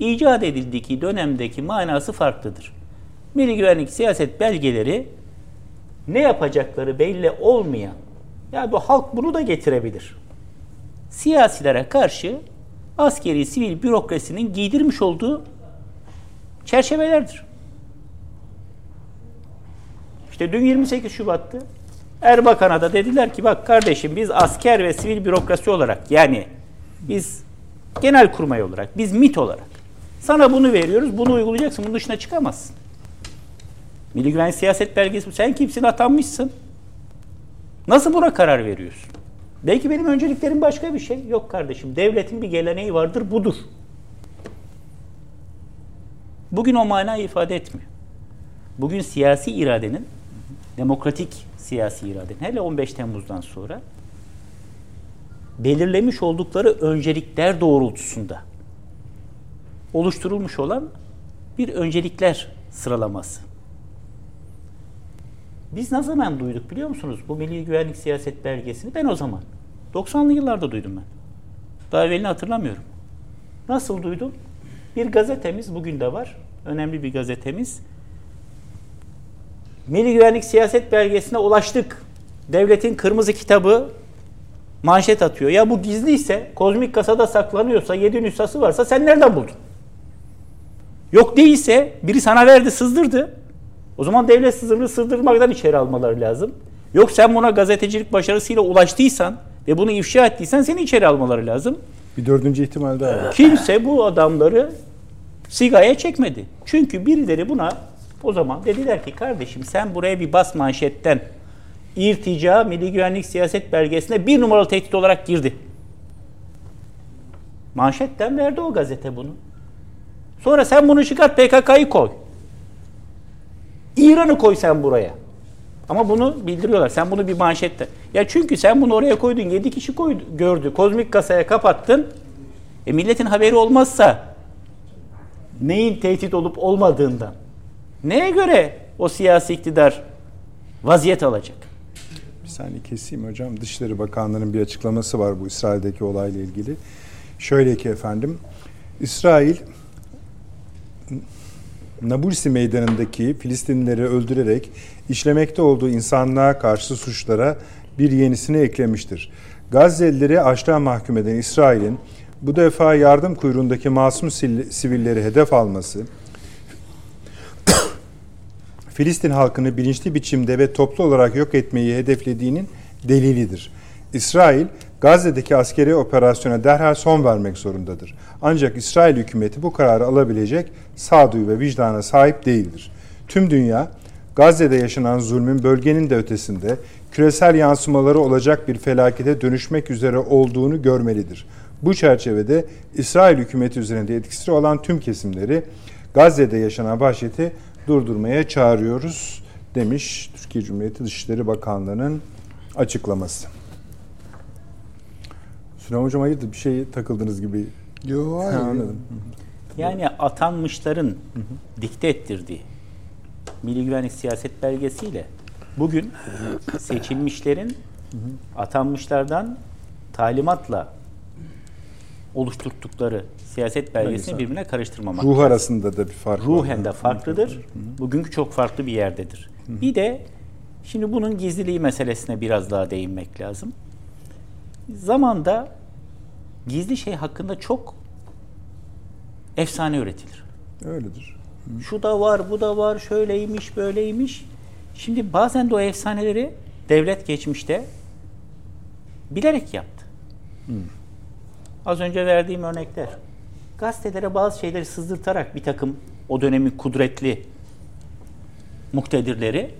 icat edildiği dönemdeki manası farklıdır. Milli güvenlik siyaset belgeleri ne yapacakları belli olmayan, ya bu halk bunu da getirebilir. Siyasilere karşı askeri sivil bürokrasinin giydirmiş olduğu çerçevelerdir. İşte dün 28 Şubat'tı. Erbakan'a da dediler ki bak kardeşim biz asker ve sivil bürokrasi olarak yani biz genel kurmay olarak, biz MIT olarak sana bunu veriyoruz, bunu uygulayacaksın, bunun dışına çıkamazsın. Milli Güvenlik Siyaset Belgesi, sen kimsin atanmışsın. Nasıl buna karar veriyorsun? Belki benim önceliklerim başka bir şey. Yok kardeşim, devletin bir geleneği vardır, budur. Bugün o manayı ifade etmiyor. Bugün siyasi iradenin, demokratik siyasi iradenin, hele 15 Temmuz'dan sonra belirlemiş oldukları öncelikler doğrultusunda oluşturulmuş olan bir öncelikler sıralaması. Biz ne zaman duyduk biliyor musunuz bu Milli Güvenlik Siyaset Belgesi'ni? Ben o zaman. 90'lı yıllarda duydum ben. Daha evvelini hatırlamıyorum. Nasıl duydum? Bir gazetemiz bugün de var. Önemli bir gazetemiz. Milli Güvenlik Siyaset Belgesi'ne ulaştık. Devletin kırmızı kitabı manşet atıyor. Ya bu gizliyse, kozmik kasada saklanıyorsa, yedi nüshası varsa sen nereden buldun? Yok değilse biri sana verdi, sızdırdı. O zaman devlet sızırını sızdırmaktan içeri almaları lazım. Yok sen buna gazetecilik başarısıyla ulaştıysan ve bunu ifşa ettiysen seni içeri almaları lazım. Bir dördüncü ihtimal daha var. Kimse bu adamları sigaya çekmedi. Çünkü birileri buna o zaman dediler ki kardeşim sen buraya bir bas manşetten irtica Milli Güvenlik Siyaset Belgesi'ne bir numaralı tehdit olarak girdi. Manşetten verdi o gazete bunu. Sonra sen bunu çıkart PKK'yı koy. İran'ı koy sen buraya. Ama bunu bildiriyorlar. Sen bunu bir manşette. Ya çünkü sen bunu oraya koydun. 7 kişi koydu, gördü. Kozmik kasaya kapattın. E milletin haberi olmazsa neyin tehdit olup olmadığından neye göre o siyasi iktidar vaziyet alacak? saniye keseyim hocam. Dışişleri Bakanlığı'nın bir açıklaması var bu İsrail'deki olayla ilgili. Şöyle ki efendim, İsrail Nabulsi meydanındaki Filistinlileri öldürerek işlemekte olduğu insanlığa karşı suçlara bir yenisini eklemiştir. Gazze'lileri açlığa mahkum eden İsrail'in bu defa yardım kuyruğundaki masum sivilleri hedef alması, Filistin halkını bilinçli biçimde ve toplu olarak yok etmeyi hedeflediğinin delilidir. İsrail, Gazze'deki askeri operasyona derhal son vermek zorundadır. Ancak İsrail hükümeti bu kararı alabilecek sağduyu ve vicdana sahip değildir. Tüm dünya, Gazze'de yaşanan zulmün bölgenin de ötesinde küresel yansımaları olacak bir felakete dönüşmek üzere olduğunu görmelidir. Bu çerçevede İsrail hükümeti üzerinde etkisi olan tüm kesimleri Gazze'de yaşanan vahşeti durdurmaya çağırıyoruz demiş Türkiye Cumhuriyeti Dışişleri Bakanlığı'nın açıklaması. Süleyman Hocam hayırdır bir şeye takıldınız gibi. Yok hayır. anladım. Yani atanmışların dikte ettirdiği Milli Güvenlik Siyaset Belgesiyle bugün seçilmişlerin atanmışlardan talimatla oluşturttukları siyaset belgesini birbirine karıştırmamak. Ruh arasında da bir fark var. Ruhen de farklıdır. Bugünkü çok farklı bir yerdedir. Bir de şimdi bunun gizliliği meselesine biraz daha değinmek lazım. Zamanda gizli şey hakkında çok efsane üretilir. Öyledir. Şu da var, bu da var, şöyleymiş, böyleymiş. Şimdi bazen de o efsaneleri devlet geçmişte bilerek yaptı. Az önce verdiğim örnekler. Gazetelere bazı şeyleri sızdırtarak bir takım o dönemin kudretli muktedirleri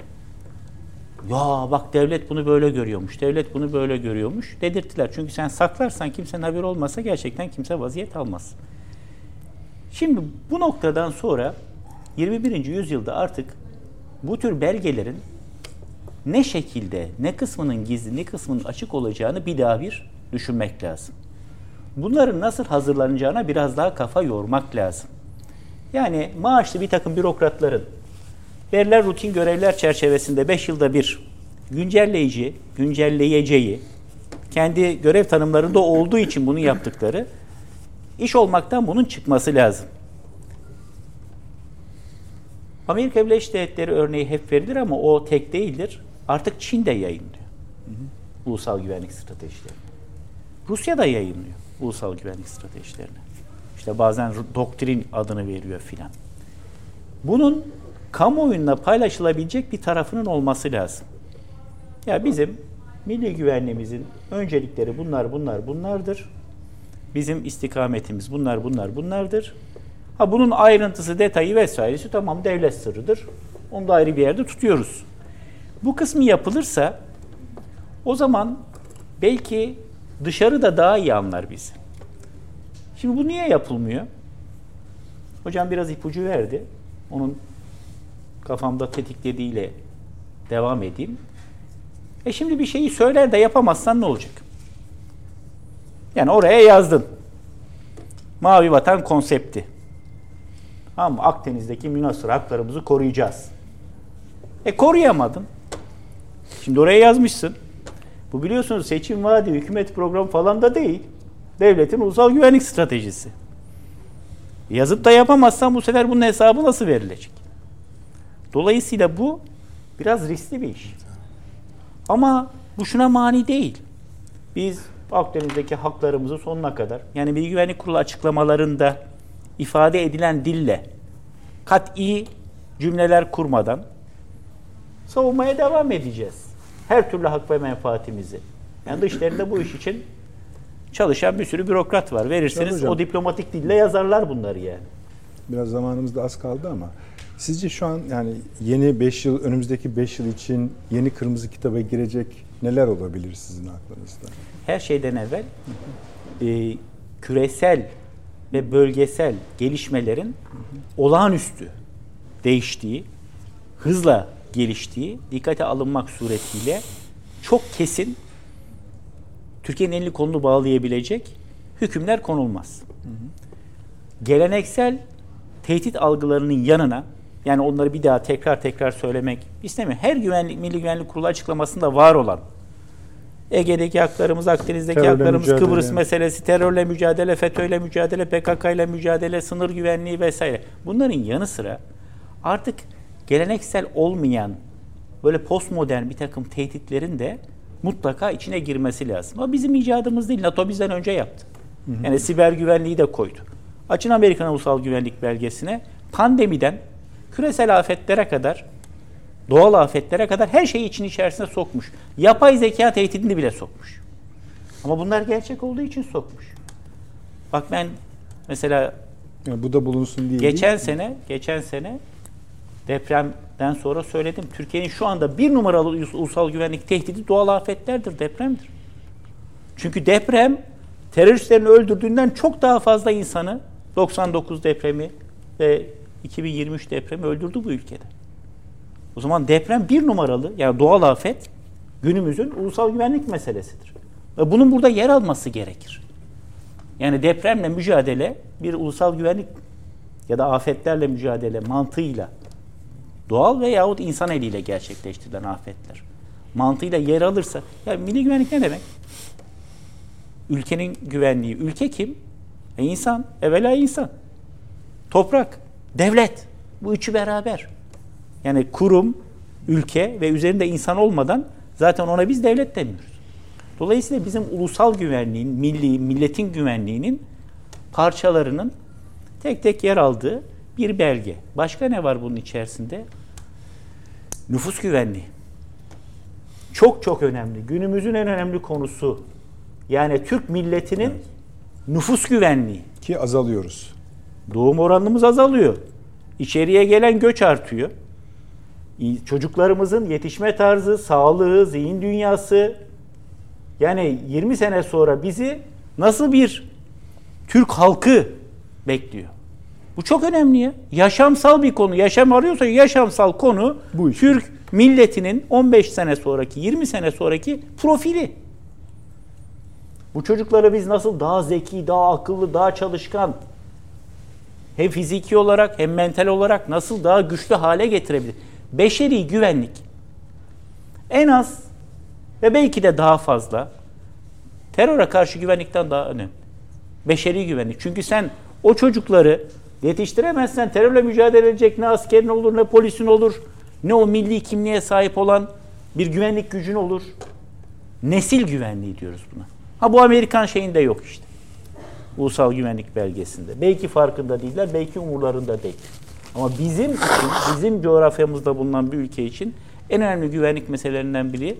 ya bak devlet bunu böyle görüyormuş, devlet bunu böyle görüyormuş dedirttiler. Çünkü sen saklarsan kimsenin haberi olmasa gerçekten kimse vaziyet almaz. Şimdi bu noktadan sonra 21. yüzyılda artık bu tür belgelerin ne şekilde, ne kısmının gizli, ne kısmının açık olacağını bir daha bir düşünmek lazım. Bunların nasıl hazırlanacağına biraz daha kafa yormak lazım. Yani maaşlı bir takım bürokratların verilen rutin görevler çerçevesinde 5 yılda bir güncelleyici, güncelleyeceği, kendi görev tanımlarında olduğu için bunu yaptıkları iş olmaktan bunun çıkması lazım. Amerika Birleşik Devletleri örneği hep verilir ama o tek değildir. Artık Çin de yayınlıyor. Hı hı. Ulusal güvenlik stratejilerini. Rusya da yayınlıyor ulusal güvenlik stratejilerini. İşte bazen doktrin adını veriyor filan. Bunun kamuoyuna paylaşılabilecek bir tarafının olması lazım. Ya bizim milli güvenliğimizin öncelikleri bunlar bunlar bunlardır. Bizim istikametimiz bunlar bunlar bunlardır. Ha bunun ayrıntısı, detayı vesairesi tamam devlet sırrıdır. Onu da ayrı bir yerde tutuyoruz. Bu kısmı yapılırsa o zaman belki dışarı da daha iyi anlar bizi. Şimdi bu niye yapılmıyor? Hocam biraz ipucu verdi. Onun kafamda tetiklediğiyle devam edeyim. E şimdi bir şeyi söyler de yapamazsan ne olacak? Yani oraya yazdın. Mavi Vatan konsepti. Ama Akdeniz'deki münasır haklarımızı koruyacağız. E koruyamadın. Şimdi oraya yazmışsın. Bu biliyorsunuz seçim vaadi, hükümet programı falan da değil. Devletin ulusal güvenlik stratejisi. Yazıp da yapamazsan bu sefer bunun hesabı nasıl verilecek? Dolayısıyla bu biraz riskli bir iş. Ama bu şuna mani değil. Biz Akdeniz'deki haklarımızı sonuna kadar yani Bilgi Güvenlik Kurulu açıklamalarında ifade edilen dille kat'i cümleler kurmadan savunmaya devam edeceğiz. Her türlü hak ve menfaatimizi. Yani dışlarında bu iş için çalışan bir sürü bürokrat var. Verirseniz hocam, o diplomatik dille yazarlar bunları yani. Biraz zamanımız da az kaldı ama sizce şu an yani yeni 5 yıl önümüzdeki 5 yıl için yeni kırmızı kitaba girecek neler olabilir sizin aklınızda? Her şeyden evvel e, küresel ve bölgesel gelişmelerin olağanüstü değiştiği, hızla geliştiği dikkate alınmak suretiyle çok kesin Türkiye'nin elini kolunu bağlayabilecek hükümler konulmaz. Geleneksel tehdit algılarının yanına yani onları bir daha tekrar tekrar söylemek istemiyorum. Her güvenlik, Milli Güvenlik Kurulu açıklamasında var olan Ege'deki haklarımız, Akdeniz'deki Terörle haklarımız, mücadele. Kıbrıs meselesi, terörle mücadele, FETÖ'yle mücadele, PKK ile mücadele, sınır güvenliği vesaire. Bunların yanı sıra artık geleneksel olmayan böyle postmodern bir takım tehditlerin de mutlaka içine girmesi lazım. Ama bizim icadımız değil. NATO bizden önce yaptı. Yani siber güvenliği de koydu. Açın Amerikan Ulusal Güvenlik Belgesi'ne pandemiden küresel afetlere kadar doğal afetlere kadar her şeyi için içerisine sokmuş. Yapay zeka tehdidini bile sokmuş. Ama bunlar gerçek olduğu için sokmuş. Bak ben mesela Yani bu da bulunsun diye. geçen değil. sene geçen sene depremden sonra söyledim. Türkiye'nin şu anda bir numaralı ulus- ulusal güvenlik tehdidi doğal afetlerdir, depremdir. Çünkü deprem teröristlerin öldürdüğünden çok daha fazla insanı 99 depremi ve 2023 depremi öldürdü bu ülkede. O zaman deprem bir numaralı yani doğal afet günümüzün ulusal güvenlik meselesidir. Ve bunun burada yer alması gerekir. Yani depremle mücadele bir ulusal güvenlik ya da afetlerle mücadele mantığıyla doğal veyahut insan eliyle gerçekleştirilen afetler mantığıyla yer alırsa ya milli güvenlik ne demek? Ülkenin güvenliği. Ülke kim? E insan. Evvela insan. Toprak, devlet. Bu üçü beraber. Yani kurum, ülke ve üzerinde insan olmadan zaten ona biz devlet demiyoruz. Dolayısıyla bizim ulusal güvenliğin, milli, milletin güvenliğinin parçalarının tek tek yer aldığı bir belge. Başka ne var bunun içerisinde? Nüfus güvenliği. Çok çok önemli. Günümüzün en önemli konusu. Yani Türk milletinin nüfus güvenliği. Ki azalıyoruz. Doğum oranımız azalıyor. İçeriye gelen göç artıyor. Çocuklarımızın yetişme tarzı, sağlığı, zihin dünyası yani 20 sene sonra bizi nasıl bir Türk halkı bekliyor? Bu çok önemli ya. Yaşamsal bir konu. Yaşam arıyorsa yaşamsal konu Bu iş. Türk milletinin 15 sene sonraki, 20 sene sonraki profili. Bu çocukları biz nasıl daha zeki, daha akıllı, daha çalışkan, hem fiziki olarak hem mental olarak nasıl daha güçlü hale getirebilir? Beşeri güvenlik en az ve belki de daha fazla teröre karşı güvenlikten daha önemli. Beşeri güvenlik. Çünkü sen o çocukları yetiştiremezsen terörle mücadele edecek ne askerin olur ne polisin olur ne o milli kimliğe sahip olan bir güvenlik gücün olur. Nesil güvenliği diyoruz buna. Ha bu Amerikan şeyinde yok işte. Ulusal Güvenlik Belgesi'nde. Belki farkında değiller, belki umurlarında değil. Ama bizim için, bizim coğrafyamızda bulunan bir ülke için en önemli güvenlik meselelerinden biri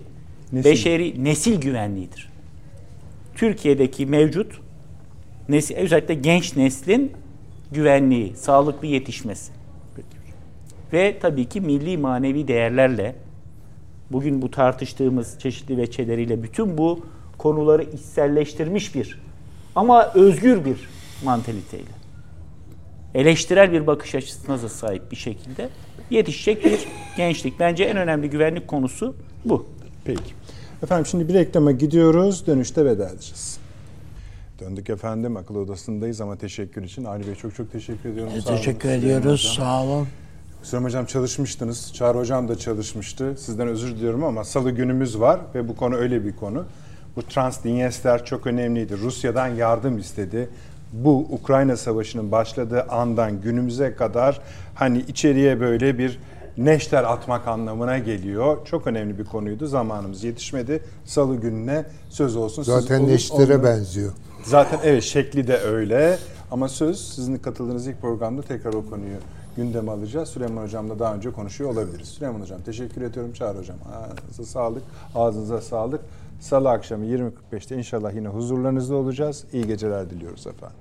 Nesil. beşeri nesil güvenliğidir. Türkiye'deki mevcut nesil, özellikle genç neslin güvenliği, sağlıklı yetişmesi. Ve tabii ki milli manevi değerlerle bugün bu tartıştığımız çeşitli veçeleriyle bütün bu konuları içselleştirmiş bir ama özgür bir mantaliteyle eleştirel bir bakış açısına da sahip bir şekilde yetişecek bir gençlik. Bence en önemli güvenlik konusu bu. Peki. Efendim şimdi bir reklama gidiyoruz. Dönüşte veda edeceğiz. Döndük efendim. Akıl odasındayız ama teşekkür için. Ali Bey çok çok teşekkür ediyorum. Olun. Teşekkür Süleyman ediyoruz. Hocam. Sağ olun. Süleyman Hocam çalışmıştınız. Çağrı Hocam da çalışmıştı. Sizden özür diliyorum ama salı günümüz var ve bu konu öyle bir konu. Bu Transdinyester çok önemliydi. Rusya'dan yardım istedi. Bu Ukrayna Savaşı'nın başladığı andan günümüze kadar hani içeriye böyle bir neşter atmak anlamına geliyor. Çok önemli bir konuydu. Zamanımız yetişmedi. Salı gününe söz olsun. Siz Zaten onu- neştere onu- benziyor. Zaten evet şekli de öyle ama söz sizin katıldığınız ilk programda tekrar o konuyu gündeme alacağız. Süleyman Hocam'la daha önce konuşuyor olabiliriz. Süleyman Hocam teşekkür ediyorum Çağrı Hocam. Ağzınıza sağlık, ağzınıza sağlık. Salı akşamı 20.45'te inşallah yine huzurlarınızda olacağız. İyi geceler diliyoruz efendim.